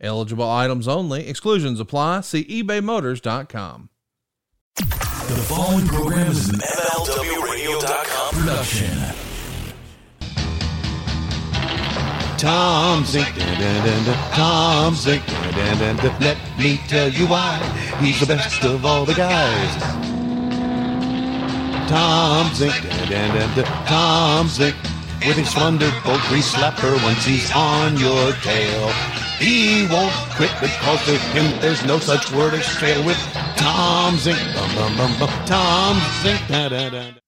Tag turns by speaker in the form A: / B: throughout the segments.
A: Eligible items only. Exclusions apply. See ebaymotors.com.
B: The following program is an MLWRadio.com production.
C: Tom Zenk. Tom Zenk, let me tell you why he's the best of all the guys. Tom Zenk. Tom Zenk, with his wonderful grease slapper once he's on your tail. He won't quit because to him there's no such word as fail with Tom Zenk. Bum, bum, bum, bum. Tom Zenk. Dun, dun, dun.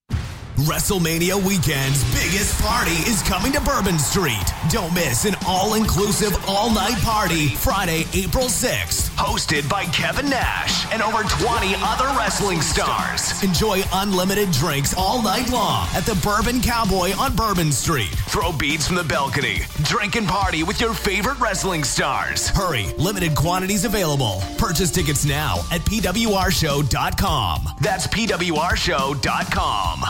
B: WrestleMania weekend's biggest party is coming to Bourbon Street. Don't miss an all inclusive, all night party Friday, April 6th. Hosted by Kevin Nash and over 20 other wrestling stars. Enjoy unlimited drinks all night long at the Bourbon Cowboy on Bourbon Street. Throw beads from the balcony. Drink and party with your favorite wrestling stars. Hurry, limited quantities available. Purchase tickets now at PWRshow.com. That's PWRshow.com.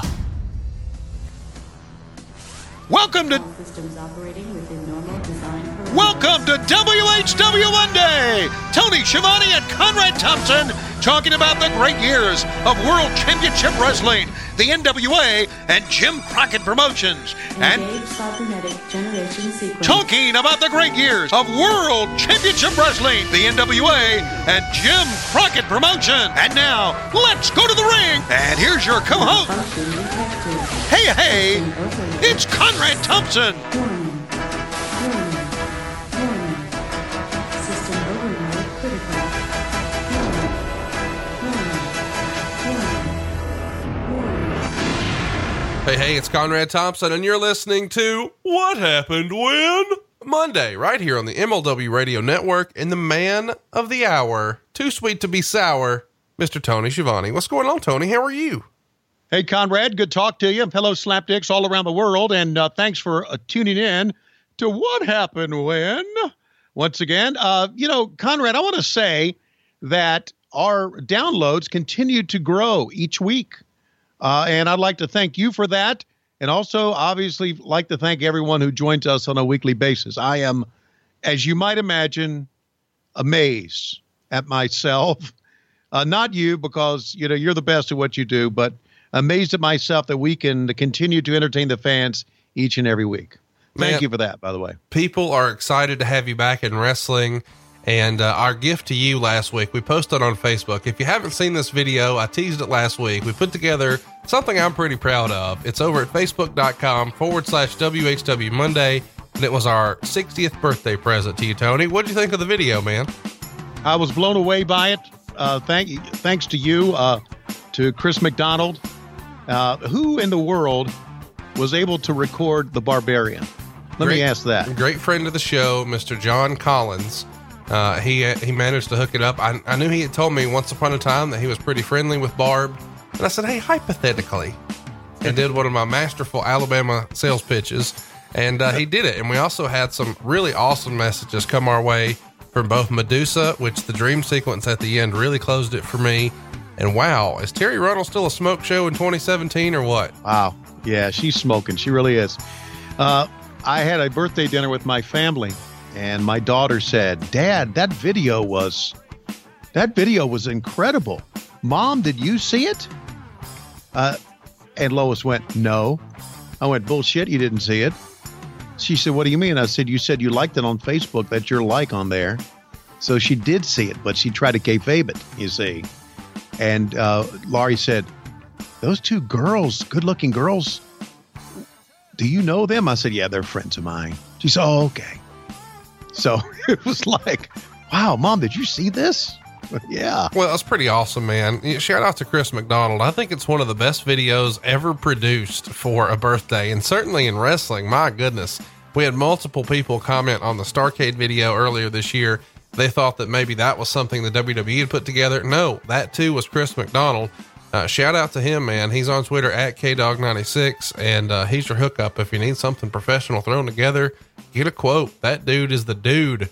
D: Welcome to
E: systems operating within normal design parameters.
D: Welcome to WHW Monday. Tony Schiavone and Conrad Thompson talking about the great years of World Championship Wrestling, the NWA, and Jim Crockett Promotions, and
E: Engage cybernetic generation sequence.
D: talking about the great years of World Championship Wrestling, the NWA, and Jim Crockett Promotion. And now, let's go to the ring. And here's your co-host. Hey, hey, it's Conrad Thompson.
A: Hey, hey, it's Conrad Thompson, and you're listening to What Happened When? Monday, right here on the MLW Radio Network, and the man of the hour, too sweet to be sour, Mr. Tony Schiavone. What's going on, Tony? How are you?
D: Hey, Conrad, good talk to you. Fellow slapdicks all around the world. And uh, thanks for uh, tuning in to What Happened When. Once again, uh, you know, Conrad, I want to say that our downloads continue to grow each week. Uh, and I'd like to thank you for that. And also, obviously, like to thank everyone who joins us on a weekly basis. I am, as you might imagine, amazed at myself. Uh, not you, because you know you're the best at what you do, but amazed at myself that we can continue to entertain the fans each and every week. Thank
A: Man.
D: you for that, by the way.
A: People are excited to have you back in wrestling. And uh, our gift to you last week, we posted on Facebook. If you haven't seen this video, I teased it last week. We put together something I'm pretty proud of. It's over at facebook.com forward slash WHW Monday. And it was our 60th birthday present to you, Tony. What did you think of the video, man?
D: I was blown away by it. Uh, thank thanks to you, uh, to Chris McDonald. Uh, who in the world was able to record the Barbarian? Let
A: Great-
D: me ask that.
A: Great friend of the show, Mr. John Collins. Uh, he he managed to hook it up. I, I knew he had told me once upon a time that he was pretty friendly with Barb, and I said, "Hey, hypothetically," and did one of my masterful Alabama sales pitches, and uh, he did it. And we also had some really awesome messages come our way from both Medusa, which the dream sequence at the end really closed it for me. And wow, is Terry Runnell still a smoke show in 2017 or what?
D: Wow. Yeah, she's smoking. She really is. Uh, I had a birthday dinner with my family, and my daughter said, "Dad, that video was that video was incredible. Mom, did you see it?" Uh, and Lois went, "No." I went, "Bullshit, you didn't see it." She said, "What do you mean?" I said, "You said you liked it on Facebook. That's your like on there." So she did see it, but she tried to kayfabe it. You see, and uh, Laurie said, those two girls, good looking girls, do you know them? I said, yeah, they're friends of mine. She said, oh, okay. So it was like, wow, mom, did you see this? yeah.
A: Well, that's pretty awesome, man. Shout out to Chris McDonald. I think it's one of the best videos ever produced for a birthday, and certainly in wrestling. My goodness, we had multiple people comment on the Starcade video earlier this year they thought that maybe that was something the WWE had put together. No, that too was Chris McDonald. Uh, shout out to him, man. He's on Twitter at KDog96, and uh, he's your hookup. If you need something professional thrown together, get a quote. That dude is the dude.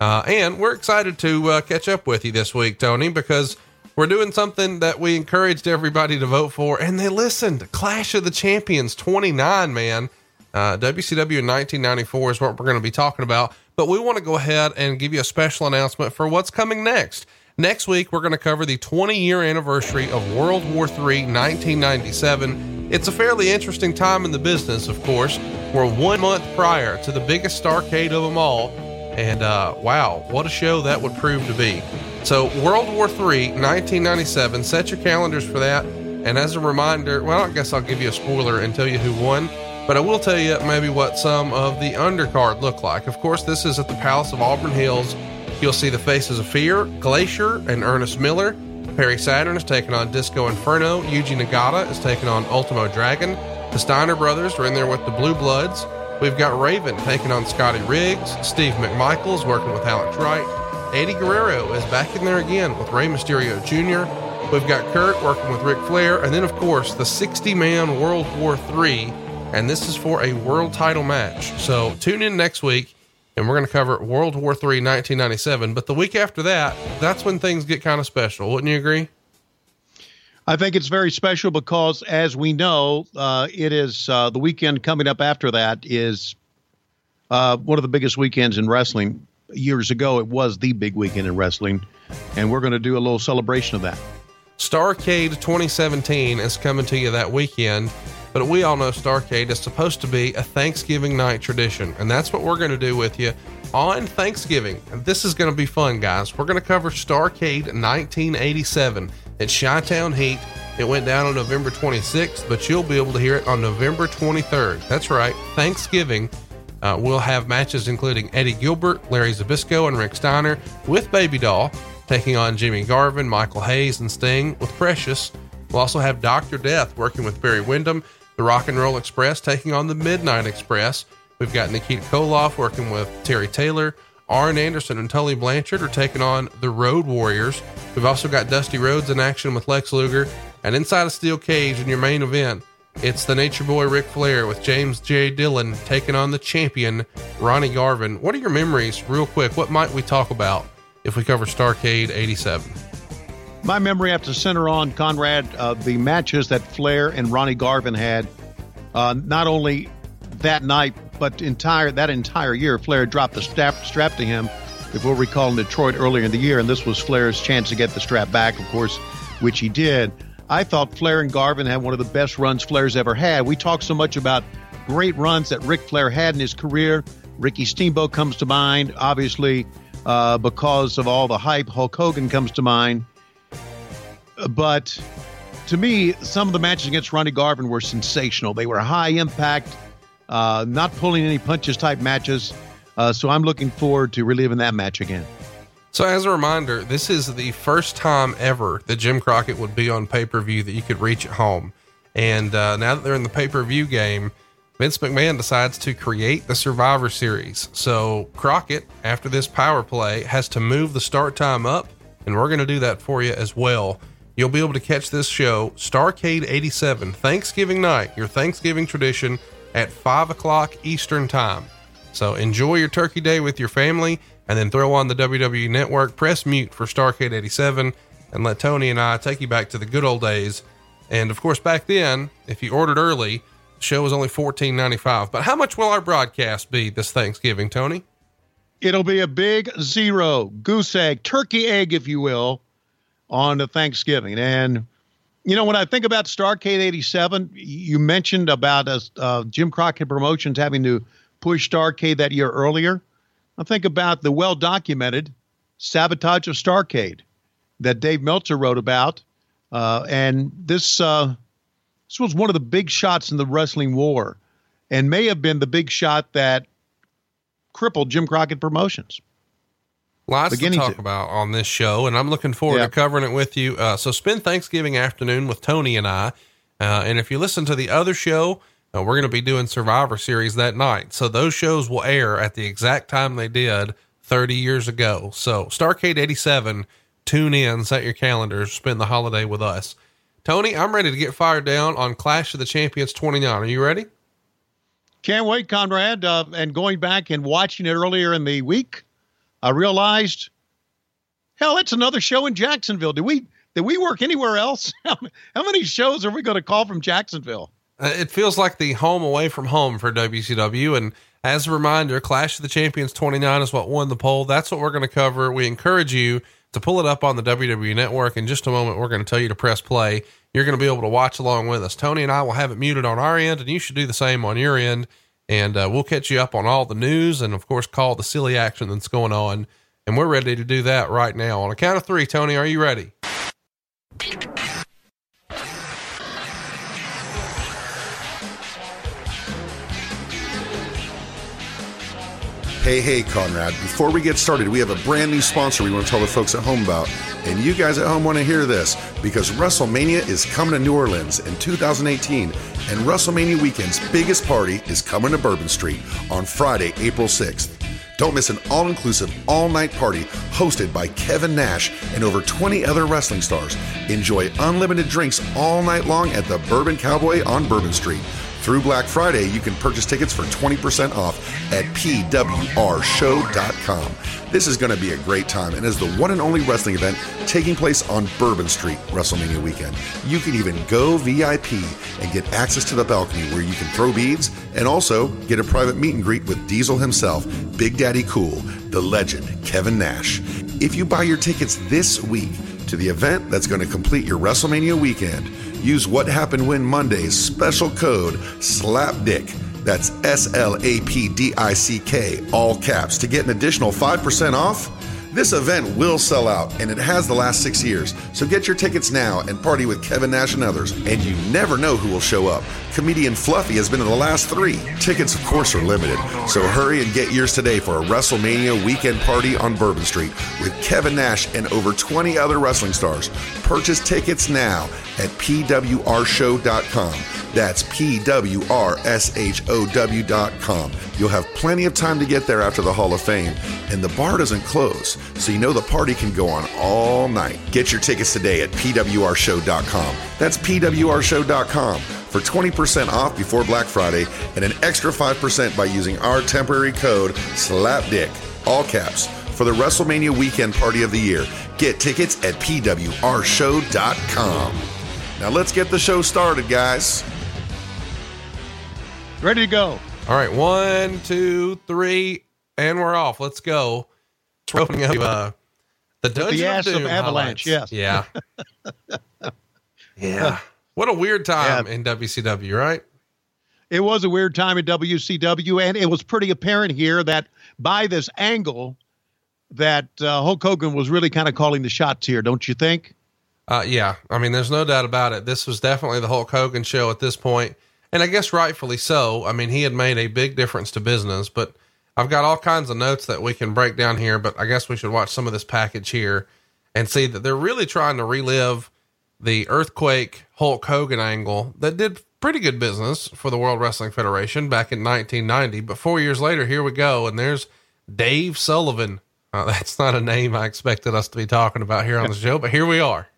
A: Uh, and we're excited to uh, catch up with you this week, Tony, because we're doing something that we encouraged everybody to vote for, and they listened. Clash of the Champions 29, man. Uh, WCW in 1994 is what we're going to be talking about. But we want to go ahead and give you a special announcement for what's coming next. Next week, we're going to cover the 20 year anniversary of World War III, 1997. It's a fairly interesting time in the business, of course. We're one month prior to the biggest starcade of them all. And uh, wow, what a show that would prove to be. So, World War III, 1997, set your calendars for that. And as a reminder, well, I guess I'll give you a spoiler and tell you who won, but I will tell you maybe what some of the undercard look like. Of course, this is at the Palace of Auburn Hills. You'll see the faces of Fear, Glacier, and Ernest Miller. Perry Saturn is taking on Disco Inferno. Yuji Nagata is taking on Ultimo Dragon. The Steiner brothers are in there with the Blue Bloods. We've got Raven taking on Scotty Riggs. Steve McMichaels working with Alex Wright. Eddie Guerrero is back in there again with Rey Mysterio Jr. We've got Curt working with Ric Flair. And then, of course, the 60 man World War III. And this is for a world title match. So tune in next week and we're going to cover World War III 1997. But the week after that, that's when things get kind of special. Wouldn't you agree?
D: I think it's very special because, as we know, uh, it is uh, the weekend coming up after that is uh, one of the biggest weekends in wrestling. Years ago, it was the big weekend in wrestling, and we're going to do a little celebration of that.
A: Starcade 2017 is coming to you that weekend, but we all know Starcade is supposed to be a Thanksgiving night tradition, and that's what we're going to do with you on Thanksgiving. And this is going to be fun, guys. We're going to cover Starcade 1987 at Chi-Town Heat. It went down on November 26th, but you'll be able to hear it on November 23rd. That's right, Thanksgiving. Uh, we'll have matches including Eddie Gilbert, Larry Zbyszko, and Rick Steiner with Baby Doll taking on Jimmy Garvin, Michael Hayes, and Sting with Precious. We'll also have Dr. Death working with Barry Windham, the Rock and Roll Express taking on the Midnight Express. We've got Nikita Koloff working with Terry Taylor. Arn Anderson and Tully Blanchard are taking on the Road Warriors. We've also got Dusty Rhodes in action with Lex Luger. And inside a steel cage in your main event, it's the Nature Boy Ric Flair with James J. Dillon taking on the champion Ronnie Garvin. What are your memories, real quick? What might we talk about if we cover Starcade 87?
D: My memory to center on Conrad uh, the matches that Flair and Ronnie Garvin had. Uh, not only that night, but entire that entire year, Flair dropped the strap, strap to him. If we'll recall in Detroit earlier in the year, and this was Flair's chance to get the strap back, of course, which he did. I thought Flair and Garvin had one of the best runs Flair's ever had. We talk so much about great runs that Ric Flair had in his career. Ricky Steamboat comes to mind, obviously, uh, because of all the hype. Hulk Hogan comes to mind. But to me, some of the matches against Ronnie Garvin were sensational. They were high impact, uh, not pulling any punches type matches. Uh, so I'm looking forward to reliving that match again.
A: So, as a reminder, this is the first time ever that Jim Crockett would be on pay per view that you could reach at home. And uh, now that they're in the pay per view game, Vince McMahon decides to create the Survivor Series. So, Crockett, after this power play, has to move the start time up, and we're going to do that for you as well. You'll be able to catch this show, Starcade 87, Thanksgiving night, your Thanksgiving tradition, at 5 o'clock Eastern Time. So enjoy your turkey day with your family and then throw on the WWE Network, press mute for Starcade 87, and let Tony and I take you back to the good old days. And of course, back then, if you ordered early, the show was only $14.95. But how much will our broadcast be this Thanksgiving, Tony?
D: It'll be a big zero, goose egg, turkey egg, if you will, on to Thanksgiving. And, you know, when I think about Starcade 87, you mentioned about us, uh, Jim Crockett Promotions having to push Starcade that year earlier. I think about the well documented sabotage of Starcade that Dave Meltzer wrote about. Uh, and this, uh, this was one of the big shots in the wrestling war and may have been the big shot that crippled Jim Crockett Promotions.
A: Lots
D: Beginning
A: to talk
D: to.
A: about on this show, and I'm looking forward
D: Yeah.
A: to covering it with you. Uh, so spend Thanksgiving afternoon with Tony and I. Uh, and if you listen to the other show, uh, we're going to be doing Survivor Series that night. So those shows will air at the exact time they did 30 years ago. So, Starcade 87, tune in, set your calendars, spend the holiday with us. Tony, I'm ready to get fired down on Clash of the Champions 29. Are you ready?
D: Can't wait, Conrad. Uh, and going back and watching it earlier in the week, I realized, hell, it's another show in Jacksonville. Did we did we work anywhere else? How, how many shows are we going to call from Jacksonville?
A: Uh, it feels like the home away from home for WCW. And as a reminder, Clash of the Champions 29 is what won the poll. That's what we're going to cover. We encourage you to pull it up on the WWE network. In just a moment, we're going to tell you to press play. You're going to be able to watch along with us. Tony and I will have it muted on our end, and you should do the same on your end. And uh, we'll catch you up on all the news and, of course, call the silly action that's going on. And we're ready to do that right now. On a count of three, Tony, are you ready?
F: Hey, hey, Conrad. Before we get started, we have a brand new sponsor we want to tell the folks at home about. And you guys at home want to hear this because WrestleMania is coming to New Orleans in 2018. And WrestleMania weekend's biggest party is coming to Bourbon Street on Friday, April 6th. Don't miss an all inclusive, all night party hosted by Kevin Nash and over 20 other wrestling stars. Enjoy unlimited drinks all night long at the Bourbon Cowboy on Bourbon Street. Through Black Friday, you can purchase tickets for 20% off at pwrshow.com. This is going to be a great time and is the one and only wrestling event taking place on Bourbon Street WrestleMania weekend. You can even go VIP and get access to the balcony where you can throw beads and also get a private meet and greet with Diesel himself, Big Daddy Cool, the legend, Kevin Nash. If you buy your tickets this week to the event that's going to complete your WrestleMania weekend, use What Happened When Monday's special code SLAPDICK. That's S L A P D I C K, all caps, to get an additional 5% off. This event will sell out, and it has the last six years. So get your tickets now and party with Kevin Nash and others. And you never know who will show up. Comedian Fluffy has been in the last three. Tickets, of course, are limited. So hurry and get yours today for a WrestleMania weekend party on Bourbon Street with Kevin Nash and over 20 other wrestling stars. Purchase tickets now at pwrshow.com. That's P-W-R-S-H-O-W.com. You'll have plenty of time to get there after the Hall of Fame, and the bar doesn't close, so you know the party can go on all night. Get your tickets today at pwrshow.com. That's pwrshow.com for 20% off before Black Friday and an extra 5% by using our temporary code SLAPDICK, all caps, for the WrestleMania weekend party of the year. Get tickets at pwrshow.com. Now let's get the show started, guys.
D: Ready to go.
A: All right, one, two, three, and we're off. Let's go. We're opening up uh, the Dungeon
D: ass
A: of,
D: of Avalanche,
A: highlights.
D: yes.
A: Yeah. yeah. What a weird time in WCW, right?
D: It was a weird time in WCW, and it was pretty apparent here that by this angle, that uh, Hulk Hogan was really kind of calling the shots here, don't you think?
A: Uh, yeah. I mean, there's no doubt about it. This was definitely the Hulk Hogan show at this point, and I guess rightfully so. I mean, he had made a big difference to business, but I've got all kinds of notes that we can break down here, but I guess we should watch some of this package here and see that they're really trying to relive the earthquake Hulk Hogan angle that did pretty good business for the World Wrestling Federation back in 1990. But four years later, here we go. And there's Dave Sullivan. Uh, that's not a name I expected us to be talking about here on the show, but here we are.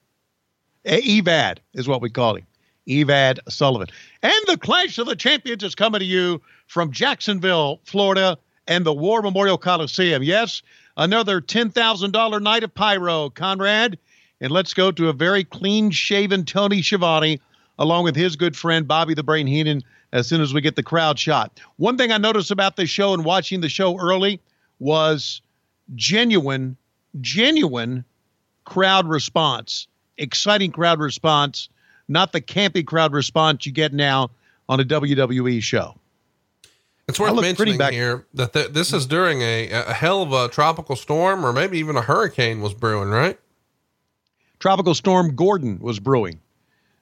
D: Evad is what we call him. Evad Sullivan. And the Clash of the Champions is coming to you from Jacksonville, Florida, and the War Memorial Coliseum. Yes, another $10,000 night of pyro, Conrad. And let's go to a very clean shaven Tony Schiavone, along with his good friend Bobby the Brain Heenan, as soon as we get the crowd shot. One thing I noticed about this show and watching the show early was genuine, genuine crowd response, exciting crowd response, not the campy crowd response you get now on a WWE show.
A: It's worth mentioning
D: back-
A: here that th- this is during a, a hell of a tropical storm or maybe even a hurricane was brewing, right?
D: Tropical Storm Gordon was brewing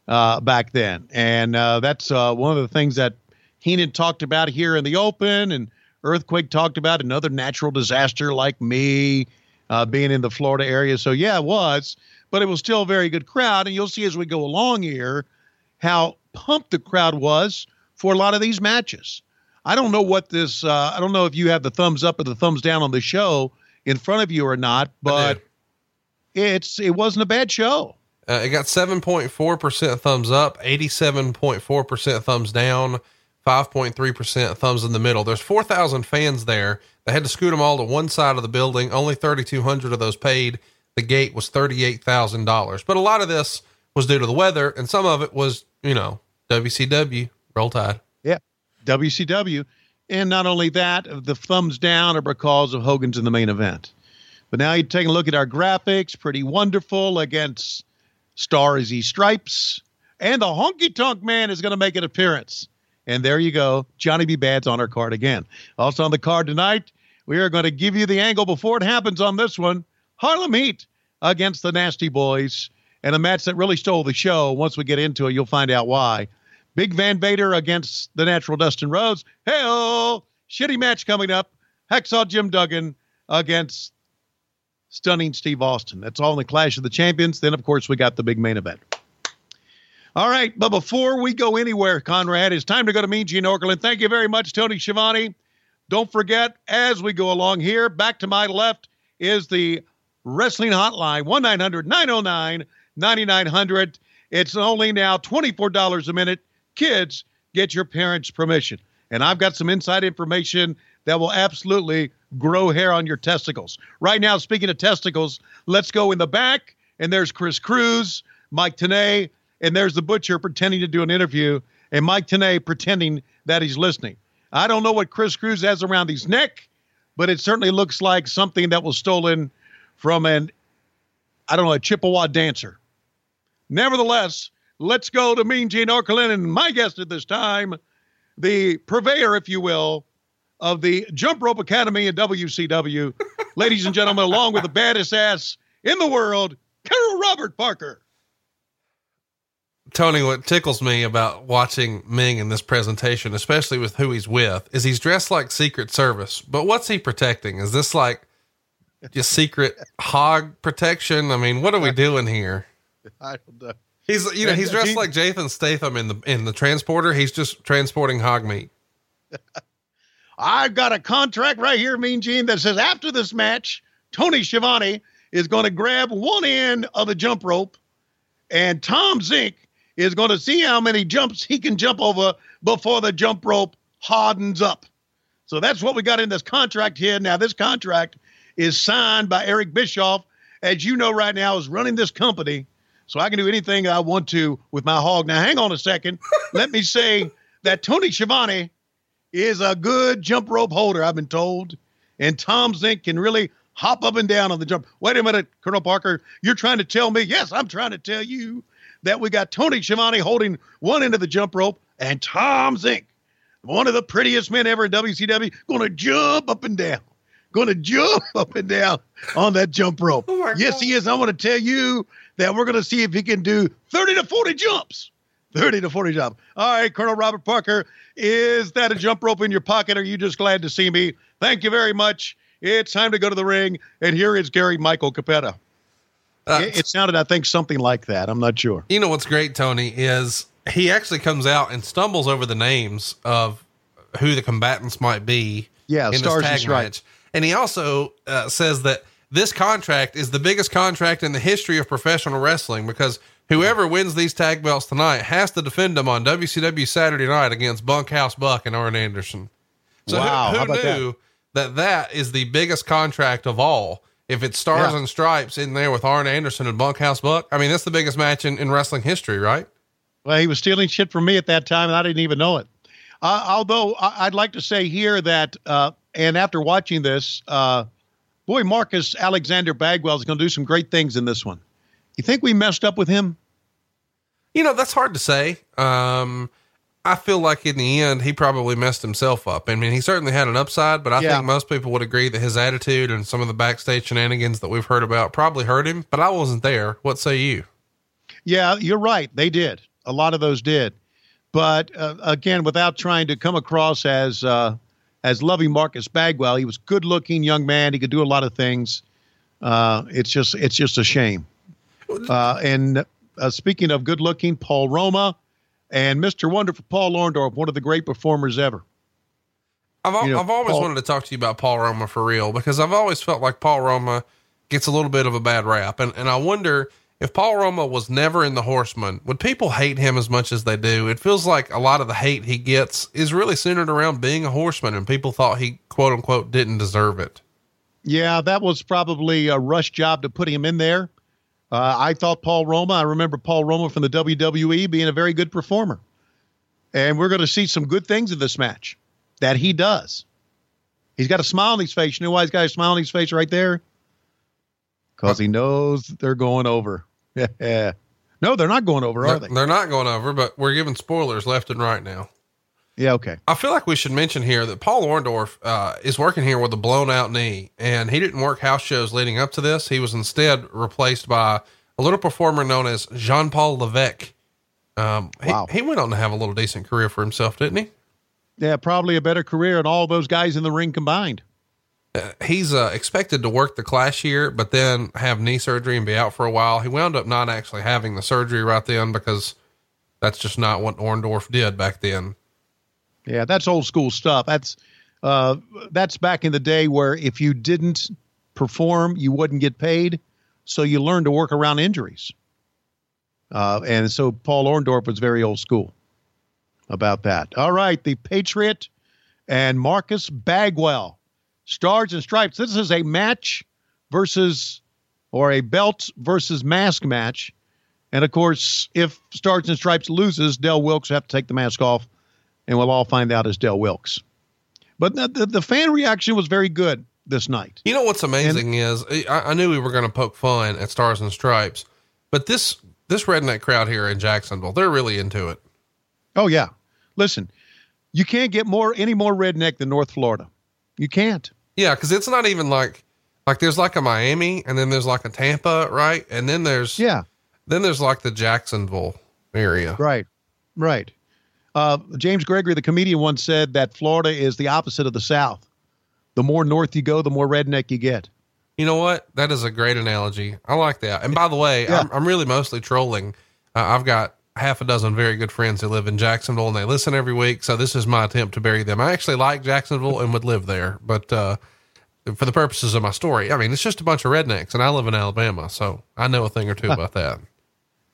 D: uh, back then. And uh, that's uh, one of the things that Heenan talked about here in the open, and Earthquake talked about another natural disaster like me uh, being in the Florida area. So, yeah, it was, but it was still a very good crowd. And you'll see as we go along here how pumped the crowd was for a lot of these matches. I don't know what this, uh, I don't know if you have the thumbs up or the thumbs down on the show in front of you or not, but it's it wasn't a bad show.
A: Uh, it got 7.4% thumbs up, 87.4% thumbs down, 5.3% thumbs in the middle. There's 4,000 fans there. They had to scoot them all to one side of the building. Only 3,200 of those paid. The gate was $38,000. But a lot of this was due to the weather, and some of it was, you know, WCW, roll tide.
D: Yeah, WCW, and not only that, the thumbs down are because of Hogan's in the main event. But now you take a look at our graphics, pretty wonderful against Stars E Stripes, and the Honky Tonk Man is going to make an appearance. And there you go, Johnny B. Bad's on our card again. Also on the card tonight, we are going to give you the angle before it happens on this one. Harlem Heat against the Nasty Boys, and a match that really stole the show. Once we get into it, you'll find out why. Big Van Vader against the natural Dustin Rhodes. Hell, shitty match coming up. Hacksaw Jim Duggan against stunning Steve Austin. That's all in the Clash of the Champions. Then, of course, we got the big main event. All right, but before we go anywhere, Conrad, it's time to go to Mean Gene Okerlund. Thank you very much, Tony Schiavone. Don't forget, as we go along here, back to my left is the Wrestling Hotline, 1 900 909 9900. It's only now $24 a minute. Kids, get your parents' permission. And I've got some inside information that will absolutely grow hair on your testicles. Right now, speaking of testicles, let's go in the back. And there's Chris Cruise, Mike Tenay, and there's the butcher pretending to do an interview, and Mike Tenay pretending that he's listening. I don't know what Chris Cruise has around his neck, but it certainly looks like something that was stolen from an, I don't know, a Chippewa dancer. Nevertheless, let's go to Mean Gene Okerlund and my guest at this time, the purveyor, if you will, of the Jump Rope Academy at WCW. Ladies and gentlemen, along with the baddest ass in the world, Colonel Robert Parker.
A: Tony, what tickles me about watching Ming in this presentation, especially with who he's with, is he's dressed like Secret Service. But what's he protecting? Is this like just secret hog protection? I mean, what are we doing here?
D: I don't know.
A: He's you know he's dressed like Jason Statham in the in the transporter. He's just transporting hog meat.
D: I've got a contract right here, Mean Gene, that says after this match, Tony Schiavone is going to grab one end of the jump rope, and Tom Zenk is going to see how many jumps he can jump over before the jump rope hardens up. So that's what we got in this contract here. Now, this contract is signed by Eric Bischoff, as you know right now, is running this company. So I can do anything I want to with my hog. Now, hang on a second. Let me say that Tony Schiavone is a good jump rope holder, I've been told. And Tom Zenk can really hop up and down on the jump. Wait a minute, Colonel Parker. You're trying to tell me, yes, I'm trying to tell you that we got Tony Schiavone holding one end of the jump rope and Tom Zenk, one of the prettiest men ever in WCW, going to jump up and down. Going to jump up and down on that jump rope. Oh, yes, he is. I want to tell you that we're going to see if he can do 30 to 40 jumps. 30 to 40 jump. All right, Colonel Robert Parker, is that a jump rope in your pocket? Or are you just glad to see me? Thank you very much. It's time to go to the ring. And here is Gary Michael Cappetta.
A: Uh,
D: it, sounded, I think, something like that. I'm not sure.
A: You know what's great, Tony, is he actually comes out and stumbles over the names of who the combatants might be.
D: Yeah,
A: in
D: Stars and
A: match, and he also uh, says that this contract is the biggest contract in the history of professional wrestling because whoever wins these tag belts tonight has to defend them on WCW Saturday night against Bunkhouse Buck and Arn Anderson. So who-
D: Wow,
A: who,
D: about
A: knew that? that is the biggest contract of all? If it's stars
D: Yeah.
A: and stripes in there with Arn Anderson and Bunkhouse Buck, I mean that's the biggest match in, in wrestling history, right?
D: Well, he was stealing shit from me at that time, and I didn't even know it. Uh, although I- I'd like to say here that, uh, and after watching this, uh, boy, Marcus Alexander Bagwell is going to do some great things in this one. You think we messed up with him?
A: You know, that's hard to say. Um, I feel like in the end, he probably messed himself up. I mean, he certainly had an upside, but I
D: Yeah.
A: think most people would agree that his attitude and some of the backstage shenanigans that we've heard about probably hurt him, but I wasn't there. What say you?
D: Yeah, you're right. They did. A lot of those did. But uh, again, without trying to come across as uh, as loving Marcus Bagwell, he was good looking young man. He could do a lot of things. Uh, it's just it's just a shame. Uh, and uh, speaking of good looking, Paul Roma and Mr. Wonderful Paul Orndorff, one of the great performers ever.
A: I've, al-
D: You know,
A: I've always
D: Paul-
A: wanted to talk to you about Paul Roma for real because I've always felt like Paul Roma gets a little bit of a bad rap. And, and I wonder if Paul Roma was never in the Horseman, would people hate him as much as they do? It feels like a lot of the hate he gets is really centered around being a horseman and people thought he quote unquote didn't deserve it.
D: Yeah, that was probably a rush job to put him in there. Uh, I thought Paul Roma, I remember Paul Roma from the WWE being a very good performer. And we're going to see some good things in this match that he does. He's got a smile on his face. You know why he's got a smile on his face right there? Because he knows they're going over. Yeah. No, they're not going over, are
A: They're,
D: they?
A: they're not going over, but we're giving spoilers left and right now.
D: Yeah, okay.
A: I feel like we should mention here that Paul Orndorff uh, is working here with a blown out knee, and he didn't work house shows leading up to this. He was instead replaced by a little performer known as Jean Paul Levesque. Um, he,
D: Wow.
A: he went on to have a little decent career for himself, didn't he?
D: Yeah, probably a better career than all those guys in the ring combined.
A: He's uh, expected to work the clash here, but then have knee surgery and be out for a while. He wound up not actually having the surgery right then because that's just not what Orndorff did back then.
D: Yeah, that's old school stuff. That's uh, that's back in the day where if you didn't perform, you wouldn't get paid. So you learned to work around injuries. Uh, and so Paul Orndorff was very old school about that. All right, the Patriot and Marcus Bagwell, Stars and Stripes. This is a match versus or a belt versus mask match. And of course, if Stars and Stripes loses, Del Wilkes have to take the mask off and we'll all find out it's Del Wilkes. But the, the, the fan reaction was very good this night.
A: You know what's amazing is I, I knew we were going to poke fun at Stars and Stripes, but this this redneck crowd here in Jacksonville, they're really into it.
D: Oh yeah, listen, you can't get more any more redneck than North Florida. You can't.
A: Yeah, because it's not even like like there's like a Miami, and then there's like a Tampa, right? And then there's
D: Yeah,
A: then there's like the Jacksonville area.
D: right, right. Uh, James Gregory, the comedian, once said that Florida is the opposite of the South. The more north you go, the more redneck you get.
A: You know what? That is a great analogy. I like that. And by the way,
D: Yeah.
A: I'm, I'm really mostly trolling. Uh, I've got half a dozen very good friends who live in Jacksonville and they listen every week. So this is my attempt to bury them. I actually like Jacksonville and would live there, but, uh, for the purposes of my story, I mean, it's just a bunch of rednecks and I live in Alabama. So I know a thing or two about that.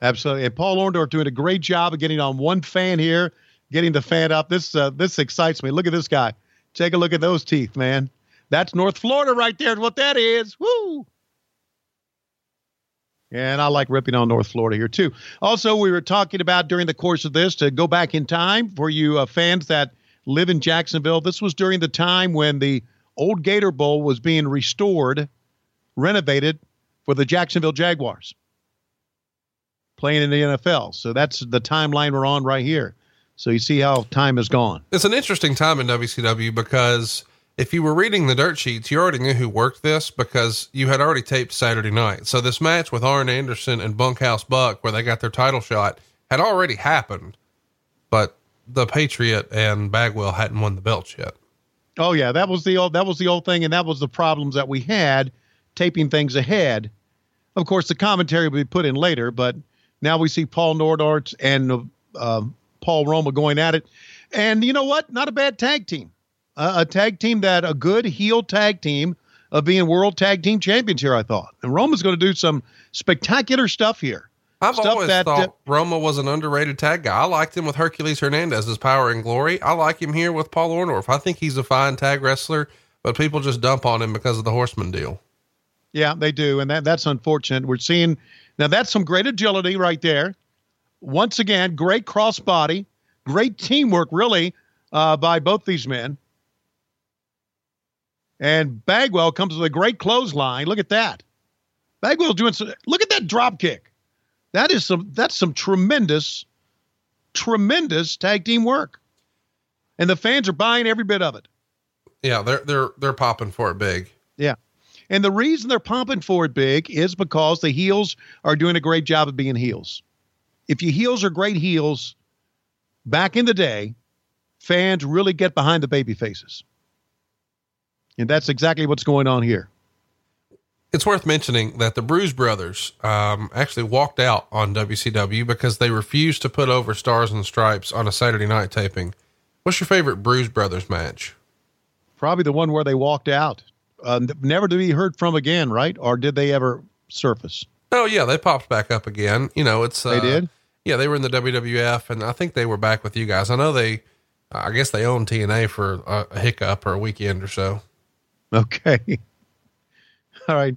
D: Absolutely. And Paul Orndorff doing a great job of getting on one fan here, getting the fan up. This uh, this excites me. Look at this guy. Take a look at those teeth, man. That's North Florida right there. Is what that is. Woo! And I like ripping on North Florida here too. Also, we were talking about during the course of this to go back in time for you uh, fans that live in Jacksonville. This was during the time when the old Gator Bowl was being restored, renovated for the Jacksonville Jaguars playing in the NFL. So that's the timeline we're on right here. So you see how time has gone.
A: It's an interesting time in WCW because if you were reading the dirt sheets, you already knew who worked this because you had already taped Saturday night. So this match with Arn Anderson and Bunkhouse Buck, where they got their title shot, had already happened, but the Patriot and Bagwell hadn't won the belts yet.
D: Oh yeah, that was the old that was the old thing, and that was the problems that we had taping things ahead. Of course, the commentary will be put in later, but now we see Paul Orndorff and uh, uh, Paul Roma going at it, and you know what? Not a bad tag team, uh, a tag team that a good heel tag team of being world tag team champions here. I thought, and Roma's going to do some spectacular stuff here.
A: I've
D: Stuff
A: always
D: that,
A: thought
D: uh,
A: Roma was an underrated tag guy. I liked him with Hercules Hernandez Hernandez's Power and Glory. I like him here with Paul Orndorff. I think he's a fine tag wrestler, but people just dump on him because of the Horseman deal.
D: Yeah, they do, and that that's unfortunate. We're seeing now that's some great agility right there. Once again, great crossbody, great teamwork, really, uh, by both these men. And Bagwell comes with a great clothesline. Look at that. Bagwell doing some. Look at that drop kick. That is some. That's some tremendous, tremendous tag team work. And the fans are buying every bit of it.
A: Yeah, they're they're they're popping for it big.
D: Yeah. And the reason they're pumping for it big is because the heels are doing a great job of being heels. If your heels are great heels, back in the day, fans really get behind the baby faces. And that's exactly what's going on here.
A: It's worth mentioning that the Bruise Brothers um, actually walked out on WCW because they refused to put over Stars and Stripes on a Saturday night taping. What's your favorite Bruise Brothers match?
D: Probably the one where they walked out. Uh, never to be heard from again, right? Or did they ever surface?
A: Oh yeah, they popped back up again. You know, it's uh,
D: They did?
A: Yeah, they were in the WWF, and I think they were back with you guys. I know they, I guess they owned TNA for a, a hiccup or a weekend or so.
D: Okay. All right.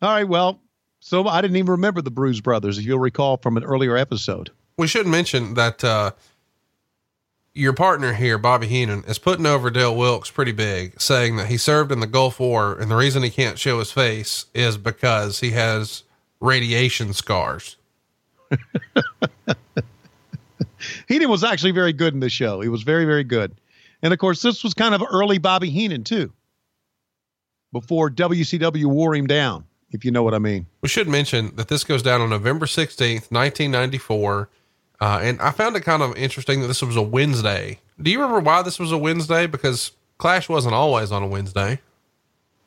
D: All right. Well, so I didn't even remember the Bruise Brothers, if you'll recall from an earlier episode.
A: We should mention that uh, your partner here, Bobby Heenan, is putting over Dale Wilkes pretty big, saying that he served in the Gulf War, and the reason he can't show his face is because he has radiation scars.
D: Heenan was actually very good in this show. He was very, very good. And of course, this was kind of early Bobby Heenan, too, before WCW wore him down, if you know what I mean.
A: We should mention that this goes down on November 16th, 1994. Uh, and I found it kind of interesting that this was a Wednesday. Do you remember why this was a Wednesday? Because Clash wasn't always on a Wednesday.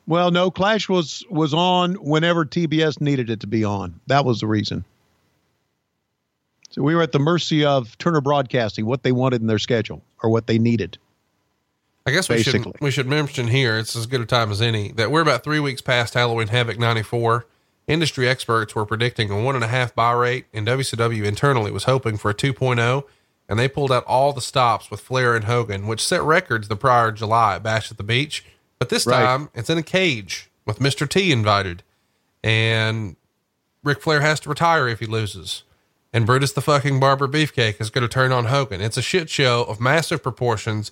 D: Well, no, Clash was was on whenever TBS needed it to be on. That was the reason. So we were at the mercy of Turner Broadcasting, what they wanted in their schedule or what they needed.
A: I guess we should we should mention here it's as good a time as any that we're about three weeks past Halloween Havoc '94. Industry experts were predicting a one and a half buy rate, and WCW internally was hoping for a 2.0, and they pulled out all the stops with Flair and Hogan, which set records the prior July at Bash at the Beach. But this
D: Right.
A: time it's in a cage with Mr. T invited, and Ric Flair has to retire if he loses. And Brutus the fucking Barber Beefcake is going to turn on Hogan. It's a shit show of massive proportions.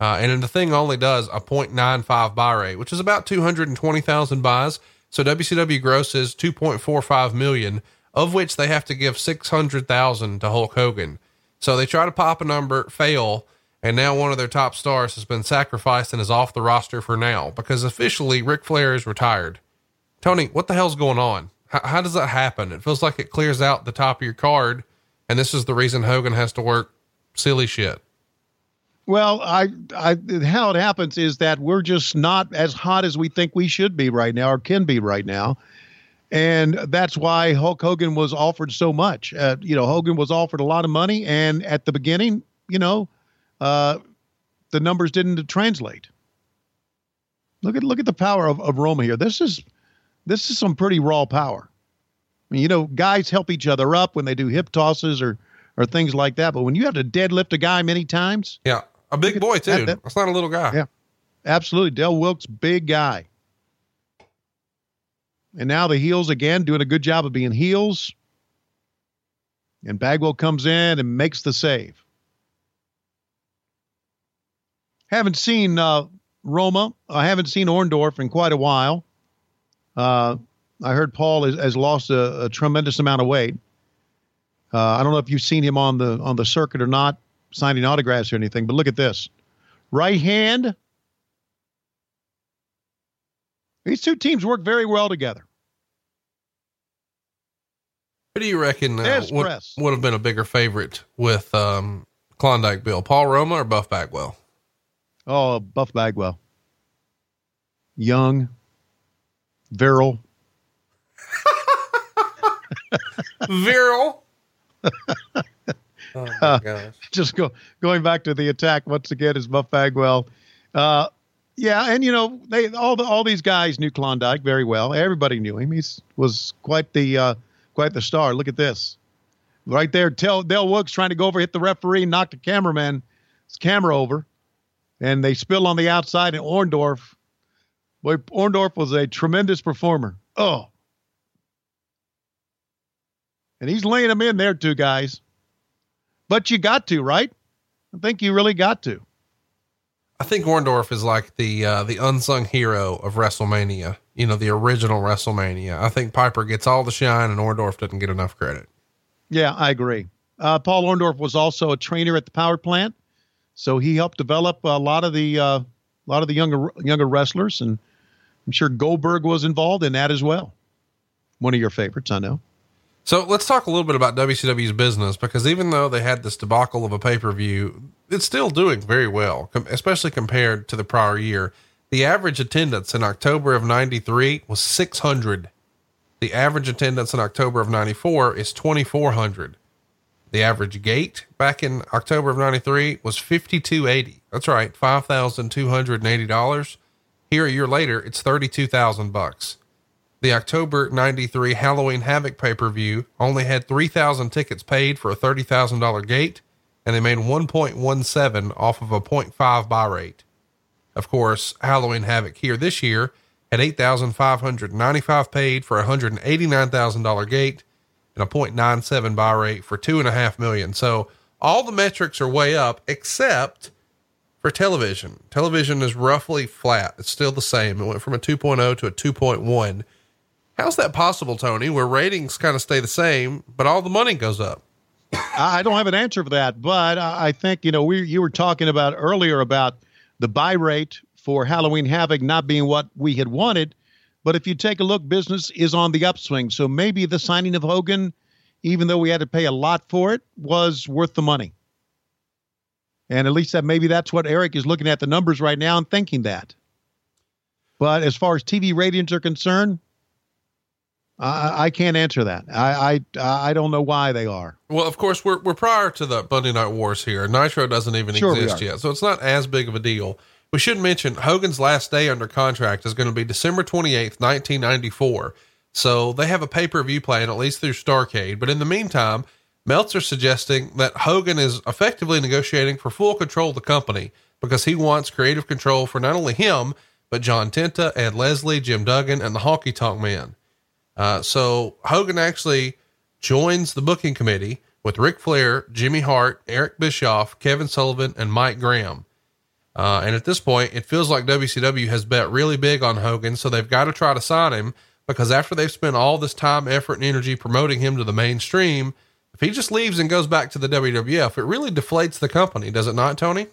A: Uh, and the thing only does a 0.95 buy rate, which is about 220,000 buys. So WCW grosses 2.45 million, of which they have to give 600,000 to Hulk Hogan. So they try to pop a number, fail, and now one of their top stars has been sacrificed and is off the roster for now because officially Ric Flair is retired. Tony, what the hell's going on? How, how does that happen? It feels like it clears out the top of your card, and this is the reason Hogan has to work silly shit.
D: Well, I, I, how it happens is that we're just not as hot as we think we should be right now or can be right now. And that's why Hulk Hogan was offered so much. Uh, you know, Hogan was offered a lot of money. And at the beginning, you know, uh, the numbers didn't translate. Look at, look at the power of, of Roma here. This is, this is some pretty raw power. I mean, you know, guys help each other up when they do hip tosses or, or things like that. But when you have to deadlift a guy many times,
A: Yeah, a big boy too.
D: that- that-
A: That's not a little guy.
D: Yeah. Absolutely. Del Wilkes, big guy. And now the heels again, doing a good job of being heels. And Bagwell comes in and makes the save. Haven't seen uh, Roma. I haven't seen Orndorff in quite a while. Uh, I heard Paul has, has lost a, a tremendous amount of weight. Uh, I don't know if you've seen him on the on the circuit or not, signing autographs or anything. But look at this, right hand. These two teams work very well together.
A: Who do you reckon uh, would, would have been a bigger favorite with um, Klondike Bill, Paul Roma or Buff Bagwell?
D: Oh, Buff Bagwell. Young, virile.
A: Viral. oh my gosh.
D: Just go going back to the attack once again is Buff Bagwell. Uh, yeah, and you know they all the all these guys knew Klondike very well. Everybody knew him. He was quite the uh, quite the star. Look at this, right there. Tell Del Wilkes trying to go over hit the referee, knock the cameraman his camera over, and they spill on the outside. And Orndorff, boy, Orndorff was a tremendous performer. Oh, and he's laying them in there too, guys. But you got to, right? I think you really got to.
A: I think Orndorff is like the uh, the unsung hero of WrestleMania. You know, the original WrestleMania. I think Piper gets all the shine, and Orndorff doesn't get enough credit.
D: Yeah, I agree. Uh, Paul Orndorff was also a trainer at the power plant, so he helped develop a lot of the uh, a lot of the younger younger wrestlers, and I'm sure Goldberg was involved in that as well. One of your favorites, I know.
A: So let's talk a little bit about WCW's business because even though they had this debacle of a pay per view, it's still doing very well, especially compared to the prior year. The average attendance in October of 93 was 600. The average attendance in October of 94 is 2,400. The average gate back in October of 93 was 5280. That's right, $5,280. Here a year later, it's 32,000 bucks. The October 93 Halloween Havoc pay-per-view only had 3,000 tickets paid for a $30,000 gate and they made 1.17 off of a 0.5 buy rate. Of course, Halloween Havoc here this year had 8,595 paid for a $189,000 gate and a 0.97 buy rate for two and a half million. So all the metrics are way up except for television. Television is roughly flat. It's still the same. It went from a 2.0 to a 2.1. How's that possible, Tony, where ratings kind of stay the same, but all the money goes up?
D: I don't have an answer for that, but I think you know we you were talking about earlier about the buy rate for Halloween Havoc not being what we had wanted, but if you take a look, business is on the upswing. So maybe the signing of Hogan, even though we had to pay a lot for it, was worth the money. And at least that maybe that's what Eric is looking at the numbers right now and thinking that. But as far as TV ratings are concerned, I, I can't answer that. I, I I don't know why they are.
A: Well, of course, we're, we're prior to the Monday Night Wars here. Nitro doesn't even
D: Sure
A: exist yet, so it's not as big of a deal. We should mention Hogan's last day under contract is going to be December 28th, 1994. So they have a pay per view plan, at least through Starcade. But in the meantime, Meltzer's suggesting that Hogan is effectively negotiating for full control of the company because he wants creative control for not only him, but John Tenta, and Leslie, Jim Duggan, and the Honky Tonk Man. Uh, so Hogan actually joins the booking committee with Ric Flair, Jimmy Hart, Eric Bischoff, Kevin Sullivan, and Mike Graham. Uh, and at this point, it feels like WCW has bet really big on Hogan, so they've got to try to sign him because after they've spent all this time, effort, and energy promoting him to the mainstream, if he just leaves and goes back to the WWF, it really deflates the company, does it not, Tony?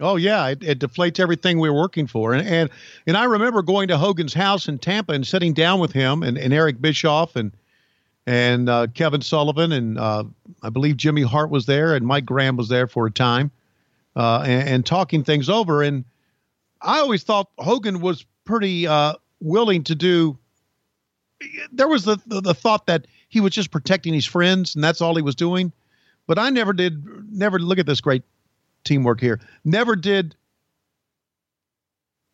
D: Oh yeah, it, it deflates everything we're working for. And, and and I remember going to Hogan's house in Tampa and sitting down with him and, and Eric Bischoff and and uh, Kevin Sullivan and uh, I believe Jimmy Hart was there and Mike Graham was there for a time uh, and, and talking things over. And I always thought Hogan was pretty uh, willing to do. There was the, the the thought that he was just protecting his friends and that's all he was doing. But I never did never look at this great teamwork here. Never did.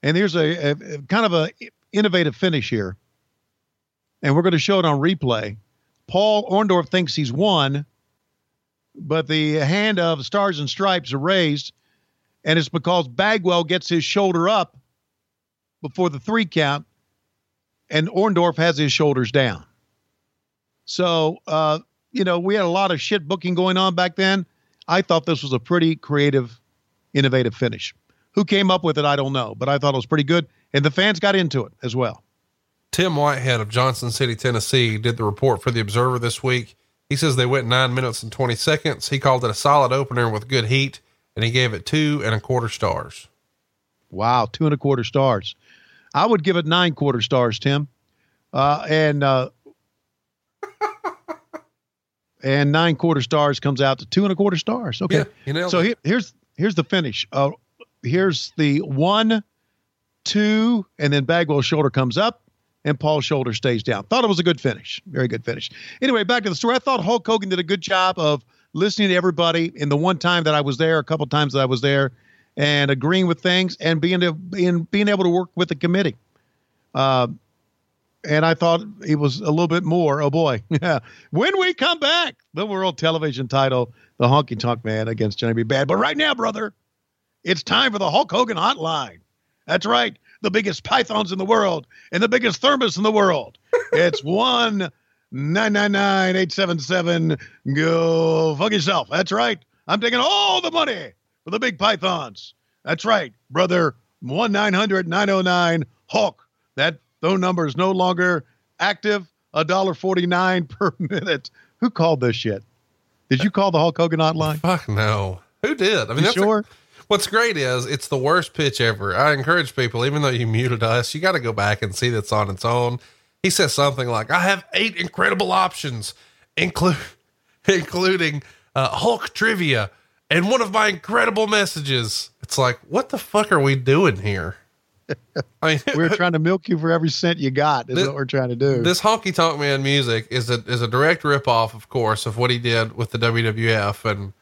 D: And here's a, a, a kind of a innovative finish here. And we're going to show it on replay. Paul Orndorff thinks he's won, but the hand of Stars and Stripes are raised, and it's because Bagwell gets his shoulder up before the three count, and Orndorff has his shoulders down. So, uh, you know, we had a lot of shit booking going on back then. I thought this was a pretty creative, innovative finish. Who came up with it, I don't know, but I thought it was pretty good, and the fans got into it as well.
A: Tim Whitehead of Johnson City, Tennessee, did the report for the Observer this week. He says they went nine minutes and 20 seconds. He called it a solid opener with good heat, and he gave it two and a quarter stars.
D: Wow, two and a quarter stars. I would give it nine quarter stars, Tim. Uh, and uh, and nine quarter stars comes out to two and a quarter stars. Okay,
A: Yeah, you nailed
D: so here, here's here's the finish. Uh, here's the one, two, and then Bagwell's shoulder comes up, and Paul's shoulder stays down. Thought it was a good finish, very good finish. Anyway, back to the story. I thought Hulk Hogan did a good job of listening to everybody. In the one time that I was there, a couple times that I was there, and agreeing with things, and being to, being being able to work with the committee. Uh, and I thought it was a little bit more. Oh boy, yeah. When we come back, the world television title, the Honky Tonk Man against Johnny B. Badd. But right now, brother, it's time for the Hulk Hogan Hotline. That's right, the biggest pythons in the world and the biggest thermos in the world. It's one nine nine nine eight seven seven. Go fuck yourself. That's right. I'm taking all the money for the big pythons. That's right, brother. One nine hundred nine oh nine Hulk. That phone number is no longer active. A dollar forty nine per minute. Who called this shit? Did you call the Hulk Hogan hotline?
A: Fuck no. Who did? I mean, that's a-
D: sure?
A: what's great is it's the worst pitch ever. I encourage people, even though you muted us, you got to go back and see that's on its own. He says something like, I have eight incredible options, include, including uh, Hulk trivia and one of my incredible messages. It's like, what the fuck are we doing here? I mean,
D: We're trying to milk you for every cent you got. Is
A: This-
D: what we're trying to do.
A: this honky tonk man music is a is a direct ripoff, of course, of what he did with the WWF. And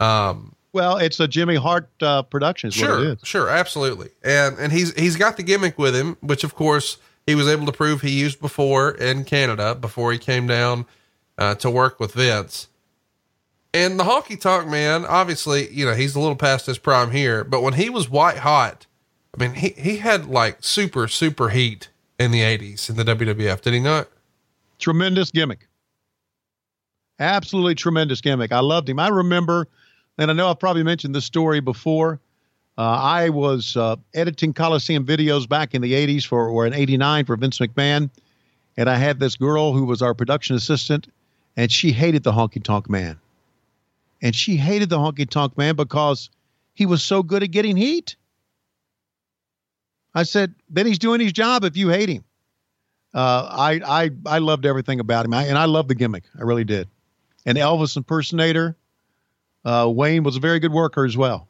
A: um,
D: well, it's a Jimmy Hart uh, production. Is what it
A: sure, sure, absolutely. And and he's he's got the gimmick with him, which of course he was able to prove he used before in Canada before he came down uh, to work with Vince. And the honky tonk man, obviously, you know, he's a little past his prime here, but when he was white hot, I mean, he, he had like super, super heat in the 80s in the WWF, did he not?
D: Tremendous gimmick. Absolutely tremendous gimmick. I loved him. I remember, and I know I've probably mentioned this story before. Uh, I was uh, editing Coliseum videos back in the 80s for, or in 89 for Vince McMahon. And I had this girl who was our production assistant, and she hated the honky tonk man. And she hated the honky tonk man because he was so good at getting heat. I said, then he's doing his job if you hate him. Uh, I, I, I loved everything about him. I, and I loved the gimmick. I really did. And Elvis impersonator, uh, Wayne was a very good worker as well.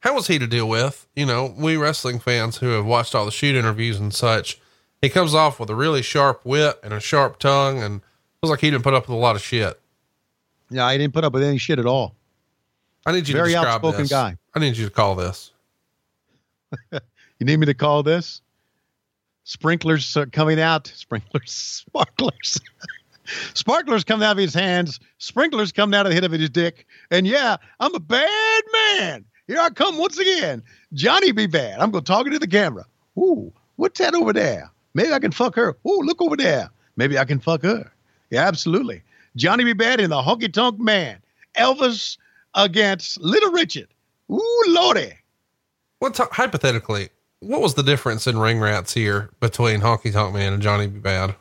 A: How was he to deal with? You know, we wrestling fans who have watched all the shoot interviews and such, he comes off with a really sharp wit and a sharp tongue and feels like he didn't put up with a lot of shit.
D: Yeah, I didn't put up with any shit at all.
A: I need you
D: Very
A: to describe
D: outspoken
A: this.
D: guy.
A: I need you to call this.
D: You need me to call this? Sprinklers coming out. Sprinklers, sparklers. Sparklers coming out of his hands. Sprinklers coming out of the head of his dick. And yeah, I'm a bad man. Here I come once again. Johnny be bad. I'm going to talk into the camera. Ooh, what's that over there? Maybe I can fuck her. Ooh, look over there. Maybe I can fuck her. Yeah, absolutely. Johnny be bad in the honky tonk man. Elvis against Little Richard. Ooh, Lordy.
A: What hypothetically, what was the difference in ring rats here between Honky Tonk Man and Johnny B. Badd?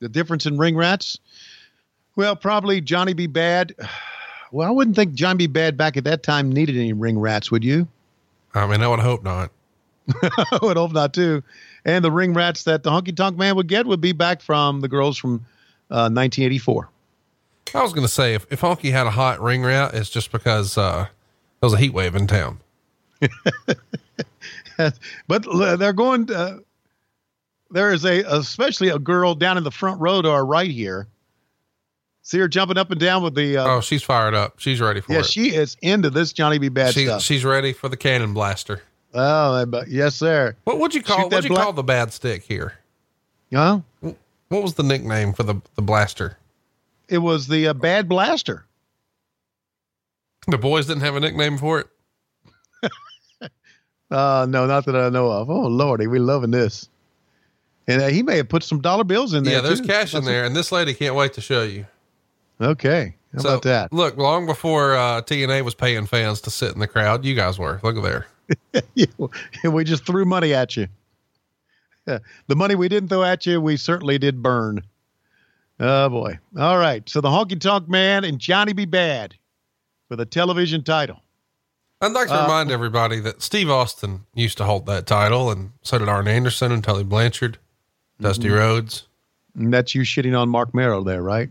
D: the difference in ring rats? Well, probably Johnny B. Badd. Well, I wouldn't think Johnny B. Badd back at that time needed any ring rats, would you?
A: I mean, I would hope not.
D: I would hope not too. And the ring rats that the honky tonk man would get would be back from the girls from uh, 1984.
A: I was going to say if, if Honky had a hot ring rat, it's just because, uh, there was a heat wave in town.
D: but they're going. Uh, there is a especially a girl down in the front row to our right here. See her jumping up and down with the. Uh,
A: Oh, she's fired up. She's ready for
D: yeah,
A: it.
D: she is into this Johnny B. Badd
A: She,
D: stuff.
A: she's ready for the cannon blaster.
D: oh, but yes, sir.
A: What would you call, what'd you
D: black-
A: call the bad stick here?
D: Huh?
A: What was the nickname for the, the blaster?
D: It was the uh, Bad Blaster.
A: The boys didn't have a nickname for it.
D: Uh, no, not that I know of. Oh lordy, we loving this. And uh, he may have put some dollar bills in there.
A: Yeah, there's
D: too.
A: cash in there, and this lady can't wait to show you.
D: Okay, how
A: So,
D: about that?
A: Look, long before uh, TNA was paying fans to sit in the crowd, you guys were. Look at there.
D: we just threw money at you. the money we didn't throw at you, we certainly did burn. Oh boy! All right, so the Honky Tonk Man and Johnny B. Badd with a television title.
A: I'd like to
D: Uh,
A: remind everybody that Steve Austin used to hold that title, and so did Arn Anderson and Tully Blanchard, Dusty
D: Mm-hmm.
A: Rhodes.
D: And that's you shitting on Marc Mero there, right?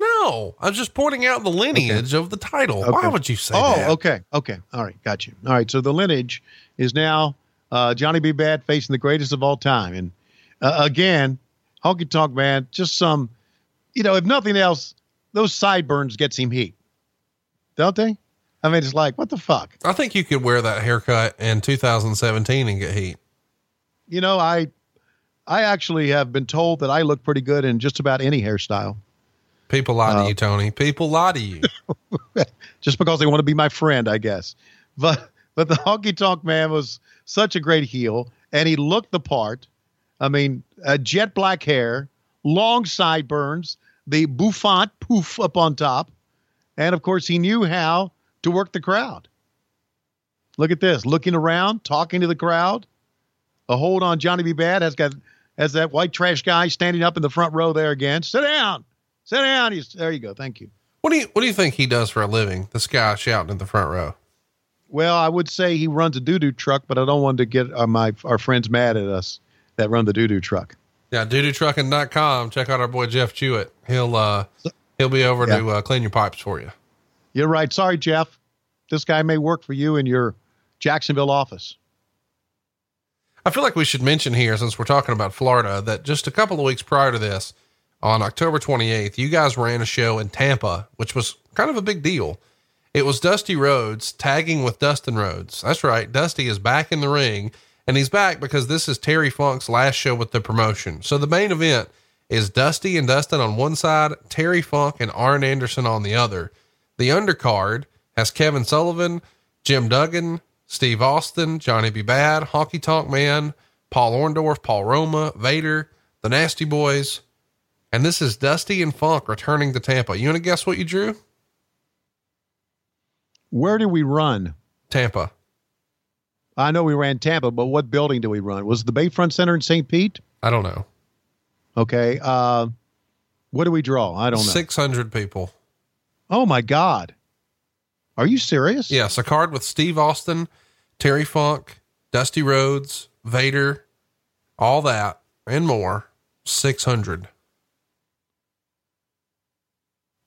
A: No, I was just pointing out the lineage of the title. Why would you say
D: oh,
A: that?
D: okay, okay, all right, got you. All right, so the lineage is now uh, Johnny B. Badd facing the greatest of all time, and uh, again, Honky Tonk Man, just some, you know, if nothing else, those sideburns gets him heat, don't they? I mean, it's like what the fuck,
A: I think you could wear that haircut in 2017 and get heat.
D: you know? I, I actually have been told that I look pretty good in just about any hairstyle,
A: People lie
D: Uh,
A: to you, Tony. People lie to you.
D: just because they want to be my friend, I guess. But but the honky tonk man was such a great heel, and he looked the part. I mean, uh, jet black hair, long sideburns, the bouffant poof up on top, and of course he knew how to work the crowd. Look at this, looking around, talking to the crowd. A hold on Johnny B. Badd has got has that white trash guy standing up in the front row there again. Sit down, sit down. He's there. You go. Thank you.
A: What do you What do you think he does for a living? This guy shouting in the front row.
D: Well, I would say he runs a doo doo truck, but I don't want to get uh, my our friends mad at us that run the doo doo truck.
A: Yeah, doodooTrucking.com. Check out our boy Jeff Jewett. He'll uh he'll be over to uh, clean your pipes for you.
D: You're right. Sorry, Jeff. This guy may work for you in your Jacksonville office.
A: I feel like we should mention here, since we're talking about Florida, that just a couple of weeks prior to this, on October 28th, you guys ran a show in Tampa, which was kind of a big deal. It was Dusty Rhodes tagging with Dustin Rhodes. That's right. Dusty is back in the ring, and he's back because this is Terry Funk's last show with the promotion. So the main event is Dusty and Dustin on one side, Terry Funk and Arn Anderson on the other. The undercard has Kevin Sullivan, Jim Duggan, Steve Austin, Johnny B. Badd, Honky Tonk Man, Paul Orndorff, Paul Roma, Vader, the Nasty Boys. And this is Dusty and Funk returning to Tampa. You want to guess what you drew?
D: Where do we run?
A: Tampa.
D: I know we ran Tampa, but what building do we run? Was it the Bayfront Center in St. Pete?
A: I don't know.
D: Okay. Uh, what do we draw? I don't know.
A: 600 people.
D: Oh my God. Are you serious?
A: Yes, a card with Steve Austin, Terry Funk, Dusty Rhodes, Vader, all that and more. 600.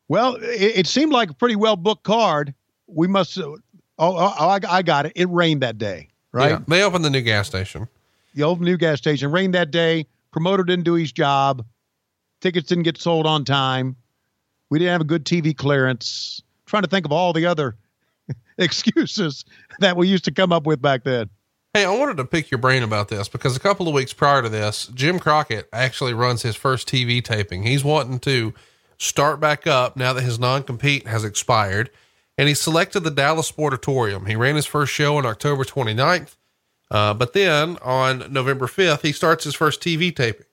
D: Well, it, it seemed like a pretty well booked card. We must. Uh, oh, oh, oh, I, I got it. It rained that day, right?
A: Yeah, they opened the new gas station.
D: The old new gas station rained that day. Promoter didn't do his job. Tickets didn't get sold on time. We didn't have a good TV clearance. trying to think of all the other excuses that we used to come up with back then.
A: Hey, I wanted to pick your brain about this because a couple of weeks prior to this, Jim Crockett actually runs his first TV taping. He's wanting to start back up now that his non compete has expired. And he selected the Dallas Sportatorium. He ran his first show on October 29th. Uh, but then on November 5th, he starts his first TV taping.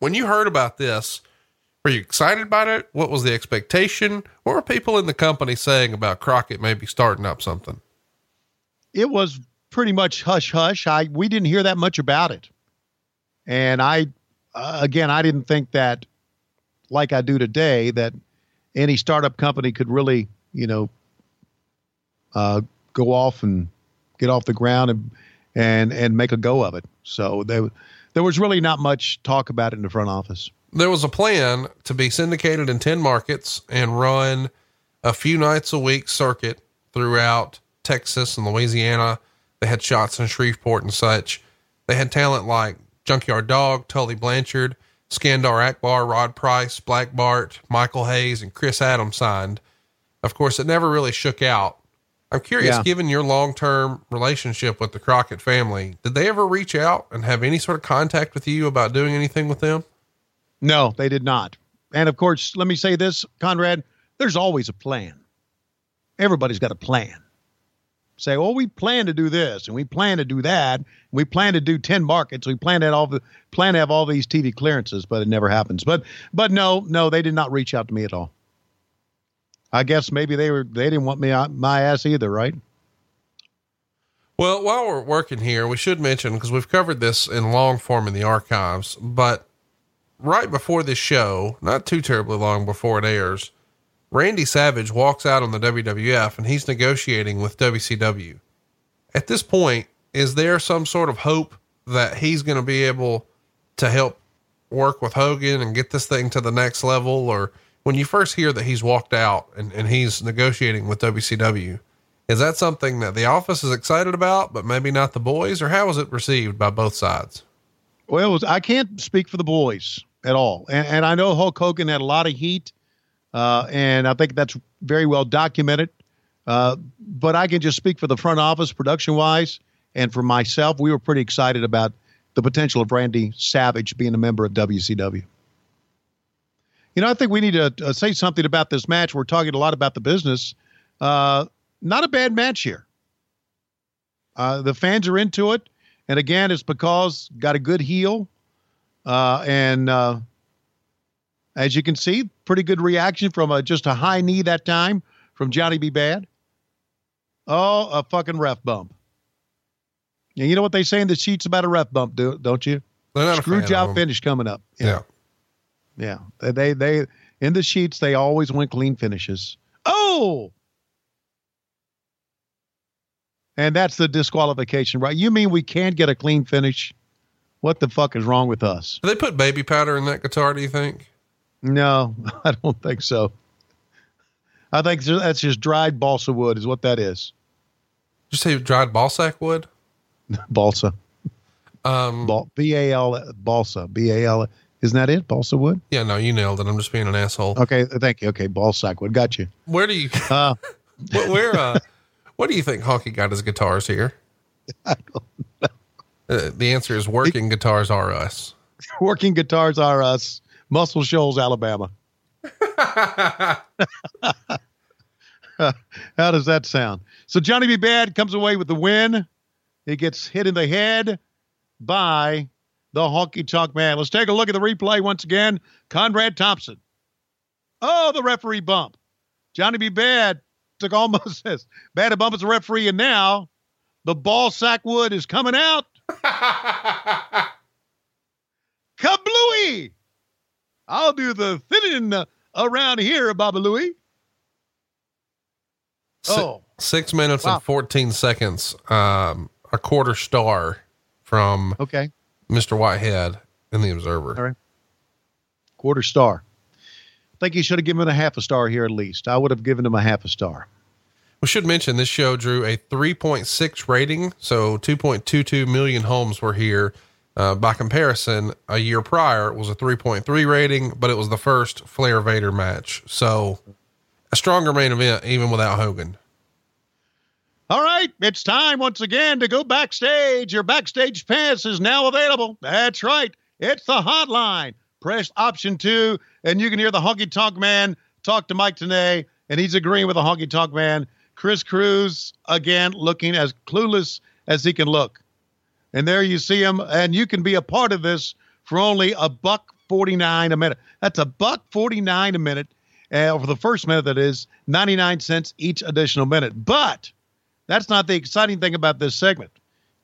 A: When you heard about this, were you excited about it? What was the expectation? What were people in the company saying about Crockett maybe starting up something?
D: It was pretty much hush hush. I we didn't hear that much about it, and I uh, again I didn't think that like I do today that any startup company could really you know uh, go off and get off the ground and and and make a go of it. So there there was really not much talk about it in the front office.
A: There was a plan to be syndicated in 10 markets and run a few nights a week circuit throughout Texas and Louisiana. They had shots in Shreveport and such. They had talent like Junkyard Dog, Tully Blanchard, Skandar Akbar, Rod Price, Black Bart, Michael Hayes, and Chris Adams signed. Of course, it never really shook out. I'm curious,
D: Yeah.
A: given your long term relationship with the Crockett family, did they ever reach out and have any sort of contact with you about doing anything with them?
D: No, they did not. And of course, let me say this, Conrad, there's always a plan. Everybody's got a plan. Say, well, we plan to do this and we plan to do that. We plan to do 10 markets. We plan to have all the plan to have all these TV clearances, but it never happens. But but no, no, they did not reach out to me at all. I guess maybe they were they didn't want me my ass either, right?
A: Well, while we're working here, we should mention because we've covered this in long form in the archives, but right before this show, not too terribly long before it airs, Randy Savage walks out on the WWF and he's negotiating with WCW. At this point, is there some sort of hope that he's going to be able to help work with Hogan and get this thing to the next level? Or when you first hear that he's walked out and, and he's negotiating with WCW, is that something that the office is excited about, but maybe not the boys? Or how was it received by both sides?
D: Well, I can't speak for the boys at all, and, and I know Hulk Hogan had a lot of heat, uh, and I think that's very well documented. Uh, but I can just speak for the front office, production wise, and for myself. We were pretty excited about the potential of Randy Savage being a member of WCW. You know, I think we need to uh, say something about this match. We're talking a lot about the business. Uh, not a bad match here. Uh, the fans are into it. And again, it's because got a good heel. Uh, and uh, as you can see, pretty good reaction from a, just a high knee that time from Johnny B. Badd. Oh, a fucking ref bump. And you know what they say in the sheets about a ref bump, do, don't you? Screw job finish coming up.
A: Yeah.
D: Yeah. They, they, they, in the sheets, they always win clean finishes. Oh! And that's the disqualification, right? You mean we can't get a clean finish? What the fuck is wrong with us?
A: Do they put baby powder in that guitar, do you think?
D: No, I don't think so. I think that's just dried balsa wood, is what that is.
A: Just say dried ball sack wood?
D: Balsa.
A: Um,
D: Bal- B A L balsa. B A L. Isn't that it? Balsa wood.
A: yeah, no, you nailed it. I'm just being an asshole.
D: Okay, thank you. Okay, ball sack wood. Got you.
A: Where do you,
D: Uh,
A: where, uh, what do you think Honky got his guitars here? Uh, the answer is working guitars are us.
D: working guitars are us. Muscle Shoals, Alabama. How does that sound? So Johnny B. Badd comes away with the win. He gets hit in the head by the honky tonk man. Let's take a look at the replay once again. Conrad Thompson. Oh, the referee bump. Johnny B. Badd took almost as bad a bump as the referee, and now the ball sack wood is coming out. Kablooey! I'll do the thinning around here, Baba
A: Looey.
D: Oh.
A: Six minutes
D: Wow.
A: and 14 seconds. Um, a quarter star from
D: Okay.
A: Mr. Whitehead in the Observer.
D: All right. Quarter star. I think you should have given him a half a star here at least. I would have given him a half a star.
A: We should mention this show drew a 3.6 rating, so 2.22 million homes were here. Uh, by comparison, a year prior it was a 3.3 rating, but it was the first Flair Vader match. So a stronger main event even without Hogan.
D: All right, it's time once again to go backstage. Your backstage pass is now available. That's right. It's the hotline. Press option two, and you can hear the honky tonk man talk to Mike Tenay, and he's agreeing with the honky tonk man. Chris Cruise, again, looking as clueless as he can look. And there you see him, and you can be a part of this for only a buck 49 a minute. That's a buck 49 a minute. Uh, for the first minute, that is 99 cents each additional minute. But that's not the exciting thing about this segment.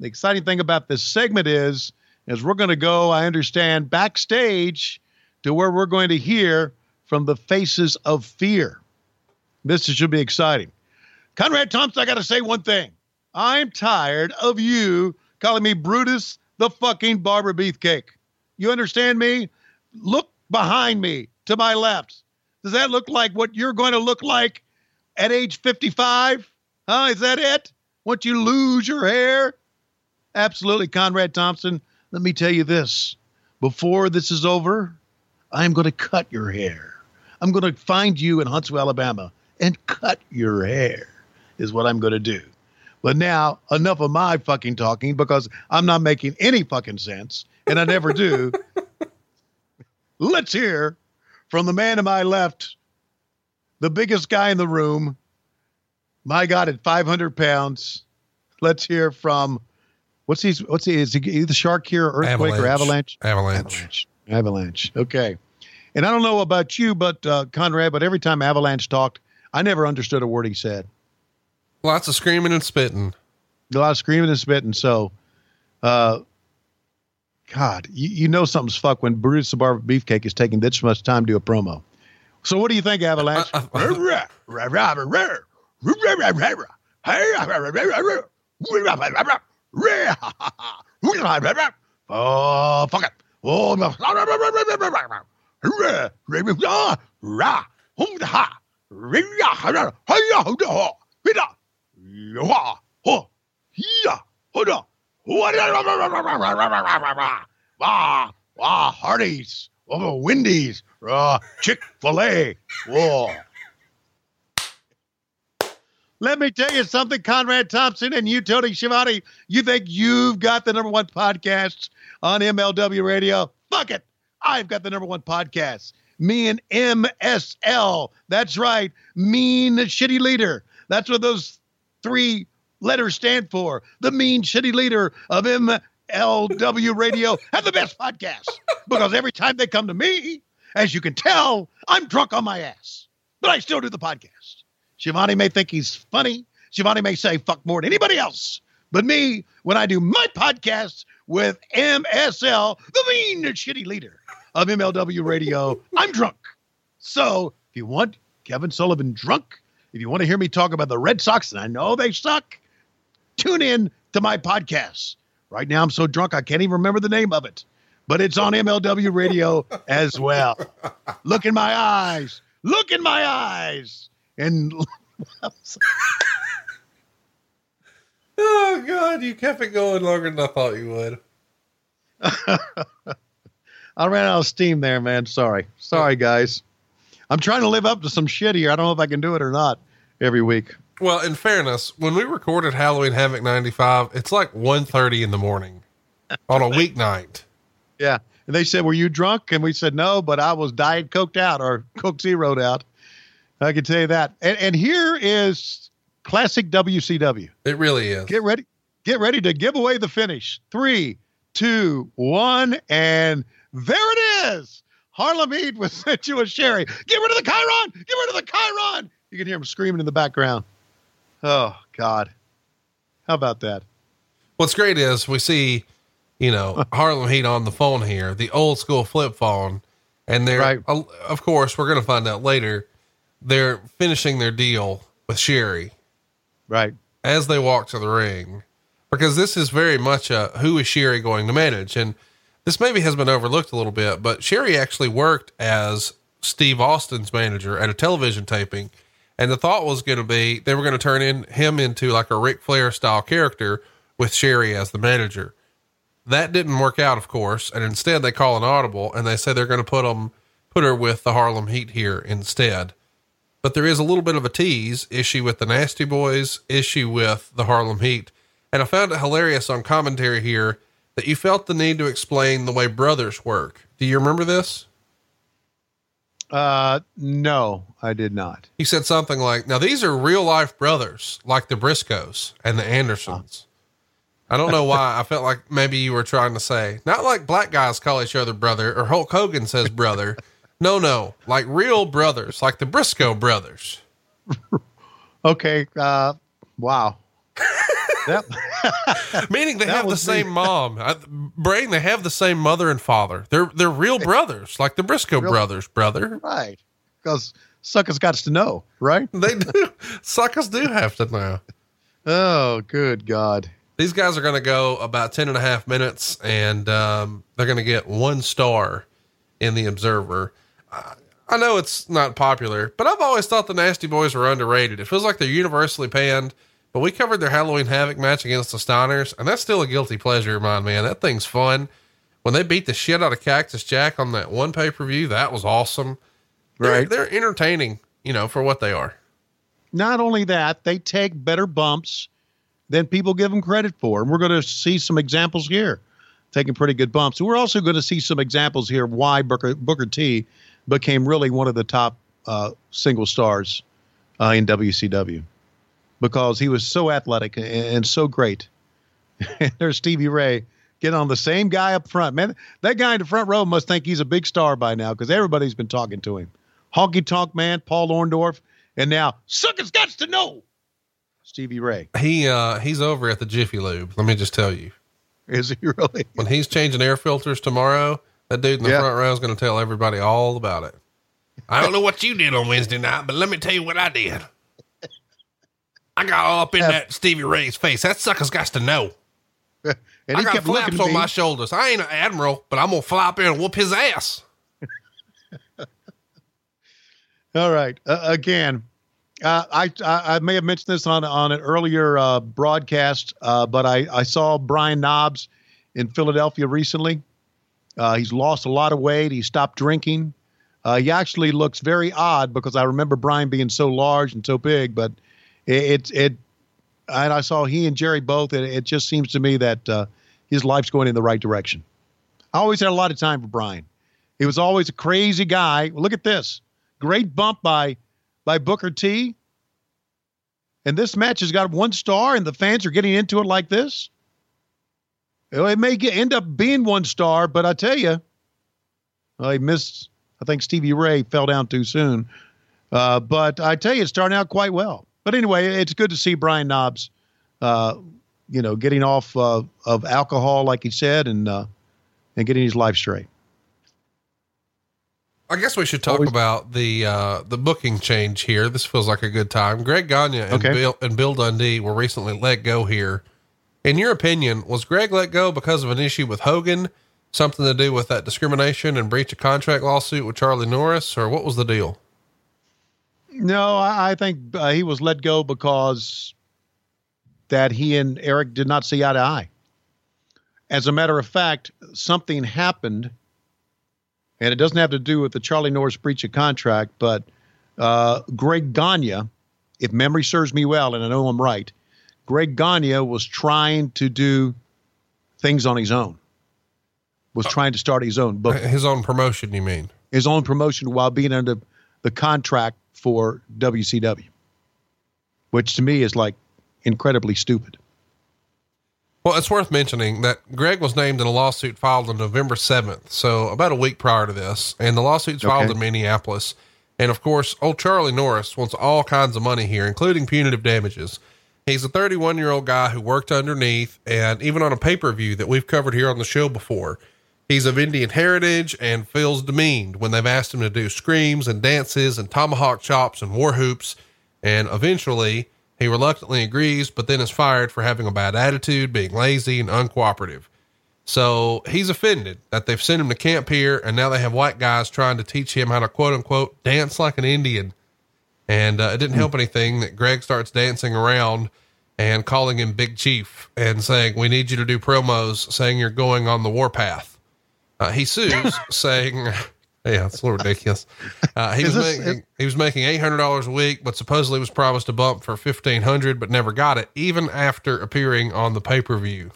D: The exciting thing about this segment is, is we're going to go, I understand, backstage to where we're going to hear from the faces of fear. This should be exciting. Conrad Thompson, I got to say one thing. I'm tired of you calling me Brutus the fucking barber beefcake. You understand me? Look behind me to my left. Does that look like what you're going to look like at age 55? Huh? Is that it? Once you lose your hair? Absolutely, Conrad Thompson. Let me tell you this before this is over, I'm going to cut your hair. I'm going to find you in Huntsville, Alabama, and cut your hair, is what I'm going to do. But now, enough of my fucking talking because I'm not making any fucking sense, and I never do. Let's hear from the man to my left, the biggest guy in the room. My God, at 500 pounds. Let's hear from what's he? What's he? Is he the shark here, or earthquake, or avalanche?
A: Avalanche.
D: Avalanche. Avalanche. Okay. And I don't know about you, but uh, Conrad, but every time Avalanche talked, I never understood a word he said.
A: Lots of screaming and spitting.
D: A lot of screaming and spitting. So, uh, God, you, you know something's fucked when Brutus the Barber Beefcake is taking this much time to do a promo. So, what do you think, Avalanche? oh, fuck it. Oh, no. Ah, ah, Hardee's, oh, Wendy's, uh, Chick Fil A. Whoa. Let me tell you something, Conrad Thompson and you, Tony Schiavone. You think you've got the number one podcast on MLW radio? Fuck it. I've got the number one podcast. Me and MSL. That's right. Mean Shitty Leader. That's what those three letters stand for. The Mean Shitty Leader of MLW radio have the best podcast. Because every time they come to me, as you can tell, I'm drunk on my ass. But I still do the podcast. Schiavone may think he's funny. Schiavone may say fuck more than anybody else. But me, when I do my podcast with MSL, the mean and shitty leader of MLW radio, I'm drunk. So if you want Kevin Sullivan drunk, if you want to hear me talk about the Red Sox, and I know they suck, tune in to my podcast. Right now, I'm so drunk I can't even remember the name of it, but it's on MLW radio as well. Look in my eyes. Look in my eyes. And
A: Oh God, you kept it going longer than I thought you would.
D: I ran out of steam there, man. Sorry. Sorry, guys. I'm trying to live up to some shit here. I don't know if I can do it or not every week.
A: Well, in fairness, when we recorded Halloween Havoc 95, it's like 1.30 in the morning on a weeknight.
D: Yeah. And they said, Were you drunk? And we said, No, but I was diet coked out or Coke Zeroed out. I can tell you that. And, and here is classic WCW.
A: It really is.
D: Get ready. Get ready to give away the finish. Three, two, one, and there it is. Harlem Heat was sent you with Sensuous Sherri. Get rid of the Chyron. Get rid of the Chyron. You can hear him screaming in the background. Oh God. How about that?
A: What's great is we see, you know, Harlem Heat on the phone here, the old school flip phone. And they're,
D: Right.
A: uh, of course, we're going to find out later, they're finishing their deal with Sherri
D: Right.
A: as they walk to the ring because this is very much a who is Sherri going to manage? And this maybe has been overlooked a little bit, but Sherri actually worked as Steve Austin's manager at a television taping. And the thought was going to be they were going to turn in him into like a Ric Flair style character with Sherri as the manager. That didn't work out, of course, and instead they call an audible and they say they're going to put them put her with the Harlem Heat here instead. But there is a little bit of a tease issue with the Nasty Boys, issue with the Harlem Heat. And I found it hilarious on commentary here that you felt the need to explain the way brothers work. Do you remember this?
D: Uh, no, I did not.
A: He said something like, Now these are real life brothers, like the Briscoes and the Andersons. I don't know why. I felt like maybe you were trying to say, not like black guys call each other brother or Hulk Hogan says brother. no, no, like real brothers, like the Briscoe brothers.
D: Okay. Uh, wow. Yep.
A: Meaning they
D: That
A: have the same mom. I, brain, they have the same mother and father. They're they're real brothers, like the Briscoe brothers, brother.
D: right. Because suckers got to know, right?
A: They do. Suckers do have to know.
D: Oh, good God.
A: These guys are going to go about 10 and a half minutes and um, they're going to get one star in the Observer. I, I know it's not popular, but I've always thought the Nasty Boys were underrated. It feels like they're universally panned, but we covered their Halloween Havoc match against the Steiners, and that's still a guilty pleasure of mine, man. That thing's fun. When they beat the shit out of Cactus Jack on that one pay per view, that was awesome. They're-
D: Right.
A: They're entertaining, you know, for what they are.
D: Not only that, they take better bumps than people give them credit for. And we're going to see some examples here, taking pretty good bumps. We're also going to see some examples here of why Booker, Booker T became really one of the top uh, single stars uh, in WCW because he was so athletic and, and so great. There's Stevie Ray getting on the same guy up front. Man, that guy in the front row must think he's a big star by now because everybody's been talking to him. Honky Tonk Man, Paul Orndorff, and now Suckers Got to Know, Stevie Ray.
A: He, uh, he's over at the Jiffy Lube. Let me just tell you.
D: Is he really?
A: when he's changing air filters tomorrow, that dude in the
D: Yeah.
A: front row is going to tell everybody all about it. I don't know what you did on Wednesday night, but let me tell you what I did. I got all up in that Stevie Ray's face. That sucker's got to know.
D: And
A: I got
D: kept
A: flaps on my shoulders. I ain't an admiral, but I'm gonna fly up there and whoop his ass.
D: All right. Uh, again, uh, I, I I may have mentioned this on on an earlier uh, broadcast, uh, but I I saw Brian Knobbs in Philadelphia recently. Uh, he's lost a lot of weight. He stopped drinking. Uh, he actually looks very odd because I remember Brian being so large and so big, but it it, it and I saw he and Jerry both. And it just seems to me that uh, his life's going in the right direction. I always had a lot of time for Brian. He was always a crazy guy. Look at this. Great bump by by Booker T. And this match has got one star, and the fans are getting into it like this. It may get, end up being one star, but I tell you, he missed. I think Stevie Ray fell down too soon. Uh, but I tell you, it's starting out quite well. But anyway, it's good to see Brian Knobbs, uh, you know, getting off uh, of alcohol, like he said, and uh, and getting his life straight.
A: I guess we should talk
D: Always-
A: about the uh, the booking change here. This feels like a good time. Greg Gagne and
D: Okay.
A: Bill and Bill Dundee were recently let go here. In your opinion, was Greg let go because of an issue with Hogan, something to do with that discrimination and breach of contract lawsuit with Charlie Norris, or what was the deal?
D: No, I, I think uh, he was let go because that he and Eric did not see eye to eye. as a matter of fact, something happened, and it doesn't have to do with the Charlie Norris breach of contract, but uh, Greg Gagne, if memory serves me well, and I know I'm right, Greg Gagne was trying to do things on his own, was trying to start his own book,
A: His own promotion, you mean?
D: his own promotion while being under the contract for WCW, which to me is like incredibly stupid.
A: Well, it's worth mentioning that Greg was named in a lawsuit filed on November 7th, so about a week prior to this, and the lawsuit's filed
D: Okay.
A: in Minneapolis. And of course, old Charlie Norris wants all kinds of money here, including punitive damages. He's a 31 year old guy who worked underneath, and even on a pay per view that we've covered here on the show before, he's of Indian heritage and feels demeaned when they've asked him to do screams and dances and tomahawk chops and war hoops. And eventually, he reluctantly agrees, but then is fired for having a bad attitude, being lazy, and uncooperative. So he's offended that they've sent him to camp here, and now they have white guys trying to teach him how to quote unquote dance like an Indian. And uh, it didn't help anything that Greg starts dancing around and calling him Big Chief and saying, We need you to do promos saying you're going on the warpath. Uh, he sues, saying, Yeah, it's a little ridiculous. Uh, he
D: Is
A: was
D: this-
A: making he was making eight hundred dollars a week, but supposedly was promised a bump for fifteen hundred, but never got it, even after appearing on the pay per view.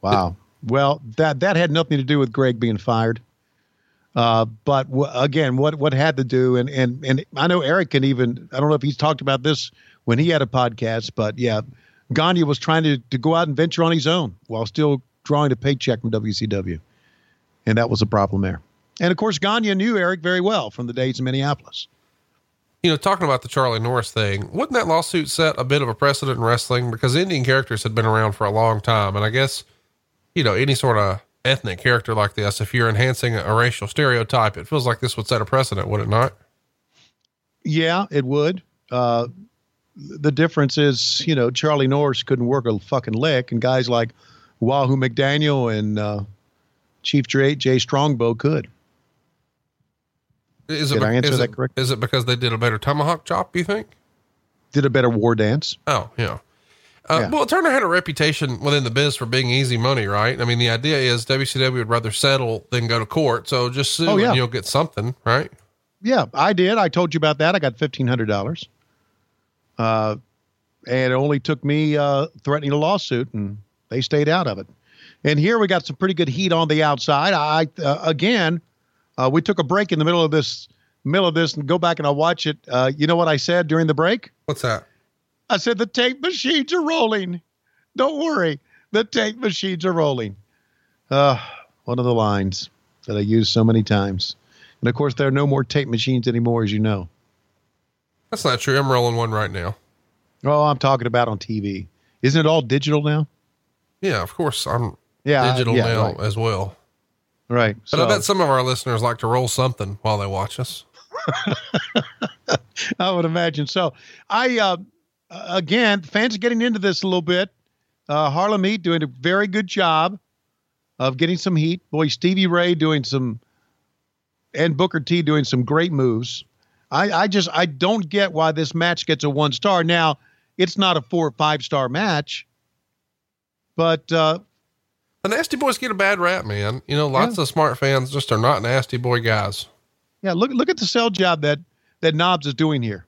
D: Wow. Well, that that had nothing to do with Greg being fired. Uh, but w- again, what what had to do, and and and I know Eric can even. I don't know if he's talked about this when he had a podcast, but yeah, Gagne was trying to to go out and venture on his own while still drawing a paycheck from WCW, and that was a problem there. And of course, Gagne knew Eric very well from the days in Minneapolis.
A: You know, talking about the Charlie Norris thing, wouldn't that lawsuit set a bit of a precedent in wrestling? Because Indian characters had been around for a long time. And I guess, you know, any sort of ethnic character like this, if you're enhancing a racial stereotype, it feels like this would set a precedent, would it not?
D: Yeah, it would. Uh, the difference is, you know, Charlie Norris couldn't work a fucking lick, and guys like Wahoo McDaniel and uh, Chief Jay, Jay Strongbow could.
A: Is
D: Did
A: it,
D: I answer
A: is
D: that
A: it-
D: correct?
A: Is it because they did a better tomahawk chop, you think?
D: Did a better war dance.
A: Oh, yeah. Uh,
D: Yeah.
A: Well, Turner had a reputation within the biz for being easy money, right? I mean, the idea is WCW would rather settle than go to court. So just sue
D: Oh, yeah.
A: and you'll get something, right?
D: Yeah, I did. I told you about that. I got fifteen hundred dollars. Uh, and it only took me uh, threatening a lawsuit, and they stayed out of it. And here we got some pretty good heat on the outside. I uh, again, uh, we took a break in the middle of this middle of this, and go back and I'll watch it. Uh, you know what I said during the break?
A: What's that?
D: I said the tape machines are rolling. Don't worry, the tape machines are rolling. Uh, one of the lines that I use so many times. And of course, there are no more tape machines anymore, as you know.
A: That's not true. I'm rolling one right now.
D: Oh, I'm talking about on TV. Isn't it all digital now?
A: Yeah, of course. I'm
D: Yeah,
A: digital
D: yeah,
A: now
D: right.
A: as well.
D: Right.
A: But
D: So,
A: I bet some of our listeners like to roll something while they watch us.
D: I would imagine so. I uh, again, fans are getting into this a little bit. Uh, Harlem Heat doing a very good job of getting some heat. Boy, Stevie Ray doing some, and Booker T doing some great moves. I, I just I don't get why this match gets a one star. Now it's not a four or five star match, but uh,
A: The Nasty Boys get a bad rap, man. You know, lots of smart fans just are not Nasty Boy guys.
D: Yeah, look look at the sell job that that Knobbs is doing here.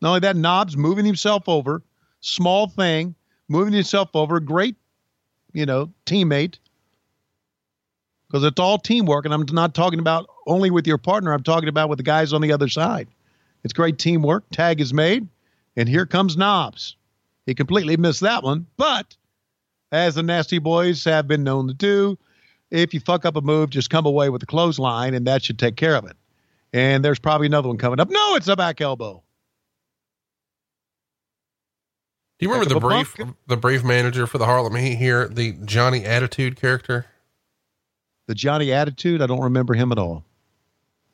D: Not only that, Knobbs moving himself over, small thing, moving himself over, great, you know, teammate. Because it's all teamwork, and I'm not talking about only with your partner. I'm talking about with the guys on the other side. It's great teamwork. Tag is made, and here comes Knobbs. He completely missed that one, but as the Nasty Boys have been known to do, if you fuck up a move, just come away with a clothesline, and that should take care of it. And there's probably another one coming up. No, it's a back elbow.
A: Do you remember the
D: Heck of a
A: brief, the brief manager for the Harlem Heat here, the Johnny Attitude character?
D: The Johnny Attitude, I don't remember him at all.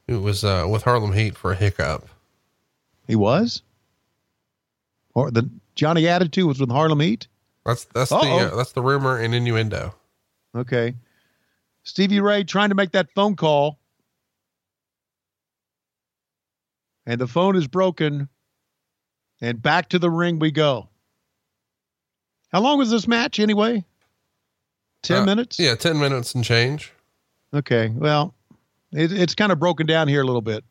A: Who was uh, with Harlem Heat for a hiccup?
D: He was? Or the Johnny Attitude was with Harlem Heat?
A: That's that's the
D: Uh-oh.
A: uh, that's the rumor and innuendo.
D: Okay. Stevie Ray trying to make that phone call. And the phone is broken. And back to the ring we go. How long was this match anyway? 10
A: Uh,
D: minutes?
A: Yeah, 10 minutes and change.
D: Okay. Well, it, it's kind of broken down here a little bit.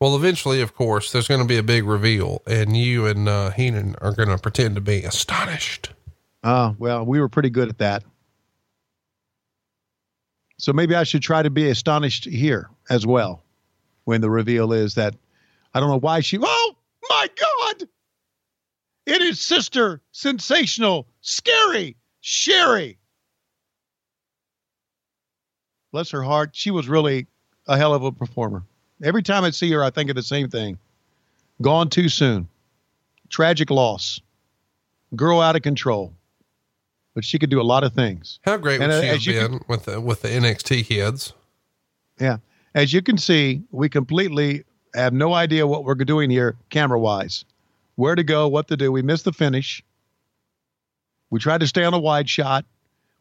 A: Well, eventually, of course, there's going to be a big reveal, and you and uh, Heenan are going to pretend to be astonished.
D: Uh, well, we were pretty good at that. So maybe I should try to be astonished here as well when the reveal is that I don't know why she. Oh my God! It is Sister Sensational, Scary, Sherri. Bless her heart. She was really a hell of a performer. Every time I see her, I think of the same thing. Gone too soon. Tragic loss. Girl out of control. But she could do a lot of things.
A: How great
D: And,
A: would
D: uh,
A: she have been with the, with the NXT kids?
D: Yeah. As you can see, we completely have no idea what we're doing here camera wise. Where to go, what to do. We missed the finish. We tried to stay on a wide shot.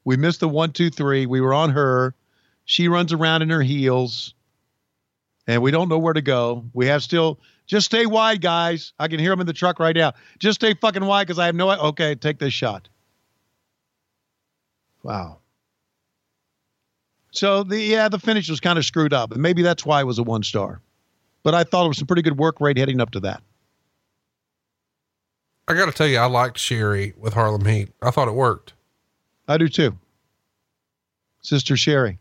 D: We missed the one, two, three. We were on her. She runs around in her heels. And we don't know where to go. We have still just stay wide, guys. I can hear them in the truck right now. Just stay fucking wide because I have no okay, take this shot. Wow. So the yeah, the finish was kind of screwed up, and maybe that's why it was a one star. But I thought it was some pretty good work rate heading up to that.
A: I got to tell you, I liked Sherri with Harlem Heat. I thought it worked.
D: I do too. Sister Sherri.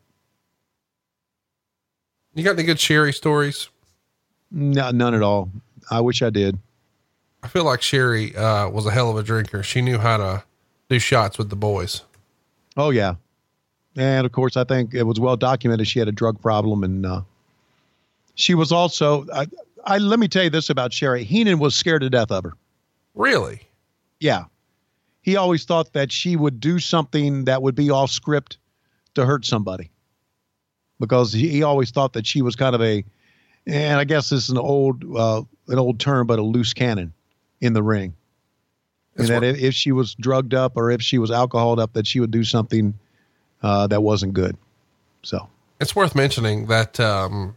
A: You got any good Sherri stories?
D: No, none at all. I wish I did.
A: I feel like Sherri uh, was a hell of a drinker. She knew how to do shots with the boys.
D: Oh yeah, and of course I think it was well documented she had a drug problem, and uh, she was also. I, I let me tell you this about Sherri. Heenan was scared to death of her.
A: Really?
D: Yeah, he always thought that she would do something that would be off script to hurt somebody, because he, he always thought that she was kind of a, and I guess this is an old uh, an old term, but a loose cannon in the ring. And that if she was drugged up or if she was alcoholed up, that she would do something uh, that wasn't good. So
A: It's worth mentioning that um,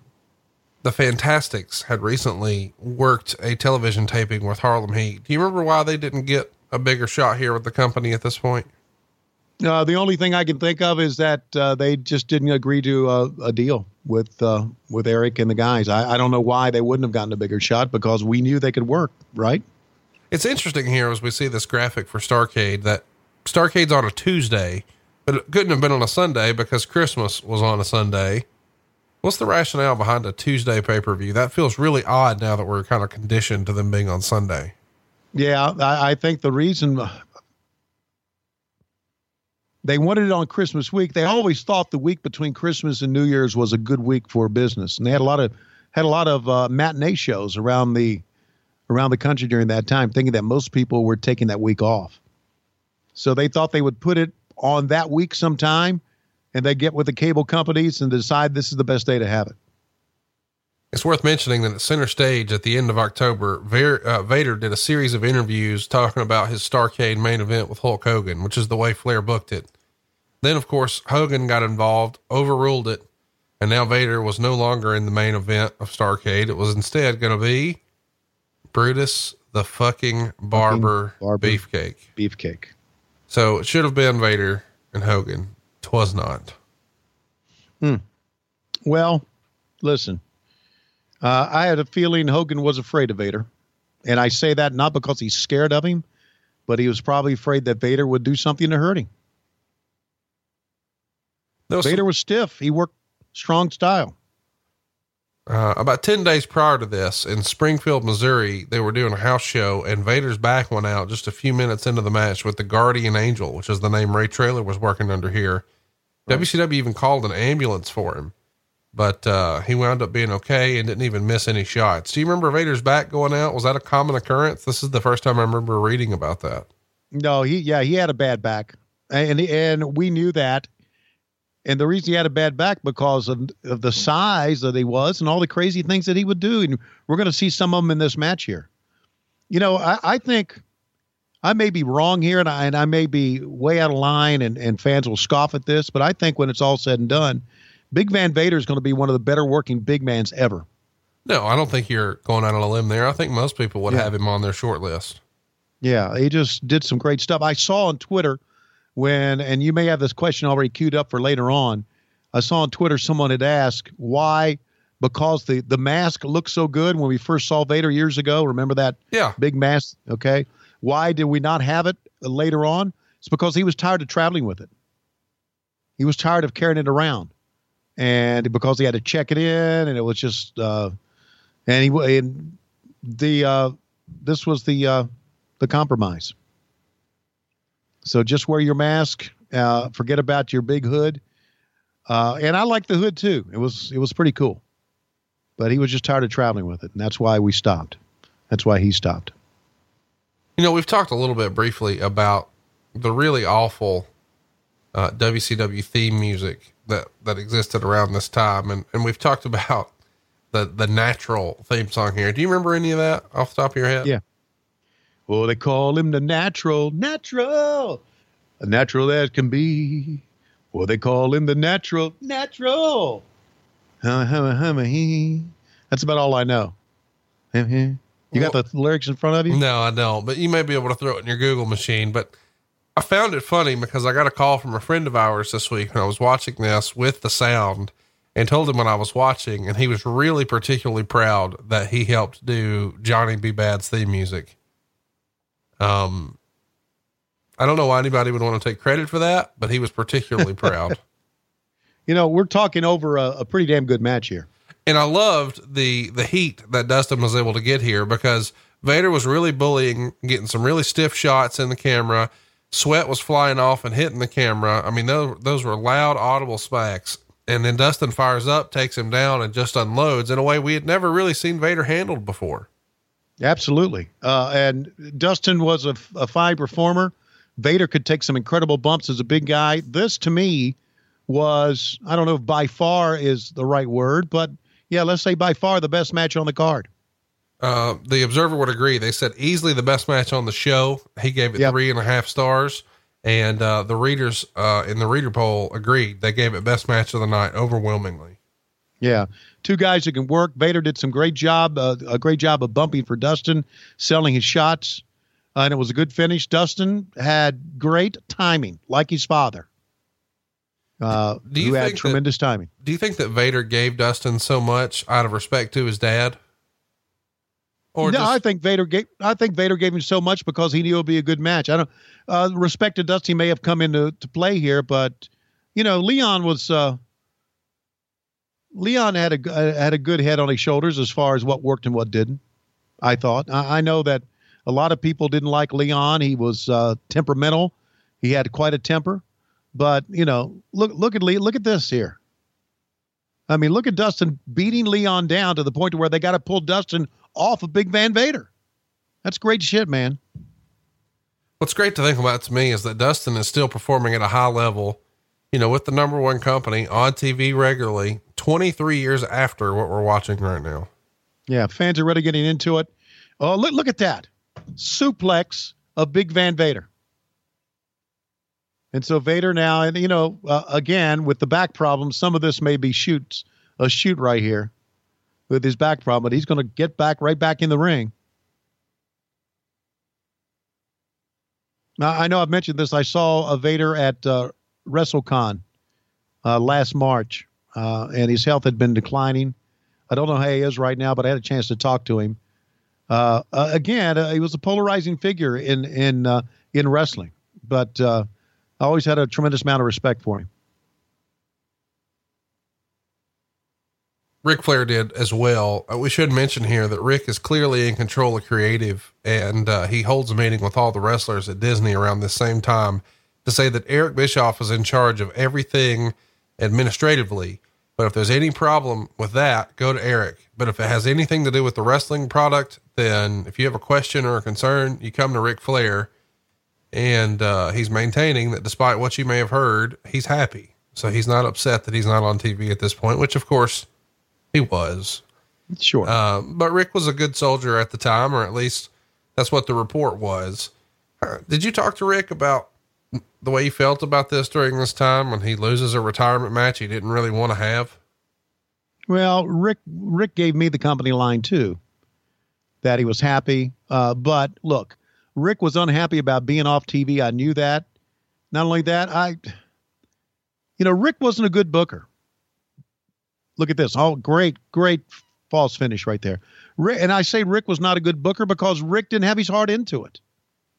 A: the Fantastics had recently worked a television taping with Harlem Heat. Do you remember why they didn't get a bigger shot here with the company at this point?
D: Uh, the only thing I can think of is that uh, they just didn't agree to a, a deal with uh, with Eric and the guys. I, I don't know why they wouldn't have gotten a bigger shot because we knew they could work, right?
A: It's interesting here as we see this graphic for Starcade that Starcade's on a Tuesday, but it couldn't have been on a Sunday because Christmas was on a Sunday. What's the rationale behind a Tuesday pay per view? That feels really odd now that we're kind of conditioned to them being on Sunday.
D: Yeah, I, I think the reason they wanted it on Christmas week, they always thought the week between Christmas and New Year's was a good week for business, and they had a lot of had a lot of uh, matinee shows around the around the country during that time, thinking that most people were taking that week off. So they thought they would put it on that week sometime, and they get with the cable companies and decide this is the best day to have it.
A: It's worth mentioning that at center stage at the end of October, Ver, uh, Vader did a series of interviews talking about his Starcade main event with Hulk Hogan, which is the way Flair booked it. Then, of course, Hogan got involved, overruled it, and now Vader was no longer in the main event of Starcade. It was instead going to be Brutus the fucking barber,
D: barber.
A: beefcake.
D: Beefcake.
A: So it should have been Vader and Hogan. Twas not. Hmm.
D: Well, listen, uh, I had a feeling Hogan was afraid of Vader. And I say that not because he's scared of him, but he was probably afraid that Vader would do something to hurt him.
A: Was some-
D: Vader was stiff. He worked strong style.
A: Uh, about 10 days prior to this in Springfield, Missouri, they were doing a house show and Vader's back went out just a few minutes into the match with the Guardian Angel, which is the name Ray Traylor was working under here. WCW even called an ambulance for him, but, uh, he wound up being okay and didn't even miss any shots. Do you remember Vader's back going out? Was that a common occurrence? This is the first time I remember reading about that.
D: No, he yeah, he had a bad back. And and we knew that. And the reason he had a bad back because of, of the size that he was and all the crazy things that he would do. And we're going to see some of them in this match here. You know, I, I think I may be wrong here and I, and I may be way out of line and, and fans will scoff at this, but I think when it's all said and done, Big Van Vader is going to be one of the better working big mans ever.
A: No, I don't think you're going out on a limb there. I think most people would
D: Yeah.
A: have him on their short list.
D: Yeah, he just did some great stuff. I saw on Twitter when, and you may have this question already queued up for later on. I saw on Twitter someone had asked why, because the, the mask looked so good when we first saw Vader years ago. Remember that
A: Yeah.
D: big mask? Okay. Why did we not have it later on? It's because he was tired of traveling with it. He was tired of carrying it around. And because he had to check it in and it was just, uh, and he, and the, uh, this was the, uh, the compromise. So just wear your mask. Uh, forget about your big hood. Uh, and I like the hood too. It was it was pretty cool. But he was just tired of traveling with it, and that's why we stopped. That's why he stopped.
A: You know, we've talked a little bit briefly about the really awful uh, WCW theme music that that existed around this time, and and we've talked about the the natural theme song here. Do you remember any of that off the top of your head?
D: Yeah. Well, they call him the natural, natural, a natural as can be. Well, they call him the natural, natural. That's about all I know. You got the lyrics in front of you?
A: No, I don't. But you may be able to throw it in your Google machine. But I found it funny because I got a call from a friend of ours this week and I was watching this with the sound and told him when I was watching, and he was really particularly proud that he helped do Johnny B. Badd's theme music. Um, I don't know why anybody would want to take credit for that, but he was particularly proud.
D: You know, we're talking over a, a pretty damn good match here.
A: and I loved the the heat that Dustin was able to get here because Vader was really bullying, getting some really stiff shots in the camera. Sweat was flying off and hitting the camera. I mean, those those were loud, audible smacks. And then Dustin fires up, takes him down, and just unloads in a way we had never really seen Vader handled before.
D: Absolutely. Uh, and Dustin was a, a fine performer. Vader could take some incredible bumps as a big guy. This to me was, I don't know if by far is the right word, but yeah, let's say by far the best match on the card.
A: Uh, the Observer would agree. They said easily the best match on the show. He gave it
D: Yep.
A: three and a half stars. And uh, the readers uh, in the reader poll agreed. They gave it best match of the night overwhelmingly.
D: Yeah. Two guys who can work. Vader did some great job, uh, a great job of bumping for Dustin, selling his shots. Uh, and it was a good finish. Dustin had great timing, like his father, uh,
A: Do you
D: who had
A: think that-
D: tremendous timing.
A: Do you think that Vader gave Dustin so much out of respect to his dad? Or
D: no,
A: just,
D: I think Vader gave. I think Vader gave him so much because he knew it would be a good match. I don't. Uh, respect to Dusty may have come into to play here, but you know, Leon was. Uh, Leon had a uh, had a good head on his shoulders as far as what worked and what didn't. I thought. I, I know that a lot of people didn't like Leon. He was uh, temperamental. He had quite a temper, but you know, look look at Lee. Look at this here. I mean, look at Dustin beating Leon down to the point to where they got to pull Dustin off of Big Van Vader. That's great shit, man.
A: what's great to think about to me is that Dustin is still performing at a high level, you know, with the number one company on TV regularly 23 years after what we're watching right now.
D: Yeah, fans are already getting into it. Oh, look look at that suplex of Big Van Vader. And so Vader now, and you know, uh, again with the back problem, some of this may be shoots a shoot right here with his back problem, but he's going to get back right back in the ring. Now I know I've mentioned this. I saw a Vader at uh, WrestleCon uh, last March, uh, and his health had been declining. I don't know how he is right now, but I had a chance to talk to him. Uh, uh, again, uh, he was a polarizing figure in in in wrestling, but I always had a tremendous amount of respect for him.
A: Ric Flair did as well. Uh, we should mention here that Ric is clearly in control of creative and uh, he holds a meeting with all the wrestlers at Disney around this same time to say that Eric Bischoff is in charge of everything administratively. But if there's any problem with that, go to Eric. But if it has anything to do with the wrestling product, then if you have a question or a concern, you come to Ric Flair. And uh, he's maintaining that despite what you may have heard, he's happy. So he's not upset that he's not on TV at this point, which of course he was.
D: Sure.
A: Uh, but Ric was a good soldier at the time, or at least that's what the report was. Uh, did you talk to Ric about the way he felt about this during this time when he loses a retirement match he didn't really want to have?
D: Well, Ric Ric gave me the company line too, that he was happy. Uh, but look, Ric was unhappy about being off TV. I knew that, Not only that, I, you know, Ric wasn't a good booker. Look at this. Oh, great, great false finish right there. Ric, and I say Ric was not a good booker because Ric didn't have his heart into it.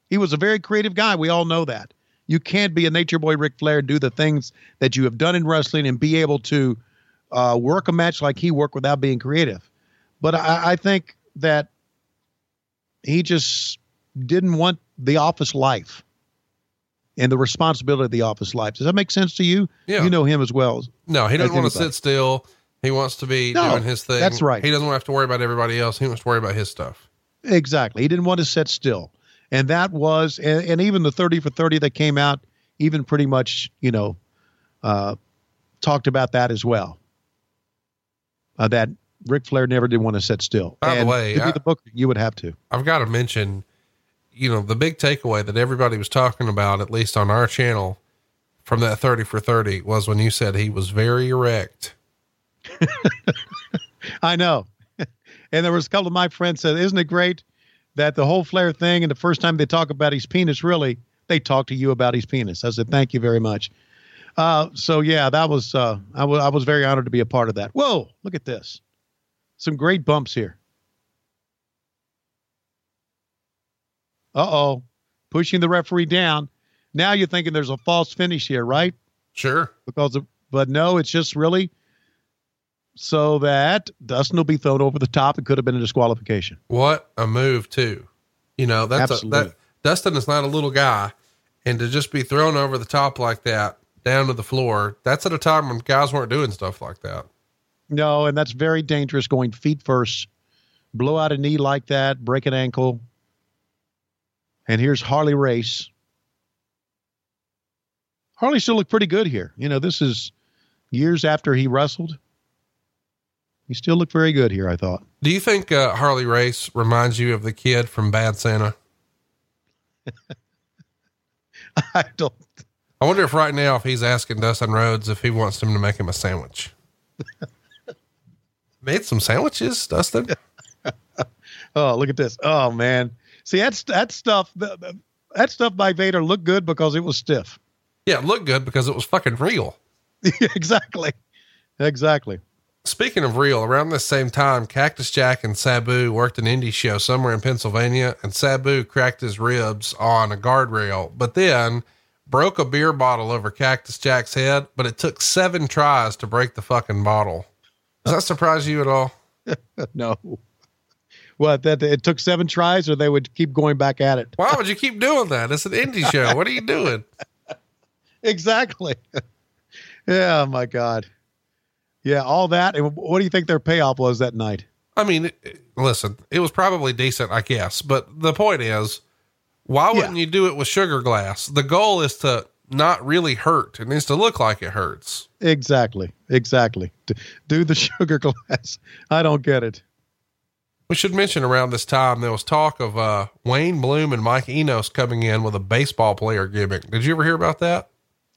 D: He was a very creative guy. We all know that. You can't be a nature boy Ric Flair, do the things that you have done in wrestling, and be able to uh, work a match like he worked without being creative. But I, I think that he just didn't want the office life and the responsibility of the office life. Does that make sense to you?
A: Yeah.
D: You know him as well.
A: No, he doesn't want to sit still. He wants to be
D: No,
A: doing his thing.
D: that's right.
A: He doesn't want to have to worry about everybody else. He wants to worry about his stuff.
D: Exactly. He didn't want to sit still. And that was, and, and even the 30 for 30 that came out, even pretty much, you know, uh, talked about that as well. Uh, that Ric Flair never did want to sit still.
A: By the way,
D: to
A: I-
D: be the booker, you would have to.
A: I've got to mention, you know, the big takeaway that everybody was talking about, at least on our channel, from that 30 for 30 was when you said he was very erect.
D: I know. and there was a couple of my friends said, "Isn't it great that the whole Flair thing and the first time they talk about his penis, really, they talk to you about his penis?" I said, "Thank you very much." Uh, so yeah, that was uh, I was I was very honored to be a part of that. Whoa, look at this, some great bumps here. Uh oh, pushing the referee down. Now you're thinking there's a false finish here, right?
A: Sure.
D: because of, but no, it's just really so that Dustin will be thrown over the top. It could have been a disqualification.
A: What a move too. You know, that's a, that Dustin is not a little guy and to just be thrown over the top like that down to the floor, that's at a time when guys weren't doing stuff like that.
D: No, and that's very dangerous going feet first, blow out a knee like that, break an ankle. And here's Harley Race. Harley still looked pretty good here. You know, this is years after he wrestled. He still looked very good here, I thought.
A: Do you think uh, Harley Race reminds you of the kid from Bad Santa?
D: I don't
A: I wonder if right now if he's asking Dustin Rhodes if he wants him to make him a sandwich. Made some sandwiches, Dustin.
D: Oh, look at this. Oh man. See, that's that stuff that, that stuff by Vader looked good because it was stiff.
A: Yeah, it looked good because it was fucking real.
D: exactly. Exactly.
A: Speaking of real, around this same time, Cactus Jack and Sabu worked an indie show somewhere in Pennsylvania, and Sabu cracked his ribs on a guardrail, but then broke a beer bottle over Cactus Jack's head. But it took seven tries to break the fucking bottle. Does that surprise you at all?
D: No. What that it took seven tries or they would keep going back at it.
A: Why would you keep doing that? It's an indie show. What are you doing?
D: Exactly. yeah, my God. Yeah, all that. And what do you think their payoff was that night?
A: I mean, listen, it was probably decent, I guess, but the point is, why wouldn't you do it with sugar glass? The goal is to not really hurt. It needs to look like it hurts.
D: Exactly. Exactly. Do the sugar glass. I don't get it.
A: We should mention around this time there was talk of uh, Wayne Bloom and Mike Enos coming in with a baseball player gimmick. Did you ever hear about that?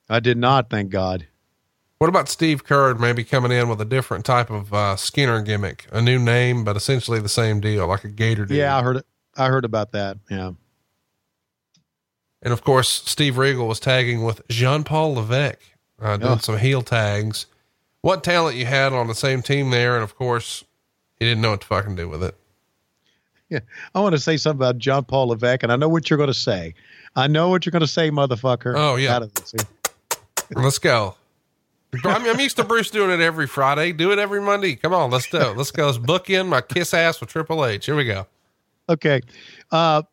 D: I did not, thank God.
A: What about Steve Keirn maybe coming in with a different type of uh, Skinner gimmick, a new name, but essentially the same deal, like a Gator deal?
D: Yeah, I heard it. I heard about that. Yeah.
A: And of course, Steve Regal was tagging with Jean Paul Levesque, uh, doing
D: Oh.
A: some heel tags. What talent you had on the same team there. And of course, he didn't know what to fucking do with it.
D: Yeah. I want to say something about John Paul Levesque, and I know what you're going to say. I know what you're going to say, motherfucker.
A: Oh, yeah.
D: Out of this.
A: Let's go. I'm, I'm used to Bruce doing it every Friday. Do it every Monday. Come on, let's do it. Let's go. Let's book in my kiss ass with Triple H. Here we go.
D: Okay. Uh,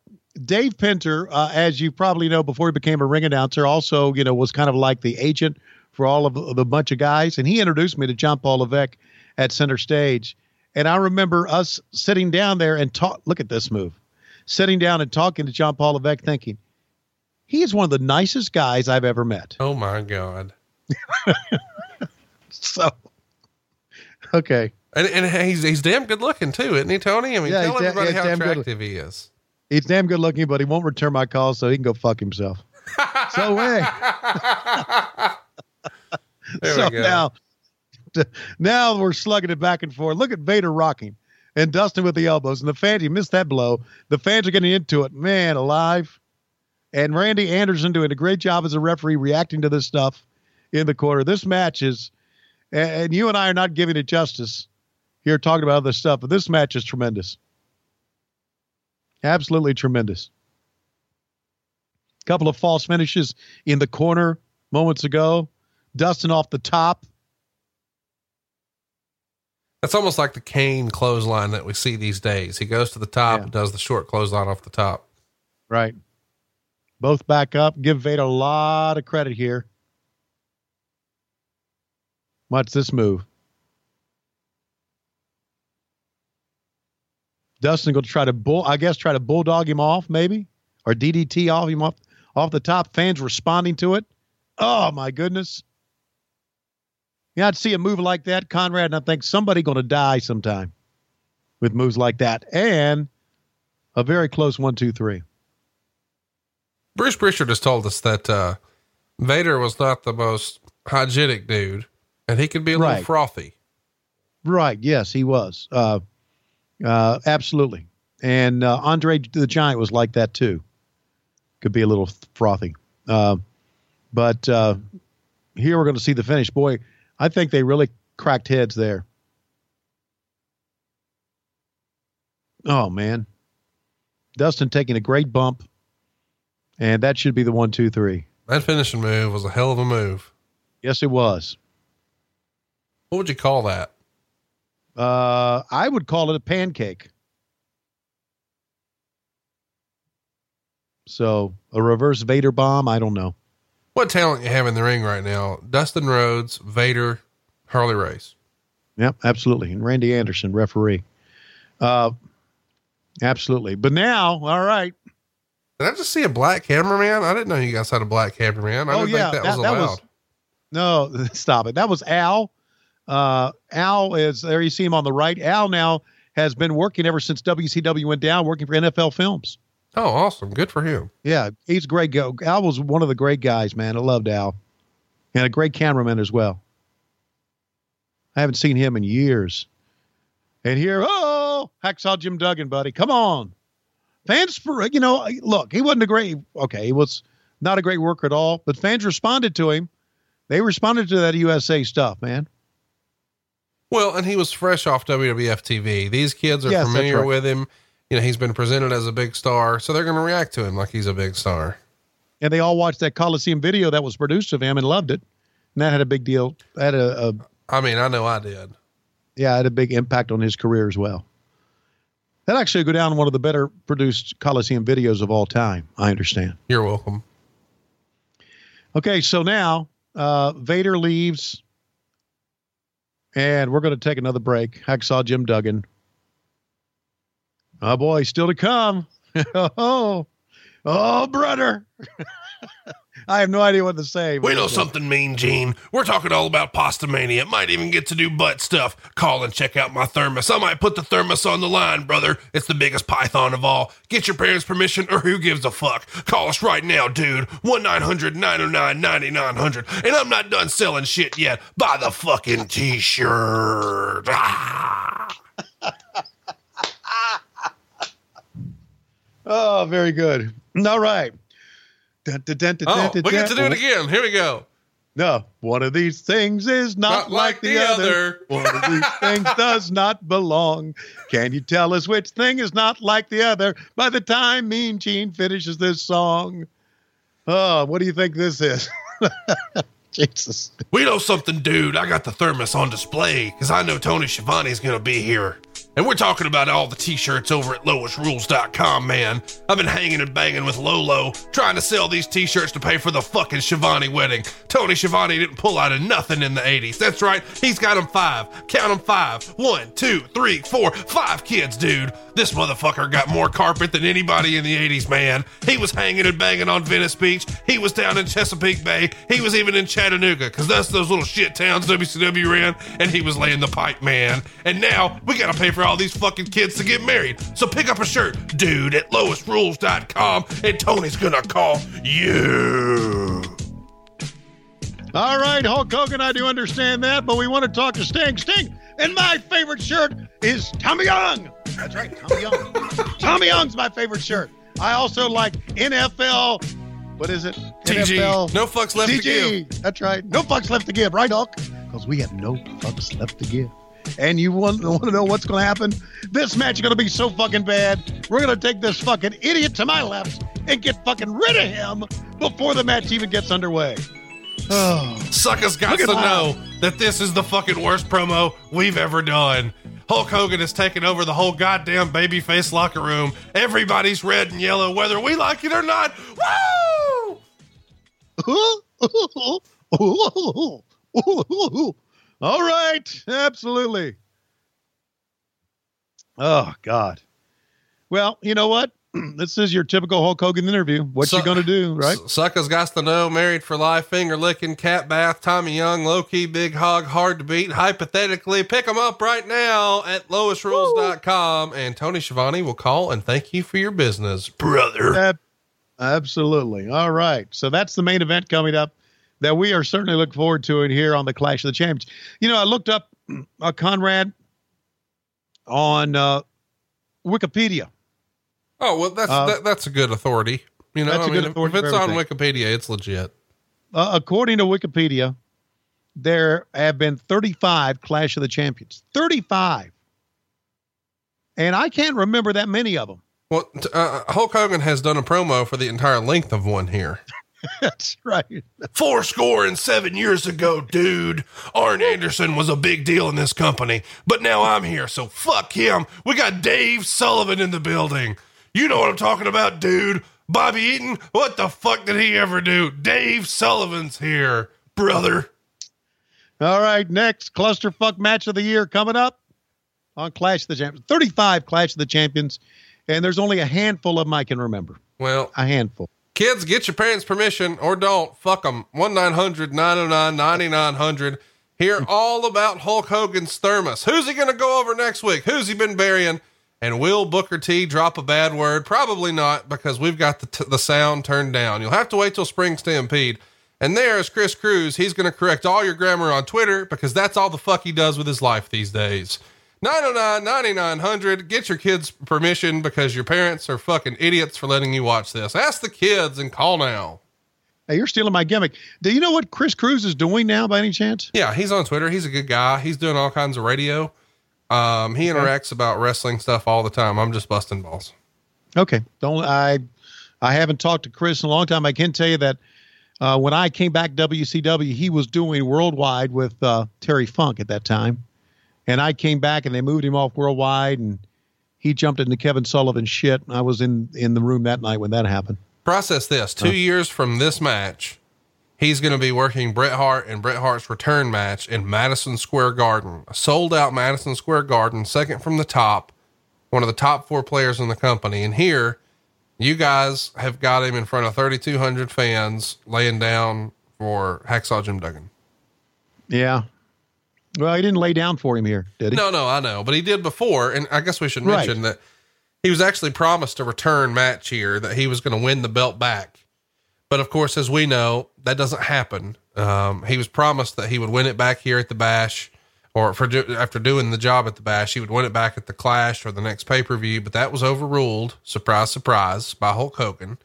D: Dave Penzer, uh, as you probably know, before he became a ring announcer, also, you know, was kind of like the agent for all of the, the bunch of guys. And he introduced me to John Paul Levesque at center stage. And I remember us sitting down there and talk. Look at this move. Sitting down and talking to John Paul Levesque, thinking, he is one of the nicest guys I've ever met.
A: Oh my God.
D: So, okay.
A: And, and he's, he's damn good looking too, isn't he, Tony? I mean,
D: Yeah,
A: tell
D: da-
A: everybody
D: yeah,
A: how attractive he is.
D: He's damn good looking, but he won't return my calls, so he can go fuck himself. so, hey.
A: There
D: so
A: we go.
D: now, now we're slugging it back and forth. Look at Vader rocking and Dustin with the elbows. And the fans, you missed that blow. The fans are getting into it. Man, alive. and Randy Anderson doing a great job as a referee reacting to this stuff in the corner. This match is, and and you and I are not giving it justice here talking about other stuff, but this match is tremendous. Absolutely tremendous. A Couple of false finishes in the corner moments ago. Dustin off the top.
A: That's almost like the Kane clothesline that we see these days. He goes to the top
D: Yeah.
A: and does the short clothesline off the top.
D: Right. Both back up. Give Vader a lot of credit here. Watch this move. Dustin going to try to bull, I guess, try to bulldog him off, maybe, or DDT off him off off the top. Fans responding to it. Oh my goodness. Yeah, I'd see a move like that, Conrad, and I think somebody going to die sometime with moves like that, and a very close one, two, three.
A: Bruce Prichard has told us that uh, Vader was not the most hygienic dude, and he can be a little frothy.
D: Right. Yes, he was. Uh, uh, absolutely. And uh, Andre the Giant was like that too. Could be a little frothy. Uh, but uh, here we're going to see the finish. Boy, I think they really cracked heads there. Oh, man. Dustin taking a great bump. And that should be the one, two, three.
A: That finishing move was a hell of a move.
D: Yes, it was.
A: What would you call that?
D: Uh, I would call it a pancake. So a reverse Vader bomb. I don't know.
A: What talent you have in the ring right now? Dustin Rhodes, Vader, Harley Race.
D: Yep, absolutely. And Randy Anderson, referee. Uh, absolutely. But now, all right.
A: Did I just see a black cameraman? I didn't know you guys had a black cameraman. I
D: Oh,
A: didn't
D: yeah,
A: think that,
D: that-
A: was
D: that
A: allowed.
D: was- No, stop it. That was Al. Uh, Al is there. You see him on the right. Al now has been working ever since WCW went down, working for NFL Films.
A: oh, awesome. Good for him.
D: Yeah, he's a great guy. Al was one of the great guys, man. I loved Al. And a great cameraman as well. I haven't seen him in years. And here, oh, Hacksaw Jim Duggan, buddy. Come on. Fans, for you know, look, he wasn't a great, okay, he was not a great worker at all, but fans responded to him. They responded to that USA stuff, man.
A: Well, and he was fresh off WWF TV. These kids are
D: Yes,
A: familiar
D: right.
A: with him. You know, he's been presented as a big star, so they're going to react to him like he's a big star.
D: And they all watched that Coliseum video that was produced of him and loved it. And that had a big deal. Had a, a
A: I mean, I know I did.
D: yeah, it had a big impact on his career as well. That actually go down one of the better produced Coliseum videos of all time. I understand.
A: You're welcome.
D: Okay, so now uh, Vader leaves, and we're going to take another break. Hacksaw Jim Duggan. Oh boy, still to come. oh, oh, brother. I have no idea what to say.
A: We know something mean, Gene. We're talking all about Pastamania. Might even get to do butt stuff. Call and check out my thermos. I might put the thermos on the line, brother. It's the biggest python of all. Get your parents' permission or who gives a fuck. Call us right now, dude. 1 900 909 9900. And I'm not done selling shit yet. Buy the fucking t shirt. Ah.
D: Oh, very good. All right. Dun, dun, dun,
A: Oh, we get to do it again. Here we go.
D: No, one of these things is not, like, the, other. One of these things does not belong. Can you tell us which thing is not like the other by the time Mean Gene finishes this song? Oh, what do you think this is? Jesus.
A: We know something, dude. I got the thermos on display because I know Tony Schiavone's going to be here. And we're talking about all the t shirts over at loisrules.com, man. I've been hanging and banging with Lolo, trying to sell these t shirts to pay for the fucking Schiavone wedding. Tony Schiavone didn't pull out of nothing in the 80s. That's right, he's got them five. Count them five. One, two, three, four, five kids, dude. This motherfucker got more carpet than anybody in the 80s, man. He was hanging and banging on Venice Beach. He was down in Chesapeake Bay. He was even in Chattanooga, because that's those little shit towns WCW ran, and he was laying the pipe, man. And now we gotta pay for all these fucking kids to get married. So pick up a shirt, dude, at loisrules.com, and Tony's gonna call you.
D: All right, Hulk Hogan, I do understand that, but we want to talk to Sting. Sting, and my favorite shirt is Tommy Young. That's right, Tommy Young. Tommy Young's my favorite shirt. I also like NFL what is it?
A: TG.
D: NFL.
A: No fucks left to give.
D: That's right. No fucks left to give, right, Hulk? Because we have no fucks left to give. And you want, want to know what's going to happen? This match is going to be so fucking bad. We're going to take this fucking idiot to my left and get fucking rid of him before the match even gets underway. Oh,
A: Suckers got to know that this is the fucking worst promo we've ever done. Hulk Hogan has taken over the whole goddamn babyface locker room. Everybody's red and yellow, whether we like it or not. Woo!
D: All right, absolutely. Oh God. Well, you know what? This is your typical Hulk Hogan interview. What
A: So-
D: you gonna do, right?
A: Suckers got to know, married for life, finger licking, cat bath, Tommy Young, low key, big hog, hard to beat. Hypothetically, pick them up right now at loisrules.com. And Tony Schiavone will call and thank you for your business, brother.
D: Ab- absolutely. All right. So that's the main event coming up that we are certainly looking forward to it here on the Clash of the Champions. You know, I looked up uh, Conrad on uh, Wikipedia.
A: Oh, well, that's
D: Uh,
A: that, that's a good authority. You know,
D: that's
A: I
D: a
A: mean,
D: good
A: if-
D: authority
A: if it's on. Wikipedia, it's legit.
D: Uh, according to Wikipedia, there have been 35 Clash of the Champions. 35. And I can't remember that many of them.
A: Well, t- uh, Hulk Hogan has done a promo for the entire length of one here.
D: That's right.
A: Four score and seven years ago, dude. Arn Anderson was a big deal in this company, but now I'm here, so fuck him. We got Dave Sullivan in the building. You know what I'm talking about, dude. Bobby Eaton, what the fuck did he ever do? Dave Sullivan's here, brother.
D: All right, next clusterfuck match of the year coming up on Clash of the Champions. 35 Clash of the Champions, and there's only a handful of them I can remember.
A: Well,
D: A handful.
A: Kids, get your parents' permission or don't. Fuck them. 1 900 909 9900. Hear all about Hulk Hogan's thermos. Who's he going to go over next week? Who's he been burying? And will Booker T drop a bad word? Probably not because we've got the, t- the sound turned down. You'll have to wait till Spring Stampede. And there's Chris Cruise. He's going to correct all your grammar on Twitter because that's all the fuck he does with his life these days. 909 9900. Get your kids' permission because your parents are fucking idiots for letting you watch this. Ask the kids and call now.
D: Hey, you're stealing my gimmick. Do you know what Chris Cruise is doing now by any chance?
A: Yeah, he's on Twitter. He's a good guy. He's doing all kinds of radio. Um, he interacts about wrestling stuff all the time. I'm just busting balls.
D: Okay. Don't I I haven't talked to Chris in a long time. I can tell you that uh, when I came back WCW, he was doing worldwide with uh, Terry Funk at that time. And I came back and they moved him off worldwide and he jumped into Kevin Sullivan shit. I was in in the room that night when that happened.
A: Process this. Two years from this match, he's going to be working Bret Hart and Bret Hart's return match in Madison Square Garden. A sold out Madison Square Garden, second from the top, one of the top four players in the company. And here, you guys have got him in front of 3,200 fans laying down for Hacksaw Jim Duggan.
D: Yeah. Well, he didn't lay down for him here, did he?
A: No, no, I know, but he did before, and I guess we should
D: Right.
A: mention that he was actually promised a return match here that he was going to win the belt back. But of course, as we know, that doesn't happen. Um, he was promised that he would win it back here at the Bash, or for after doing the job at the Bash, he would win it back at the Clash or the next pay per view. But that was overruled. Surprise, surprise, by Hulk Hogan.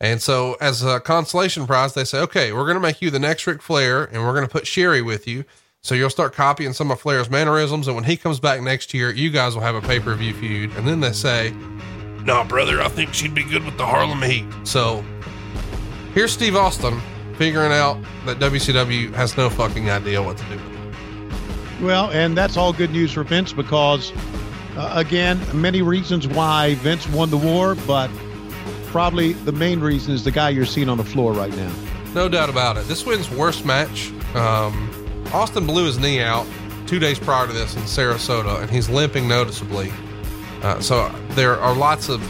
A: And so, as a consolation prize, they say, okay, we're going to make you the next Ric Flair and we're going to put Sherri with you. So you'll start copying some of Flair's mannerisms. And when he comes back next year, you guys will have a pay per view feud. And then they say, nah, brother, I think she'd be good with the Harlem Heat. So here's Steve Austin figuring out that WCW has no fucking idea what to do with it.
D: Well, and that's all good news for Vince because, uh, again, many reasons why Vince won the war, but probably the main reason is the guy you're seeing on the floor right now.
A: No doubt about it. This wins worst match. Um, Austin blew his knee out two days prior to this in Sarasota, and he's limping noticeably. Uh, so there are lots of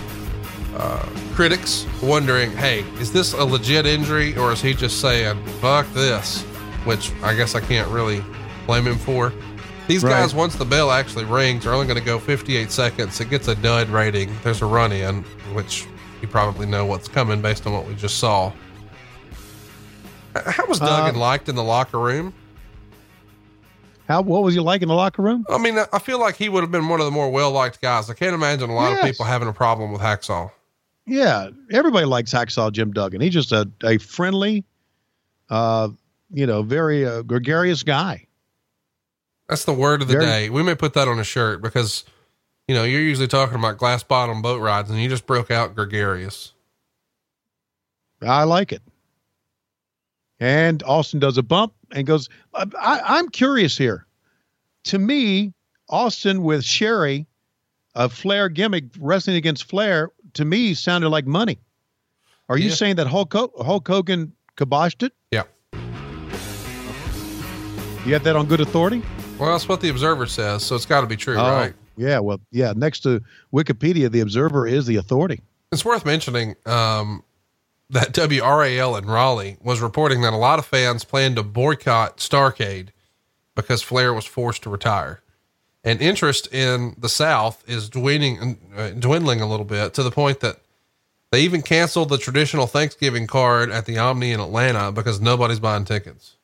A: uh, critics wondering, hey, is this a legit injury or is he just saying, fuck this? Which I guess I can't really blame him for. These
D: Right.
A: guys, once the bell actually rings, are only going to go 58 seconds. It gets a dud rating. There's a run in, which you probably know what's coming based on what we just saw. How was Duggan
D: Uh,
A: liked in the locker room?
D: How what was he like in the locker room?
A: I mean, I feel like he would have been one of the more well liked guys. I can't imagine a lot of people having a problem with Hacksaw.
D: Yeah, everybody likes Hacksaw Jim Duggan. He's just a, a friendly, uh, you know, very uh, gregarious guy.
A: That's the word of the
D: Very-
A: day. We may put that on a shirt because, you know, you're usually talking about glass bottom boat rides and you just broke out gregarious.
D: I like it. And Austin does a bump and goes, I, I, I'm curious here. To me, Austin with Sherri, a Flair gimmick wrestling against Flair, to me sounded like money. Are you
A: Yeah.
D: saying that Hulk, Hulk Hogan kiboshed it?
A: Yeah.
D: You have that on good authority?
A: Well, that's what the observer says. So it's got to be true, right?
D: Oh, yeah. Well, yeah. Next to Wikipedia, the Observer is the authority.
A: It's worth mentioning um, that WRAL in Raleigh was reporting that a lot of fans planned to boycott Starcade because Flair was forced to retire. And interest in the South is dwindling, uh, dwindling a little bit to the point that they even canceled the traditional Thanksgiving card at the Omni in Atlanta because nobody's buying tickets.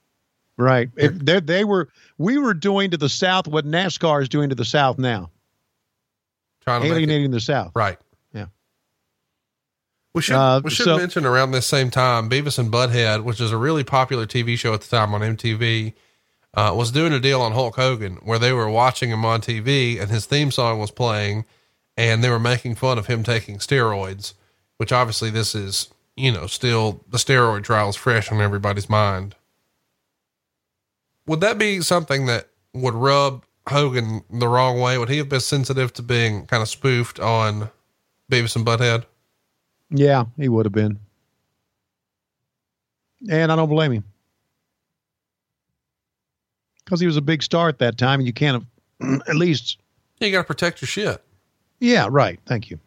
D: Right. If they, they were, we were doing to the South what NASCAR is doing to the South now,
A: Trying to
D: alienating the South.
A: right.
D: Yeah.
A: We should
D: Uh,
A: we should
D: so-
A: mention around this same time, Beavis and Butthead, which is a really popular TV show at the time on MTV, uh, was doing a deal on Hulk Hogan where they were watching him on TV and his theme song was playing, and they were making fun of him taking steroids, which obviously this is you know still the steroid trial is fresh on everybody's mind. Would that be something that would rub Hogan the wrong way? Would he have been sensitive to being kind of spoofed on Beavis and Butthead?
D: Yeah, he would have been. And I don't blame him. Because he was a big star at that time, and you can't have, at least,
A: You got to protect your shit.
D: yeah, right. Thank you.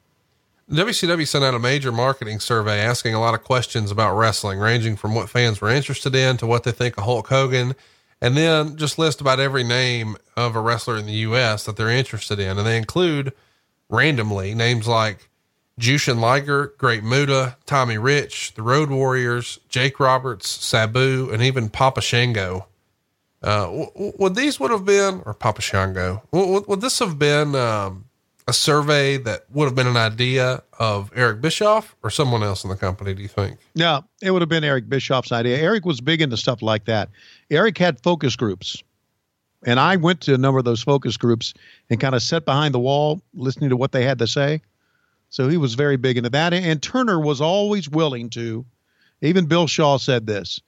A: WCW sent out a major marketing survey asking a lot of questions about wrestling, ranging from what fans were interested in to what they think of Hulk Hogan, and then just list about every name of a wrestler in the U.S. that they're interested in. And they include randomly names like Jushin Liger, Great Muta, Tommy Rich, the Road Warriors, Jake Roberts, Sabu, and even Papa Shango. Uh, w- would these would have been, or Papa Shango, would this have been, um, a survey that would have been an idea of Eric Bischoff or someone else in the company, do you think?
D: No, it would have been Eric Bischoff's idea. Eric was big into stuff like that. Eric had focus groups. And I went to a number of those focus groups and kind of sat behind the wall listening to what they had to say. So he was very big into that. And Turner was always willing to, even Bill Shaw said this.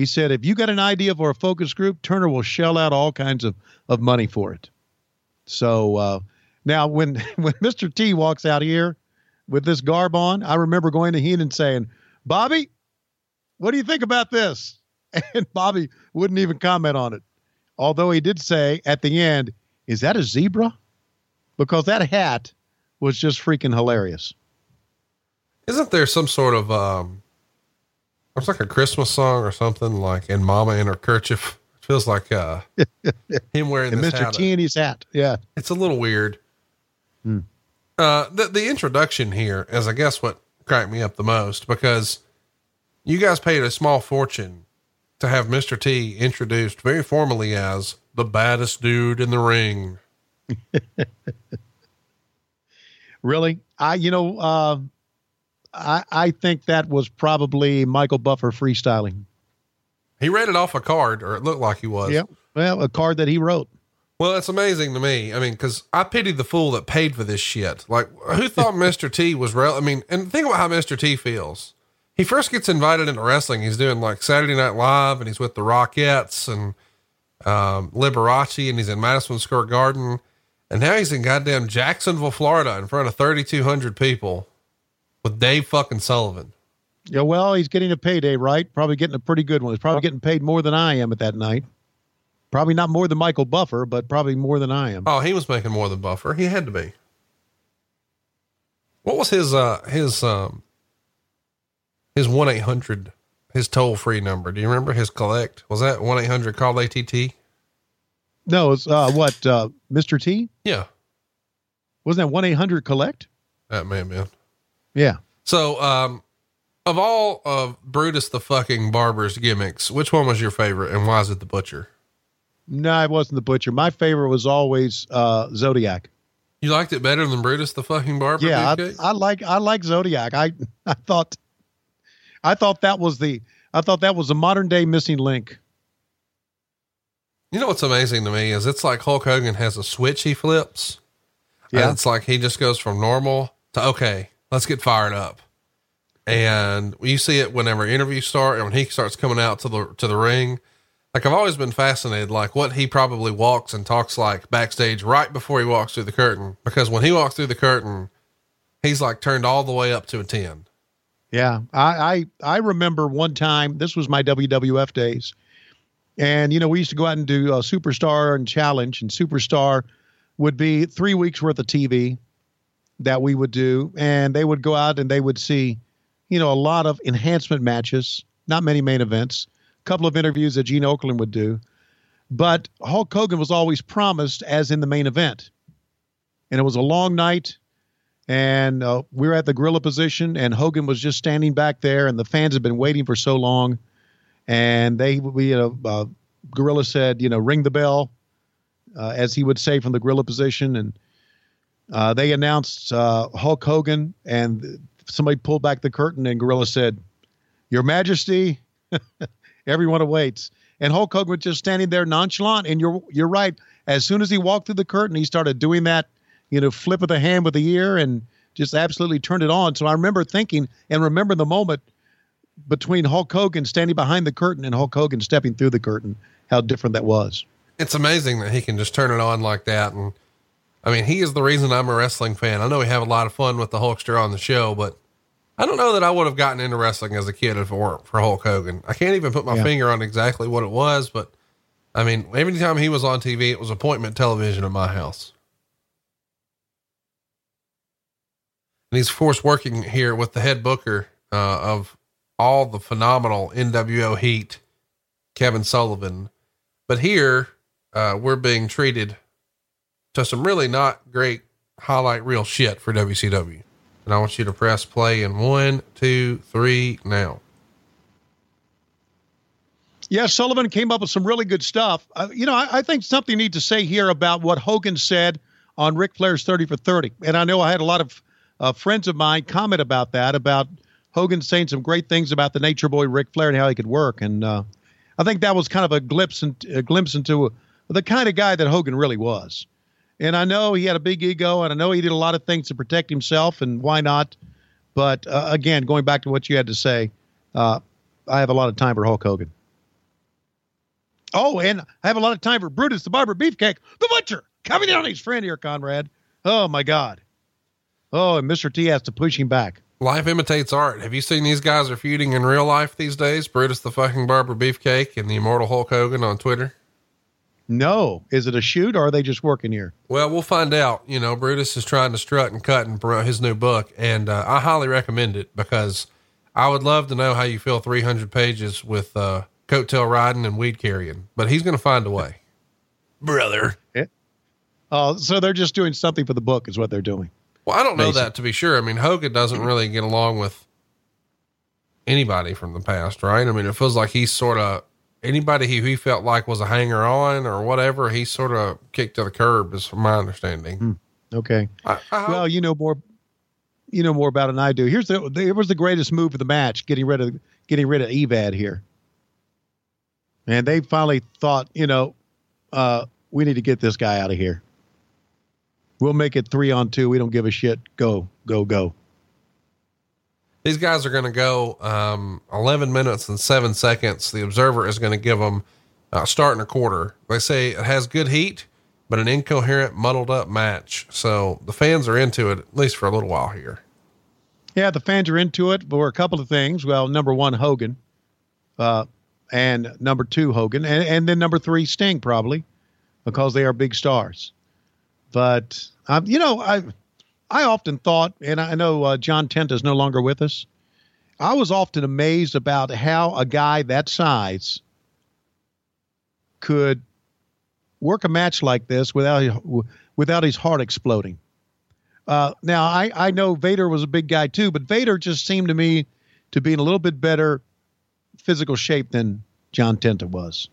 D: He said, if you got an idea for a focus group, Turner will shell out all kinds of, of money for it. So uh, now when when Mr. T walks out here with this garb on, I remember going to Heenan saying, Bobby, what do you think about this? And Bobby wouldn't even comment on it. Although he did say at the end, is that a zebra? Because that hat was just freaking hilarious.
A: Isn't there some sort of, um, it's like a Christmas song or something like in Mama in her kerchief? It feels like, uh, him wearing
D: And
A: this
D: Mr.
A: hat.
D: T and his hat. Yeah.
A: It's a little weird.
D: Hmm.
A: Uh, the, the introduction here is, I guess, what cracked me up the most because you guys paid a small fortune to have Mr. T introduced very formally as the baddest dude in the ring.
D: Really? I, you know, uh, I, I think that was probably Michael Buffer freestyling.
A: He read it off a card, or it looked like he was.
D: Yeah. Well, a card that he wrote.
A: Well, it's amazing to me. I mean, because I pity the fool that paid for this shit. Like, who thought Mr. T was real? I mean, and think about how Mr. T feels. He first gets invited into wrestling. He's doing like Saturday Night Live, and he's with the Rockettes and um, Liberace, and he's in Madison Square Garden, and now he's in goddamn Jacksonville, Florida, in front of thirty two hundred people with Dave fucking Sullivan.
D: Yeah, well, he's getting a payday, right? Probably getting a pretty good one. He's probably getting paid more than I am at that night. Probably not more than Michael Buffer, but probably more than I am.
A: Oh, he was making more than Buffer. He had to be. What was his uh his um his one eight hundred his toll free number? Do you remember his collect? Was that one eight hundred call ATT?
D: No, it's uh, what uh, Mr. T
A: Yeah,
D: wasn't that one eight hundred collect?
A: that man, man.
D: Yeah,
A: So um of all of Brutus the fucking barber's gimmicks, which one was your favorite and why is it the butcher?
D: no, it wasn't the butcher. My favorite was always uh, Zodiac.
A: You liked it better than Brutus the fucking barber?
D: yeah, I. I like I like Zodiac. I I thought I thought that was the I thought that was a modern day missing link.
A: You know what's amazing to me is it's like Hulk Hogan has a switch he flips.
D: Yeah.
A: And it's like he just goes from normal to okay, let's get fired up. And you see it whenever interviews start and when he starts coming out to the to the ring. Like I've always been fascinated, like what he probably walks and talks like backstage right before he walks through the curtain. Because when he walks through the curtain, he's like turned all the way up to a ten.
D: Yeah, I, I I remember one time. This was my WWF days, and you know we used to go out and do uh, Superstar and Challenge, and Superstar would be three weeks worth of TV that we would do, and they would go out and they would see, you know, a lot of enhancement matches, not many main events, a couple of interviews that Gene Okerlund would do, but Hulk Hogan was always promised as in the main event, and it was a long night and uh, we were at the gorilla position, and Hogan was just standing back there, and the fans had been waiting for so long, and they, we, you know, uh, gorilla said, you know, ring the bell, uh, as he would say from the gorilla position, and uh, they announced uh, Hulk Hogan, and somebody pulled back the curtain, and gorilla said, "Your Majesty, everyone awaits." And Hulk Hogan was just standing there nonchalant, and you're you're right. As soon as he walked through the curtain, he started doing that you know, flip of the hand with the ear and just absolutely turned it on. So I remember thinking and remember the moment between Hulk Hogan standing behind the curtain and Hulk Hogan stepping through the curtain, how different that was.
A: It's amazing that he can just turn it on like that. And I mean, he is the reason I'm a wrestling fan. I know we have a lot of fun with the Hulkster on the show, but I don't know that I would have gotten into wrestling as a kid if it weren't for Hulk Hogan. I can't even put my
D: Yeah.
A: finger on exactly what it was, but I mean, every time he was on TV, it was appointment television in my house. And he's, of course, working here with the head booker uh, of all the phenomenal NWO Heat, Kevin Sullivan. But here, uh, we're being treated to some really not great highlight reel shit for WCW. And I want you to press play in one, two, three, now.
D: Yeah, Sullivan came up with some really good stuff. Uh, you know, I, I think something need to say here about what Hogan said on Ric Flair's 30 for 30. And I know I had a lot of uh, friends of mine comment about that, about Hogan saying some great things about the Nature Boy Ric Flair and how he could work. And uh, I think that was kind of a glimpse, in, a glimpse into the kind of guy that Hogan really was. And I know he had a big ego, and I know he did a lot of things to protect himself, and why not? But uh, again, going back to what you had to say, uh, I have a lot of time for Hulk Hogan. Oh, and I have a lot of time for Brutus the Barber Beefcake, the Butcher, coming in on his friend here, Conrad. Oh my God. Oh, and Mr. T has to push him back.
A: Life imitates art. Have you seen these guys are feuding in real life these days? Brutus the fucking Barber Beefcake and the immortal Hulk Hogan on Twitter.
D: No, is it a shoot or are they just working here?
A: Well, we'll find out. You know, Brutus is trying to strut and cut and promote his new book, and uh, I highly recommend it because I would love to know how you fill 300 pages with uh, coattail riding and weed carrying, but he's going to find a way. Brother.
D: Oh, so they're just doing something for the book, is what they're doing.
A: Well, I don't know
D: Basic.
A: that to be sure. I mean, Hogan doesn't really get along with anybody from the past, right? I mean, it feels like he's sort of anybody who he felt like was a hanger on or whatever, he sort of kicked to the curb, is from my understanding.
D: Okay.
A: I, I
D: Well, you know more. You know more about it than I do. Here's the. It was the greatest move of the match: getting rid of getting rid of Evad here. And they finally thought, you know, uh, we need to get this guy out of here. We'll make it three on two. We don't give a shit. Go, go, go.
A: These guys are going to go um, 11 minutes and seven seconds. The observer is going to give them uh, start in a quarter. They say it has good heat, but an incoherent, muddled up match. So the fans are into it at least for a little while here.
D: Yeah, the fans are into it for a couple of things. Well, number one, Hogan, uh, and number two, Hogan, and, and then number three, Sting, probably, because they are big stars. But um, you know, I I often thought, and I know uh, John Tenta is no longer with us. I was often amazed about how a guy that size could work a match like this without without his heart exploding. Uh, now I, I know Vader was a big guy too, but Vader just seemed to me to be in a little bit better physical shape than John Tenta was.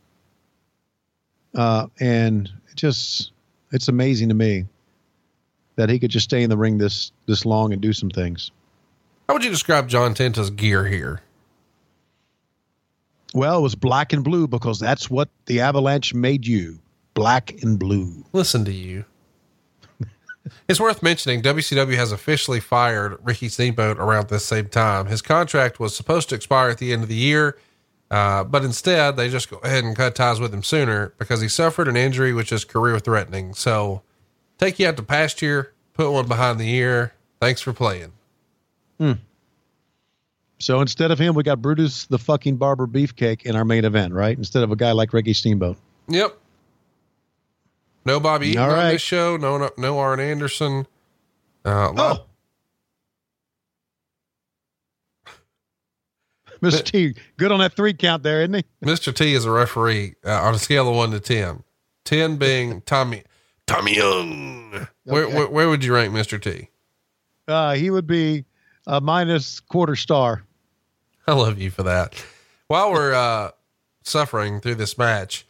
D: Uh, and it just it's amazing to me that he could just stay in the ring this this long and do some things.
A: How would you describe John Tenta's gear here?
D: Well, it was black and blue because that's what the Avalanche made you black and blue.
A: Listen to you. it's worth mentioning WCW has officially fired Ricky Steamboat around this same time. His contract was supposed to expire at the end of the year, uh, but instead they just go ahead and cut ties with him sooner because he suffered an injury which is career threatening. So take you out to pasture, put one behind the ear. Thanks for playing. Hmm.
D: So instead of him, we got Brutus the fucking Barber Beefcake in our main event, right? Instead of a guy like Ricky Steamboat.
A: Yep. No Bobby Eaton
D: All
A: on this show. No, no, no Arn Anderson. Uh,
D: Oh. Mr. T, good on that three count there, isn't he?
A: Mr. T is a referee uh, on a scale of one to 10. 10 being Tommy, Tommy Young. Where,
D: Okay.
A: where, where would you rank Mr. T?
D: Uh, he would be a minus quarter star.
A: I love you for that. While we're, uh, suffering through this match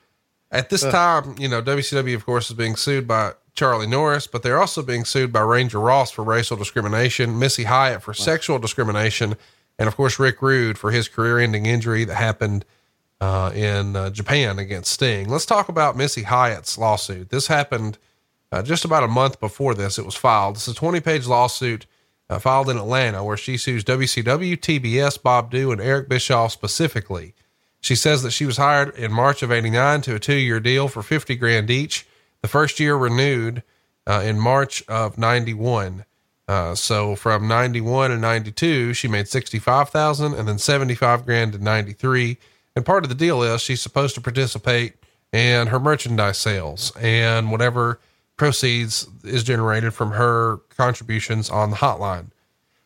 A: at this time, you know, WCW of course is being sued by Charlie Norris, but they're also being sued by Ranger Ross for racial discrimination, Missy Hyatt for sexual discrimination, and of course Rick Rude for his career-ending injury that happened uh, in uh, Japan against Sting. Let's talk about Missy Hyatt's lawsuit. This happened uh, just about a month before this. It was filed. It's a 20-page lawsuit uh, filed in Atlanta where she sues WCW, TBS, Bob Dhue, and Eric Bischoff specifically. She says that she was hired in March of 89 to a two year deal for 50 grand each. The first year renewed uh, in March of 91. Uh, so from 91 and 92, she made 65,000 and then 75 grand in 93. And part of the deal is she's supposed to participate in her merchandise sales and whatever proceeds is generated from her contributions on the hotline.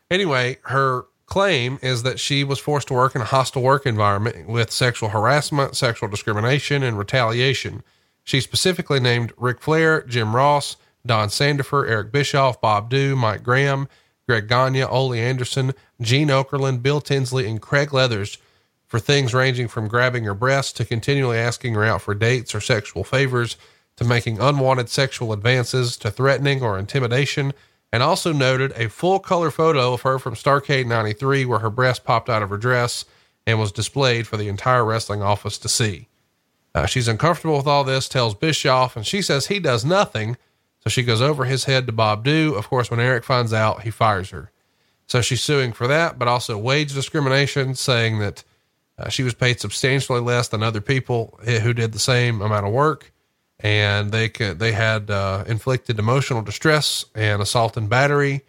A: Anyway, her claim is that she was forced to work in a hostile work environment with sexual harassment, sexual discrimination, and retaliation. She specifically named Ric Flair, Jim Ross, Don Sandifer, Eric Bischoff, Bob Dhue, Mike Graham, Greg Gagne, Ole Anderson, Gene Okerlund, Bill Tinsley, and Craig Leathers for things ranging from grabbing her breasts to continually asking her out for dates or sexual favors to making unwanted sexual advances to threatening or intimidation and also noted a full color photo of her from Starcade 93 where her breast popped out of her dress and was displayed for the entire wrestling office to see. Uh, she's uncomfortable with all this, tells Bischoff, and she says he does nothing. So she goes over his head to Bob Dhue. Of course, when Eric finds out, he fires her. So she's suing for that, but also wage discrimination, saying that uh, she was paid substantially less than other people who did the same amount of work, and they could, they had uh, inflicted emotional distress and assault and battery,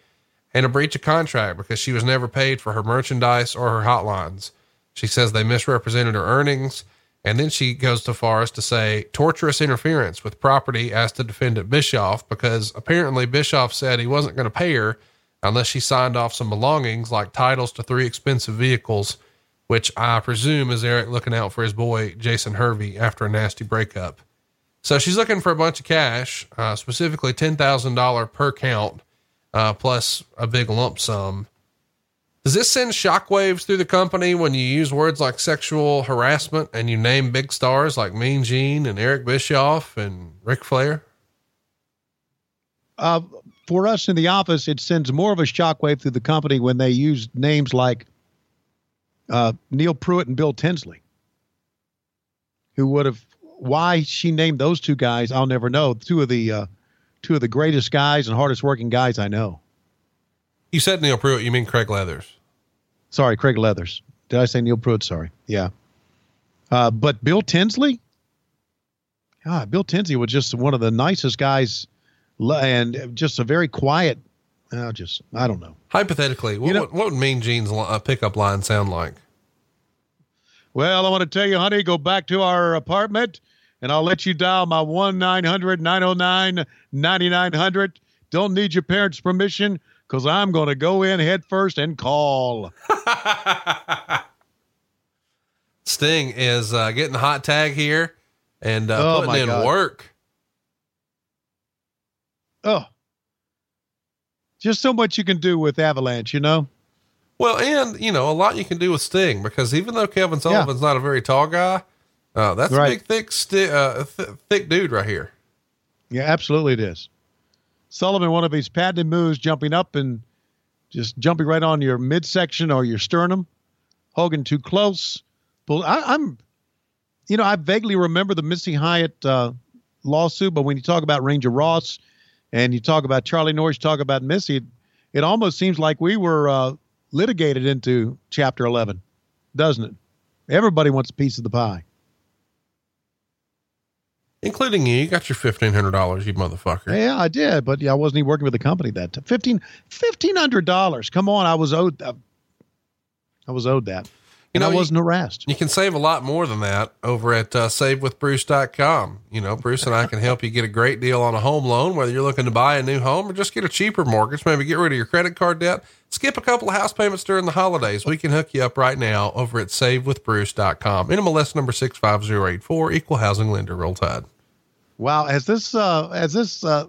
A: and a breach of contract because she was never paid for her merchandise or her hotlines. She says they misrepresented her earnings, and then she goes so far as to say torturous interference with property as to defendant Bischoff because apparently Bischoff said he wasn't going to pay her unless she signed off some belongings like titles to three expensive vehicles which I presume is Eric looking out for his boy Jason Hervey after a nasty breakup. So she's looking for a bunch of cash, uh, specifically ten thousand dollar per count, uh, plus a big lump sum. Does this send shockwaves through the company when you use words like sexual harassment and you name big stars like Mean Gene and Eric Bischoff and Ric Flair?
D: Uh, for us in the office, it sends more of a shockwave through the company when they use names like uh, Neil Pruitt and Bill Tinsley, who would have. Why she named those two guys, I'll never know. Two of the uh, two of the greatest guys and hardest working guys I know.
A: You said Neil Pruitt, you mean Craig Leathers.
D: Sorry, Craig Leathers. Did I say Neil Pruitt? Sorry. Yeah. Uh, but Bill Tinsley, God, Bill Tinsley was just one of the nicest guys, and just a very quiet. Uh, just I don't know.
A: Hypothetically, what,
D: know-
A: what, what would Mean Gene's uh, pickup line sound like?
D: Well, I want to tell you, honey, go back to our apartment, and I'll let you dial my one 909 9900 Don't need your parents' permission because I'm going to go in head first and call.
A: Sting is uh, getting the hot tag here and uh,
D: Oh,
A: putting in
D: God.
A: work.
D: Oh, just so much you can do with Avalanche, you know.
A: Well, and you know, a lot you can do with Sting because even though Kevin Sullivan's not a very tall guy, uh, that's a
D: Right.
A: big, thick, sti- uh, th- thick dude right here.
D: Yeah, absolutely it is. Sullivan, one of his patented moves, jumping up and just jumping right on your midsection or your sternum. Hogan too close. Pull. I, I'm, you know, I vaguely remember the Missy Hyatt uh, lawsuit, but when you talk about Ranger Ross and you talk about Charlie Norris, talk about Missy, it, it almost seems like we were uh, litigated into Chapter 11, doesn't it? Everybody wants a piece of the pie.
A: Including you. You got your fifteen hundred dollars, you motherfucker.
D: Yeah, I did, but yeah, I wasn't even working with the company that time. Fifteen, fifteen hundred dollars. Come on, I was owed. Uh, I was owed that.
A: You
D: And
A: know,
D: I wasn't harassed.
A: You can save a lot more than that over at uh, savewithbruce.com. You know, Bruce and I can help you get a great deal on a home loan, whether you're looking to buy a new home or just get a cheaper mortgage, maybe get rid of your credit card debt, skip a couple of house payments during the holidays. We can hook you up right now over at savewithbruce.com. NMLS number 65084, equal housing lender, roll tide.
D: Wow, has this uh has this uh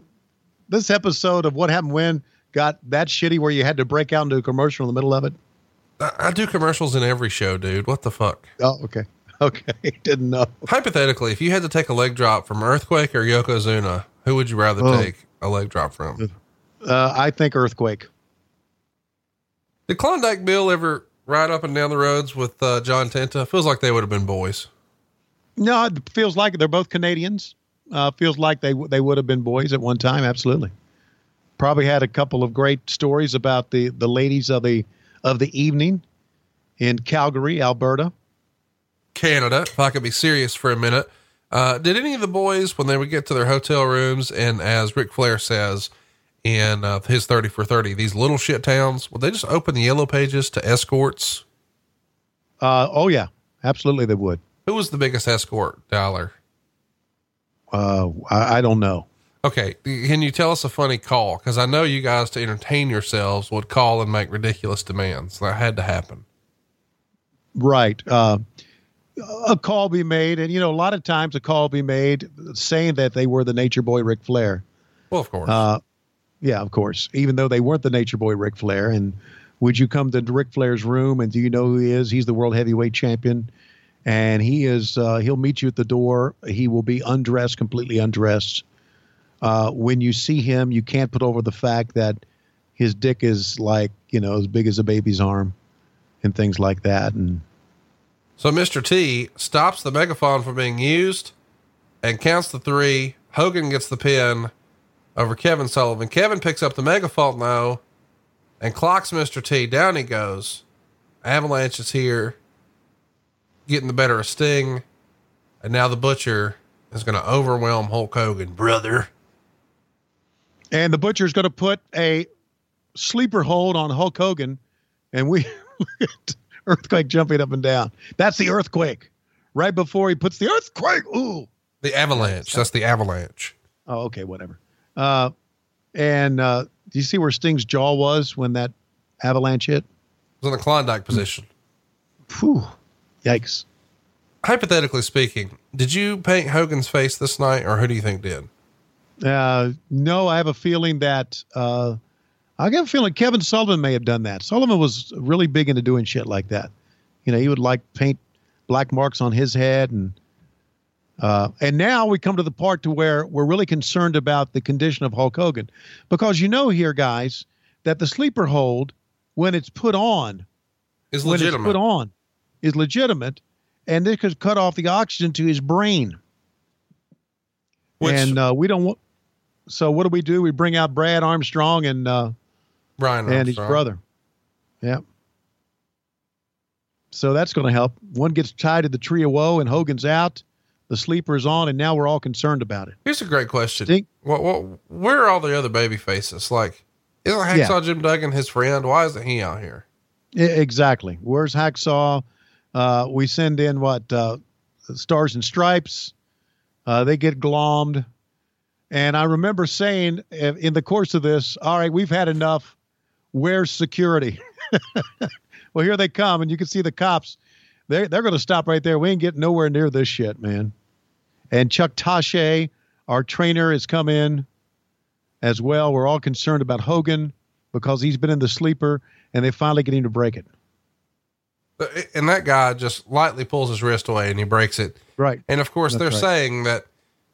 D: this episode of what happened when got that shitty where you had to break out into a commercial in the middle of it?
A: I, I do commercials in every show, dude. What the fuck?
D: Oh, okay. Okay. Didn't know.
A: Hypothetically, if you had to take a leg drop from Earthquake or Yokozuna, who would you rather
D: Oh.
A: take a leg drop from?
D: Uh I think earthquake.
A: Did Klondike Bill ever ride up and down the roads with uh, John Tenta? Feels like they would have been boys.
D: No, it feels like they're both Canadians. Uh feels like they they would have been boys at one time, absolutely. Probably had a couple of great stories about the the ladies of the of the evening in Calgary, Alberta.
A: Canada, if I could be serious for a minute. Uh, did any of the boys, when they would get to their hotel rooms, and as Ric Flair says in uh, his 30 for 30, these little shit towns, would they just open the yellow pages to escorts?
D: Uh oh yeah, absolutely they would.
A: Who was the biggest escort dollar?
D: Uh I, I don't know.
A: Okay. Can you tell us a funny call? Because I know you guys, to entertain yourselves, would call and make ridiculous demands. That had to happen.
D: Right. Uh, a call be made, and you know, a lot of times a call be made saying that they were the Nature Boy Ric Flair.
A: Well, of course.
D: Uh, yeah, of course. Even though they weren't the Nature Boy Ric Flair, and would you come to Ric Flair's room and do you know who he is? He's the world heavyweight champion, and he is. Uh, he'll meet you at the door. He will be undressed, completely undressed. Uh, when you see him, you can't put over the fact that his dick is like you know as big as a baby's arm, and things like that, and.
A: So Mr. T stops the megaphone from being used and counts the three. Hogan gets the pin over Kevin Sullivan. Kevin picks up the megaphone though and clocks Mr. T. Down he goes. Avalanche is here, getting the better of Sting. And now the butcher is going to overwhelm Hulk Hogan, brother.
D: And the Butcher is going to put a sleeper hold on Hulk Hogan, and we earthquake jumping up and down. That's the earthquake. Right before he puts the earthquake. Ooh.
A: The avalanche. That's the avalanche.
D: Oh, okay, whatever. Uh, and uh, do you see where Sting's jaw was when that avalanche hit?
A: It was in the Klondike position.
D: Phew. Yikes.
A: Hypothetically speaking, did you paint Hogan's face this night or who do you think did?
D: Uh, no, I have a feeling that uh, I have a feeling Kevin Sullivan may have done that. Sullivan was really big into doing shit like that. You know, he would like paint black marks on his head, and uh, and now we come to the part to where we're really concerned about the condition of Hulk Hogan, because you know here, guys, that the sleeper hold when it's put on,
A: Is
D: when it's
A: legitimate.
D: put on, is legitimate, and this could cut off the oxygen to his brain
A: Which
D: and uh, we don't want. So what do we do? We bring out Brad Armstrong and uh,
A: Brian
D: and his brother. Yeah. So that's going to help. One gets tied to the tree of woe, and Hogan's out. The sleeper's on, and now we're all concerned about it.
A: Here's a great question.
D: Think-
A: What, what, where are all the other baby faces? Like, isn't Hacksaw Jim Duggan his friend? Why isn't he out here?
D: Exactly. Where's Hacksaw? Uh, we send in what uh, Stars and Stripes. Uh, they get glommed. And I remember saying uh, in the course of this, all right, we've had enough. Where's security? well, here they come, and you can see the cops. They're, they're going to stop right there. We ain't getting nowhere near this shit, man. And Chuck Tache, our trainer, has come in as well. We're all concerned about Hogan because he's been in the sleeper, and they finally get him to break it.
A: Uh, And that guy just lightly pulls his wrist away and he breaks it.
D: Right.
A: And of course,
D: That's
A: they're
D: right.
A: saying that,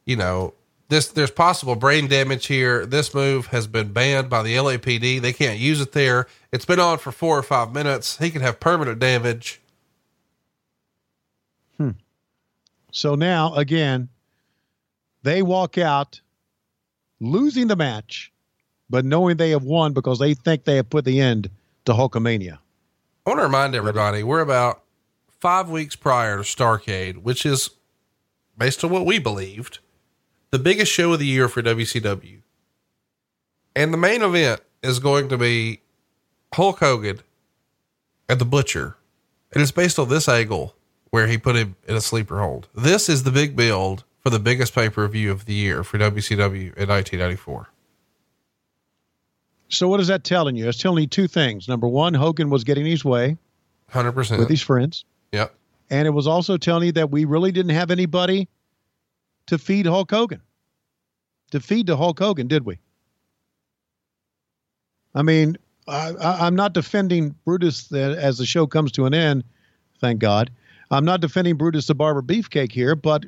A: you know, this there's possible brain damage here. This move has been banned by the LAPD. They can't use it there. It's been on for four or five minutes. He could have permanent damage. Hmm.
D: So now, again, they walk out losing the match, but knowing they have won because they think they have put the end to Hulkamania.
A: I want to remind everybody we're about five weeks prior to Starcade, which is based on what we believed the biggest show of the year for WCW. And the main event is going to be Hulk Hogan and the Butcher. And it's based on this angle where he put him in a sleeper hold. This is the big build for the biggest pay per view of the year for WCW in 1994.
D: So, what is that telling you? It's telling you two things. Number one, Hogan was getting his way
A: 100%.
D: with his friends.
A: Yep.
D: And it was also telling you that we really didn't have anybody to feed Hulk Hogan. To feed to Hulk Hogan, did we? I mean, I, I, I'm not defending Brutus that as the show comes to an end, thank God. I'm not defending Brutus the Barber Beefcake here, but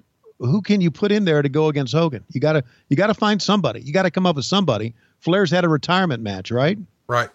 D: who can you put in there to go against Hogan? You gotta you gotta find somebody. You gotta come up with somebody. Flair's had a retirement match, right?
A: Right.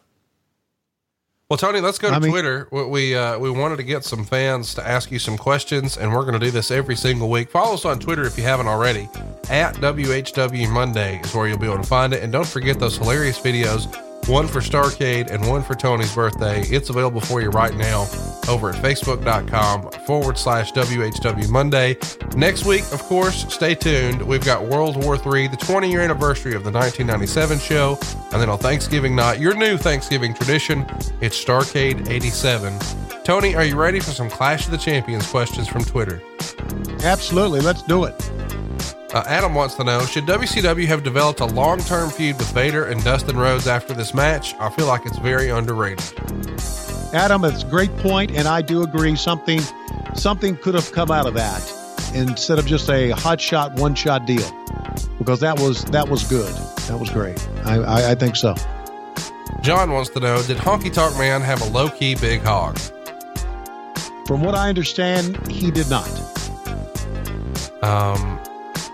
A: Well, Tony, let's go to
D: I mean-
A: Twitter. We we, uh, we wanted to get some fans to ask you some questions, and we're going to do this every single week. Follow us on Twitter if you haven't already. At WHW Monday is where you'll be able to find it, and don't forget those hilarious videos. One for Starcade and one for Tony's birthday. It's available for you right now over at facebook.com forward slash WHW Monday. Next week, of course, stay tuned. We've got World War III, the 20 year anniversary of the 1997 show. And then on Thanksgiving night, your new Thanksgiving tradition, it's Starcade 87. Tony, are you ready for some Clash of the Champions questions from Twitter?
D: Absolutely. Let's do it.
A: Uh, Adam wants to know Should WCW have developed a long term feud with Vader and Dustin Rhodes after this match? I feel like it's very underrated.
D: Adam, it's a great point, and I do agree. Something, something could have come out of that instead of just a hot shot, one shot deal, because that was that was good. That was great. I, I, I think so.
A: John wants to know Did Honky Tonk Man have a low key big hog?
D: From what I understand, he did not.
A: Um,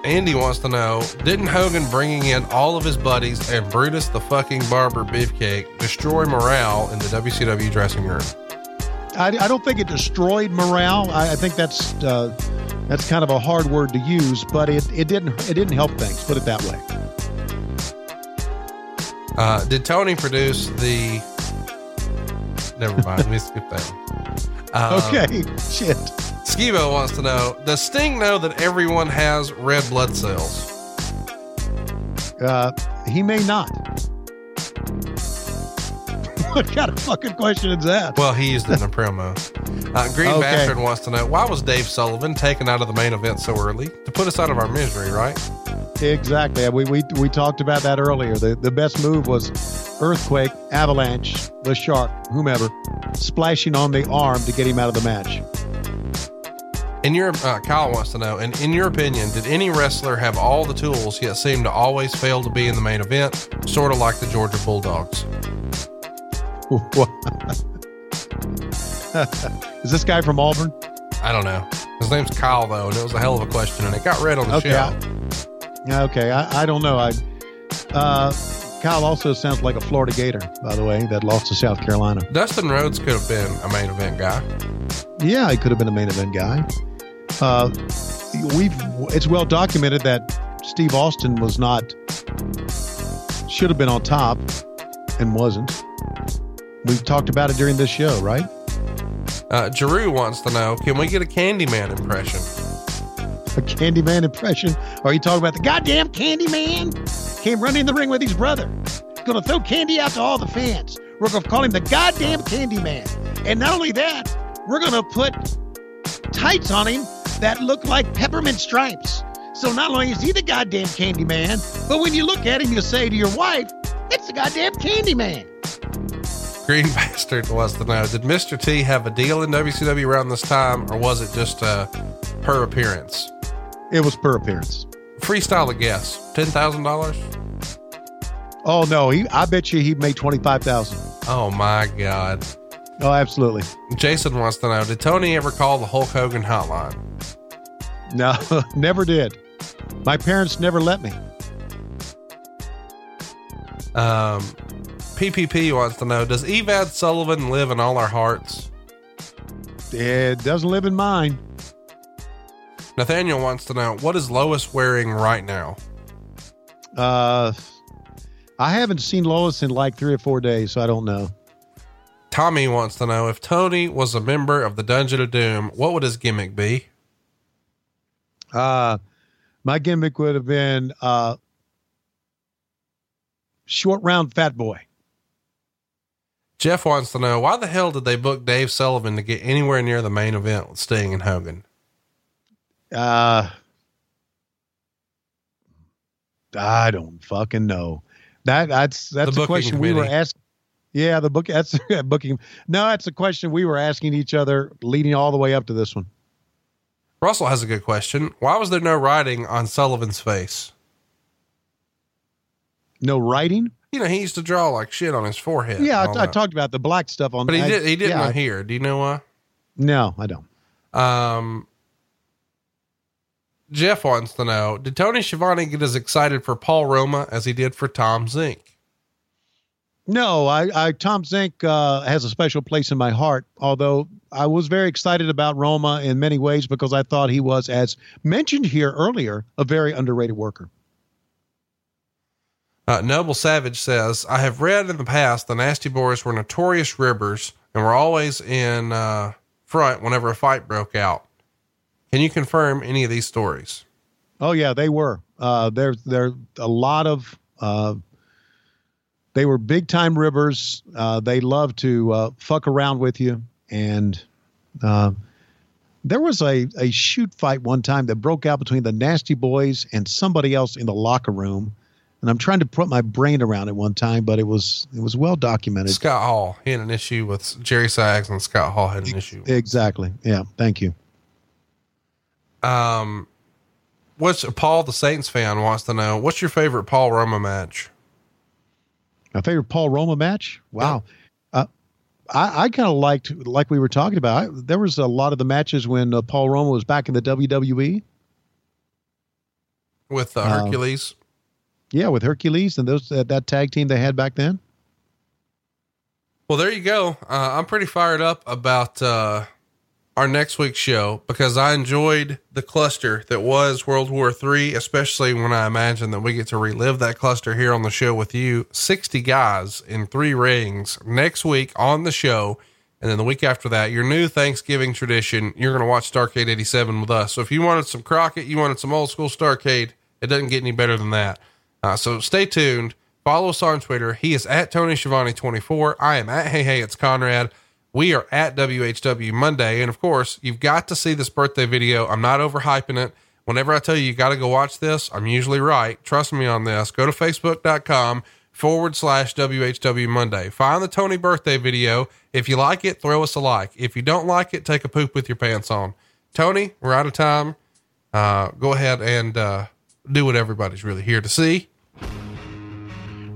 A: Andy wants to know Didn't Hogan bringing in all of his buddies and Brutus the fucking barber beefcake destroy morale in the WCW dressing room?
D: I, I don't think it destroyed morale. I, I think that's uh, that's kind of a hard word to use, but it, it didn't it didn't help things. Put it that way.
A: Uh, did Tony produce the. Never mind. Let me skip that. Uh,
D: Okay, shit.
A: Skivo wants to know Does Sting know that everyone has red blood cells?
D: Uh, he may not. what kind of fucking question is that?
A: Well, he used it in a promo. Uh, Green
D: Okay.
A: Bastard wants to know why was Dave Sullivan taken out of the main event so early? To put us out of our misery, right?
D: Exactly. We, we, we talked about that earlier. The, the best move was earthquake, avalanche, the shark, whomever, splashing on the arm to get him out of the match.
A: In your uh, Kyle wants to know, and in your opinion, did any wrestler have all the tools yet seem to always fail to be in the main event, sort of like the Georgia Bulldogs?
D: is this guy from Auburn?
A: I don't know. His name's Kyle though, and it was a hell of a question, and it got read on the
D: Okay.
A: show.
D: Okay, I, I don't know. I uh, Kyle also sounds like a Florida Gator, by the way, that lost to South Carolina.
A: Dustin Rhodes could have been a main event guy.
D: Yeah, he could have been a main event guy. Uh, we've it's well documented that Steve Austin was not should have been on top and wasn't. We've talked about it during this show, right?
A: Uh, Giroux wants to know, can we get a Candyman impression?
D: A Candyman impression. Are you talking about the goddamn Candyman? Came running in the ring with his brother. Gonna throw candy out to all the fans. We're gonna call him the goddamn Candyman. And not only that, we're gonna put tights on him that look like peppermint stripes. So not only is he the goddamn Candyman, but when you look at him, you'll say to your wife, "It's the goddamn Candyman."
A: Green Bastard wants to know, did Mr. T have a deal in WCW around this time, or was it just uh, per appearance?
D: It was per appearance.
A: Freestyle a guess. $10,000?
D: Oh no, he. I bet you he made twenty five thousand.
A: Oh my God.
D: Oh, absolutely.
A: Jason wants to know, did Tony ever call the Hulk Hogan hotline?
D: No, never did. My parents never let me.
A: Um, PPP wants to know Does Evad Sullivan live in all our hearts?
D: It doesn't live in mine.
A: Nathaniel wants to know What is Lois wearing right now?
D: Uh, I haven't seen Lois in like three or four days, so I don't know.
A: Tommy wants to know If Tony was a member of the Dungeon of Doom, what would his gimmick be?
D: Uh, my gimmick would have been uh, short round fat boy.
A: Jeff wants to know Why the hell did they book Dave Sullivan to get anywhere near the main event with Sting and Hogan?
D: Uh, I don't fucking know. That that's that's
A: The
D: a question we were
A: committee.
D: asking. Yeah, the book that's booking. No, that's a question we were asking each other leading all the way up to this one.
A: Russell has a good question. Why was there no writing on Sullivan's face?
D: No writing.
A: You know, he used to draw like shit on his forehead.
D: Yeah,
A: and all
D: I, I talked about the black stuff on.
A: but he
D: I-
A: did. He didn't
D: yeah,
A: on here. Do you know why?
D: No, I don't.
A: Um, Jeff wants to know: Did Tony Schiavone get as excited for Paul Roma as he did for Tom Zenk?
D: No, I, I Tom Zenk uh, has a special place in my heart. Although I was very excited about Roma in many ways because I thought he was, as mentioned here earlier, a very underrated worker.
A: Uh, Noble Savage says, "I have read in the past the Nasty Boys were notorious ribbers and were always in uh, front whenever a fight broke out. Can you confirm any of these stories?"
D: Oh yeah, they were. Uh, there, there a lot of. Uh, they were big time ribbers. Uh, they loved to uh, fuck around with you, and uh, there was a a shoot fight one time that broke out between the Nasty Boys and somebody else in the locker room. And I'm trying to put my brain around it one time, but it was it was well documented.
A: Scott Hall he had an issue with Jerry Sags, and Scott Hall had an issue.
D: Exactly. Yeah. Thank you.
A: Um, what's Paul the Saints fan wants to know? What's your favorite Paul Roma match?
D: My favorite Paul Roma match. Wow. Uh, I, I kind of liked, like we were talking about, I, there was a lot of the matches when uh, Paul Roma was back in the WWE.
A: With uh,
D: Um,
A: Hercules.
D: Yeah, with Hercules and those that, that tag team they had back then.
A: Well, there you go. Uh, I'm pretty fired up about uh, our next week's show because I enjoyed the cluster that was World War III, especially when I imagine that we get to relive that cluster here on the show with you. 60 guys in three rings next week on the show. And then the week after that, your new Thanksgiving tradition, you're going to watch Starcade 87 with us. So if you wanted some Crockett, you wanted some old school Starcade, it doesn't get any better than that. Uh, so stay tuned. Follow us on Twitter. He is at Tony Schiavone 24. I am at Hey Hey It's Conrad. We are at WHW Monday. And of course, you've got to see this birthday video. I'm not overhyping it. Whenever I tell you you got to go watch this, I'm usually right. Trust me on this. Go to facebook.com forward slash WHW Monday. Find the Tony birthday video. If you like it, throw us a like. If you don't like it, take a poop with your pants on. Tony, we're out of time. Uh, go ahead and uh, do what everybody's really here to see.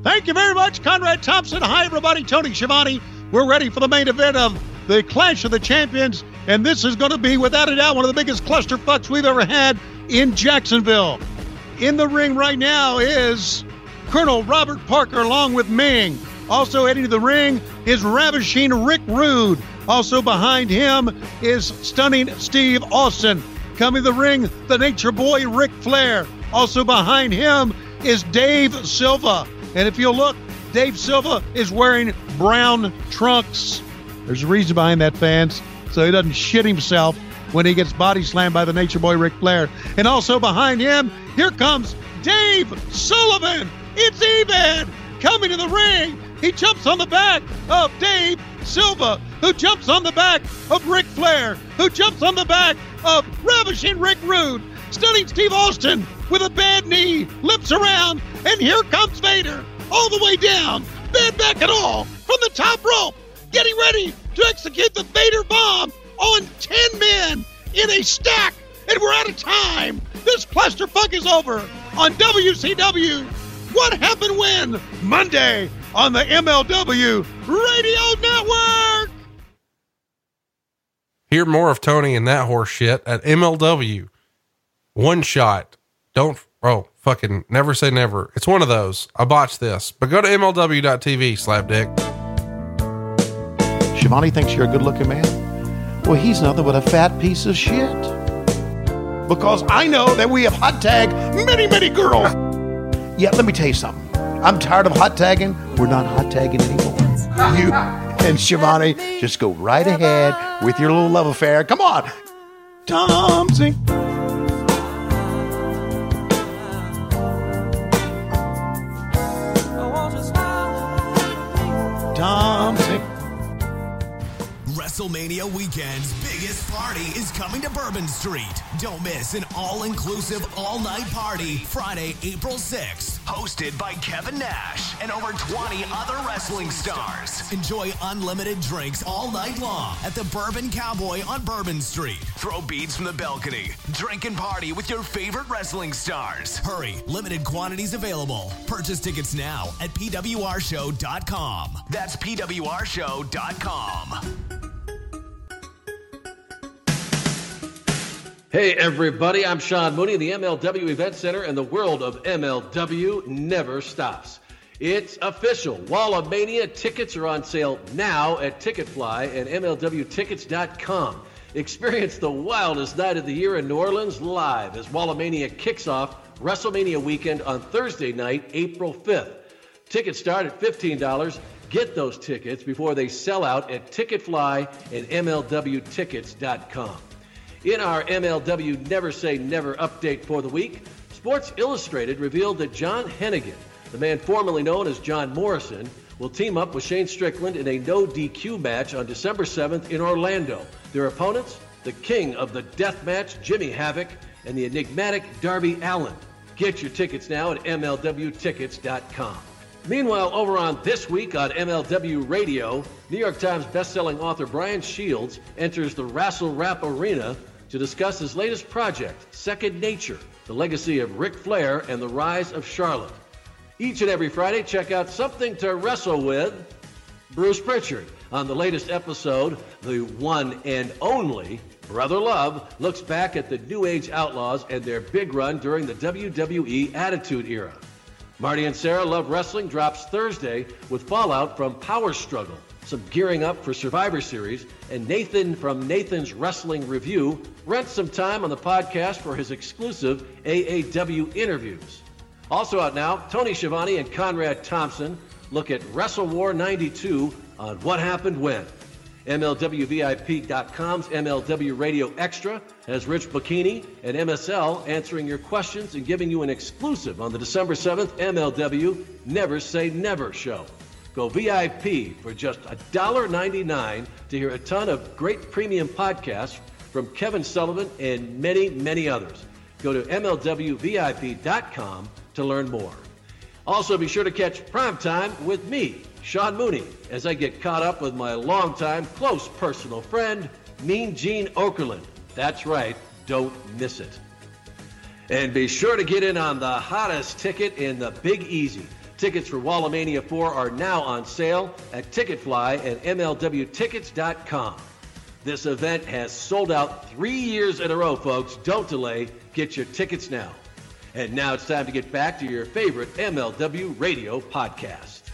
D: Thank you very much, Conrad Thompson. Hi, everybody. Tony Schiavone. We're ready for the main event of the Clash of the Champions, and this is going to be, without a doubt, one of the biggest clusterfucks we've ever had in Jacksonville. In the ring right now is Colonel Robert Parker, along with Ming. Also heading to the ring is ravishing Rick Rude. Also behind him is stunning Steve Austin. Coming to the ring, the Nature Boy Ric Flair. Also behind him is Dave Silva. And if you'll look, Dave Silva is wearing brown trunks. There's a reason behind that, fans, so he doesn't shit himself when he gets body slammed by the Nature Boy Ric Flair. And also behind him, here comes Dave Sullivan. It's Evan coming to the ring. He jumps on the back of Dave Silva, who jumps on the back of Ric Flair, who jumps on the back of Ravishing Rick Rude. Stunning Steve Austin with a bad knee, lips around, and here comes Vader all the way down, bad back at all, from the top rope, getting ready to execute the Vader bomb on 10 men in a stack, and we're out of time. This clusterfuck is over on WCW. What happened when? Monday on the MLW Radio Network.
A: Hear more of Tony and that horse shit at MLW. One shot don't, oh, fucking never say never. It's one of those. I botched this, but go to MLW.tv, slapdick.
C: Schiavone thinks you're a good looking man? Well, he's nothing but a fat piece of shit. Because I know that we have hot tagged many, many girls. Yeah, let me tell you something. I'm tired of hot tagging. We're not hot tagging anymore. You and Schiavone just go right ahead with your little love affair. Come on. Tom Zenk.
B: WrestleMania weekend's biggest party is coming to Bourbon Street. Don't miss an all inclusive, all night party Friday, April 6th. Hosted by Kevin Nash and over 20 other wrestling stars. Enjoy unlimited drinks all night long at the Bourbon Cowboy on Bourbon Street. Throw beads from the balcony. Drink and party with your favorite wrestling stars. Hurry, limited quantities available. Purchase tickets now at PWRshow.com. That's PWRshow.com.
G: Hey, everybody, I'm Sean Mooney, the MLW Event Center, and the world of MLW never stops. It's official. Wall of Mania tickets are on sale now at Ticketfly and MLWtickets.com. Experience the wildest night of the year in New Orleans live as Wall of Mania kicks off WrestleMania weekend on Thursday night, April 5th. Tickets start at $15. Get those tickets before they sell out at Ticketfly and MLWtickets.com. In our MLW Never Say Never update for the week, Sports Illustrated revealed that John Hennigan, the man formerly known as John Morrison, will team up with Shane Strickland in a no DQ match on December 7th in Orlando. Their opponents, the king of the death match, Jimmy Havoc, and the enigmatic Darby Allin. Get your tickets now at MLWtickets.com. Meanwhile, over on This Week on MLW Radio, New York Times bestselling author Brian Shields enters the Rassle Rap Arena to discuss his latest project, Second Nature, the legacy of Ric Flair and the rise of Charlotte. Each and every Friday, check out Something to Wrestle with Bruce Pritchard. On the latest episode, the one and only Brother Love looks back at the New Age Outlaws and their big run during the WWE Attitude Era. Marty and Sarah Love Wrestling drops Thursday with fallout from Power Struggle, some gearing up for Survivor Series, and Nathan from Nathan's Wrestling Review rents some time on the podcast for his exclusive AAW interviews. Also out now, Tony Schiavone and Conrad Thompson look at Wrestle War 92 on What Happened When. MLWVIP.com's MLW Radio Extra has Rich Bocchini and MSL answering your questions and giving you an exclusive on the December 7th MLW Never Say Never show. Go VIP for just $1.99 to hear a ton of great premium podcasts from Kevin Sullivan and many, many others. Go to MLWVIP.com to learn more. Also, be sure to catch Primetime with me, Sean Mooney, as I get caught up with my longtime close personal friend, Mean Gene Okerlund. That's right, don't miss it. And be sure to get in on the hottest ticket in the Big Easy. Tickets for Wallamania 4 are now on sale at Ticketfly and MLWtickets.com. This event has sold out three years in a row, folks. Don't delay. Get your tickets now. And now it's time to get back to your favorite MLW radio podcast.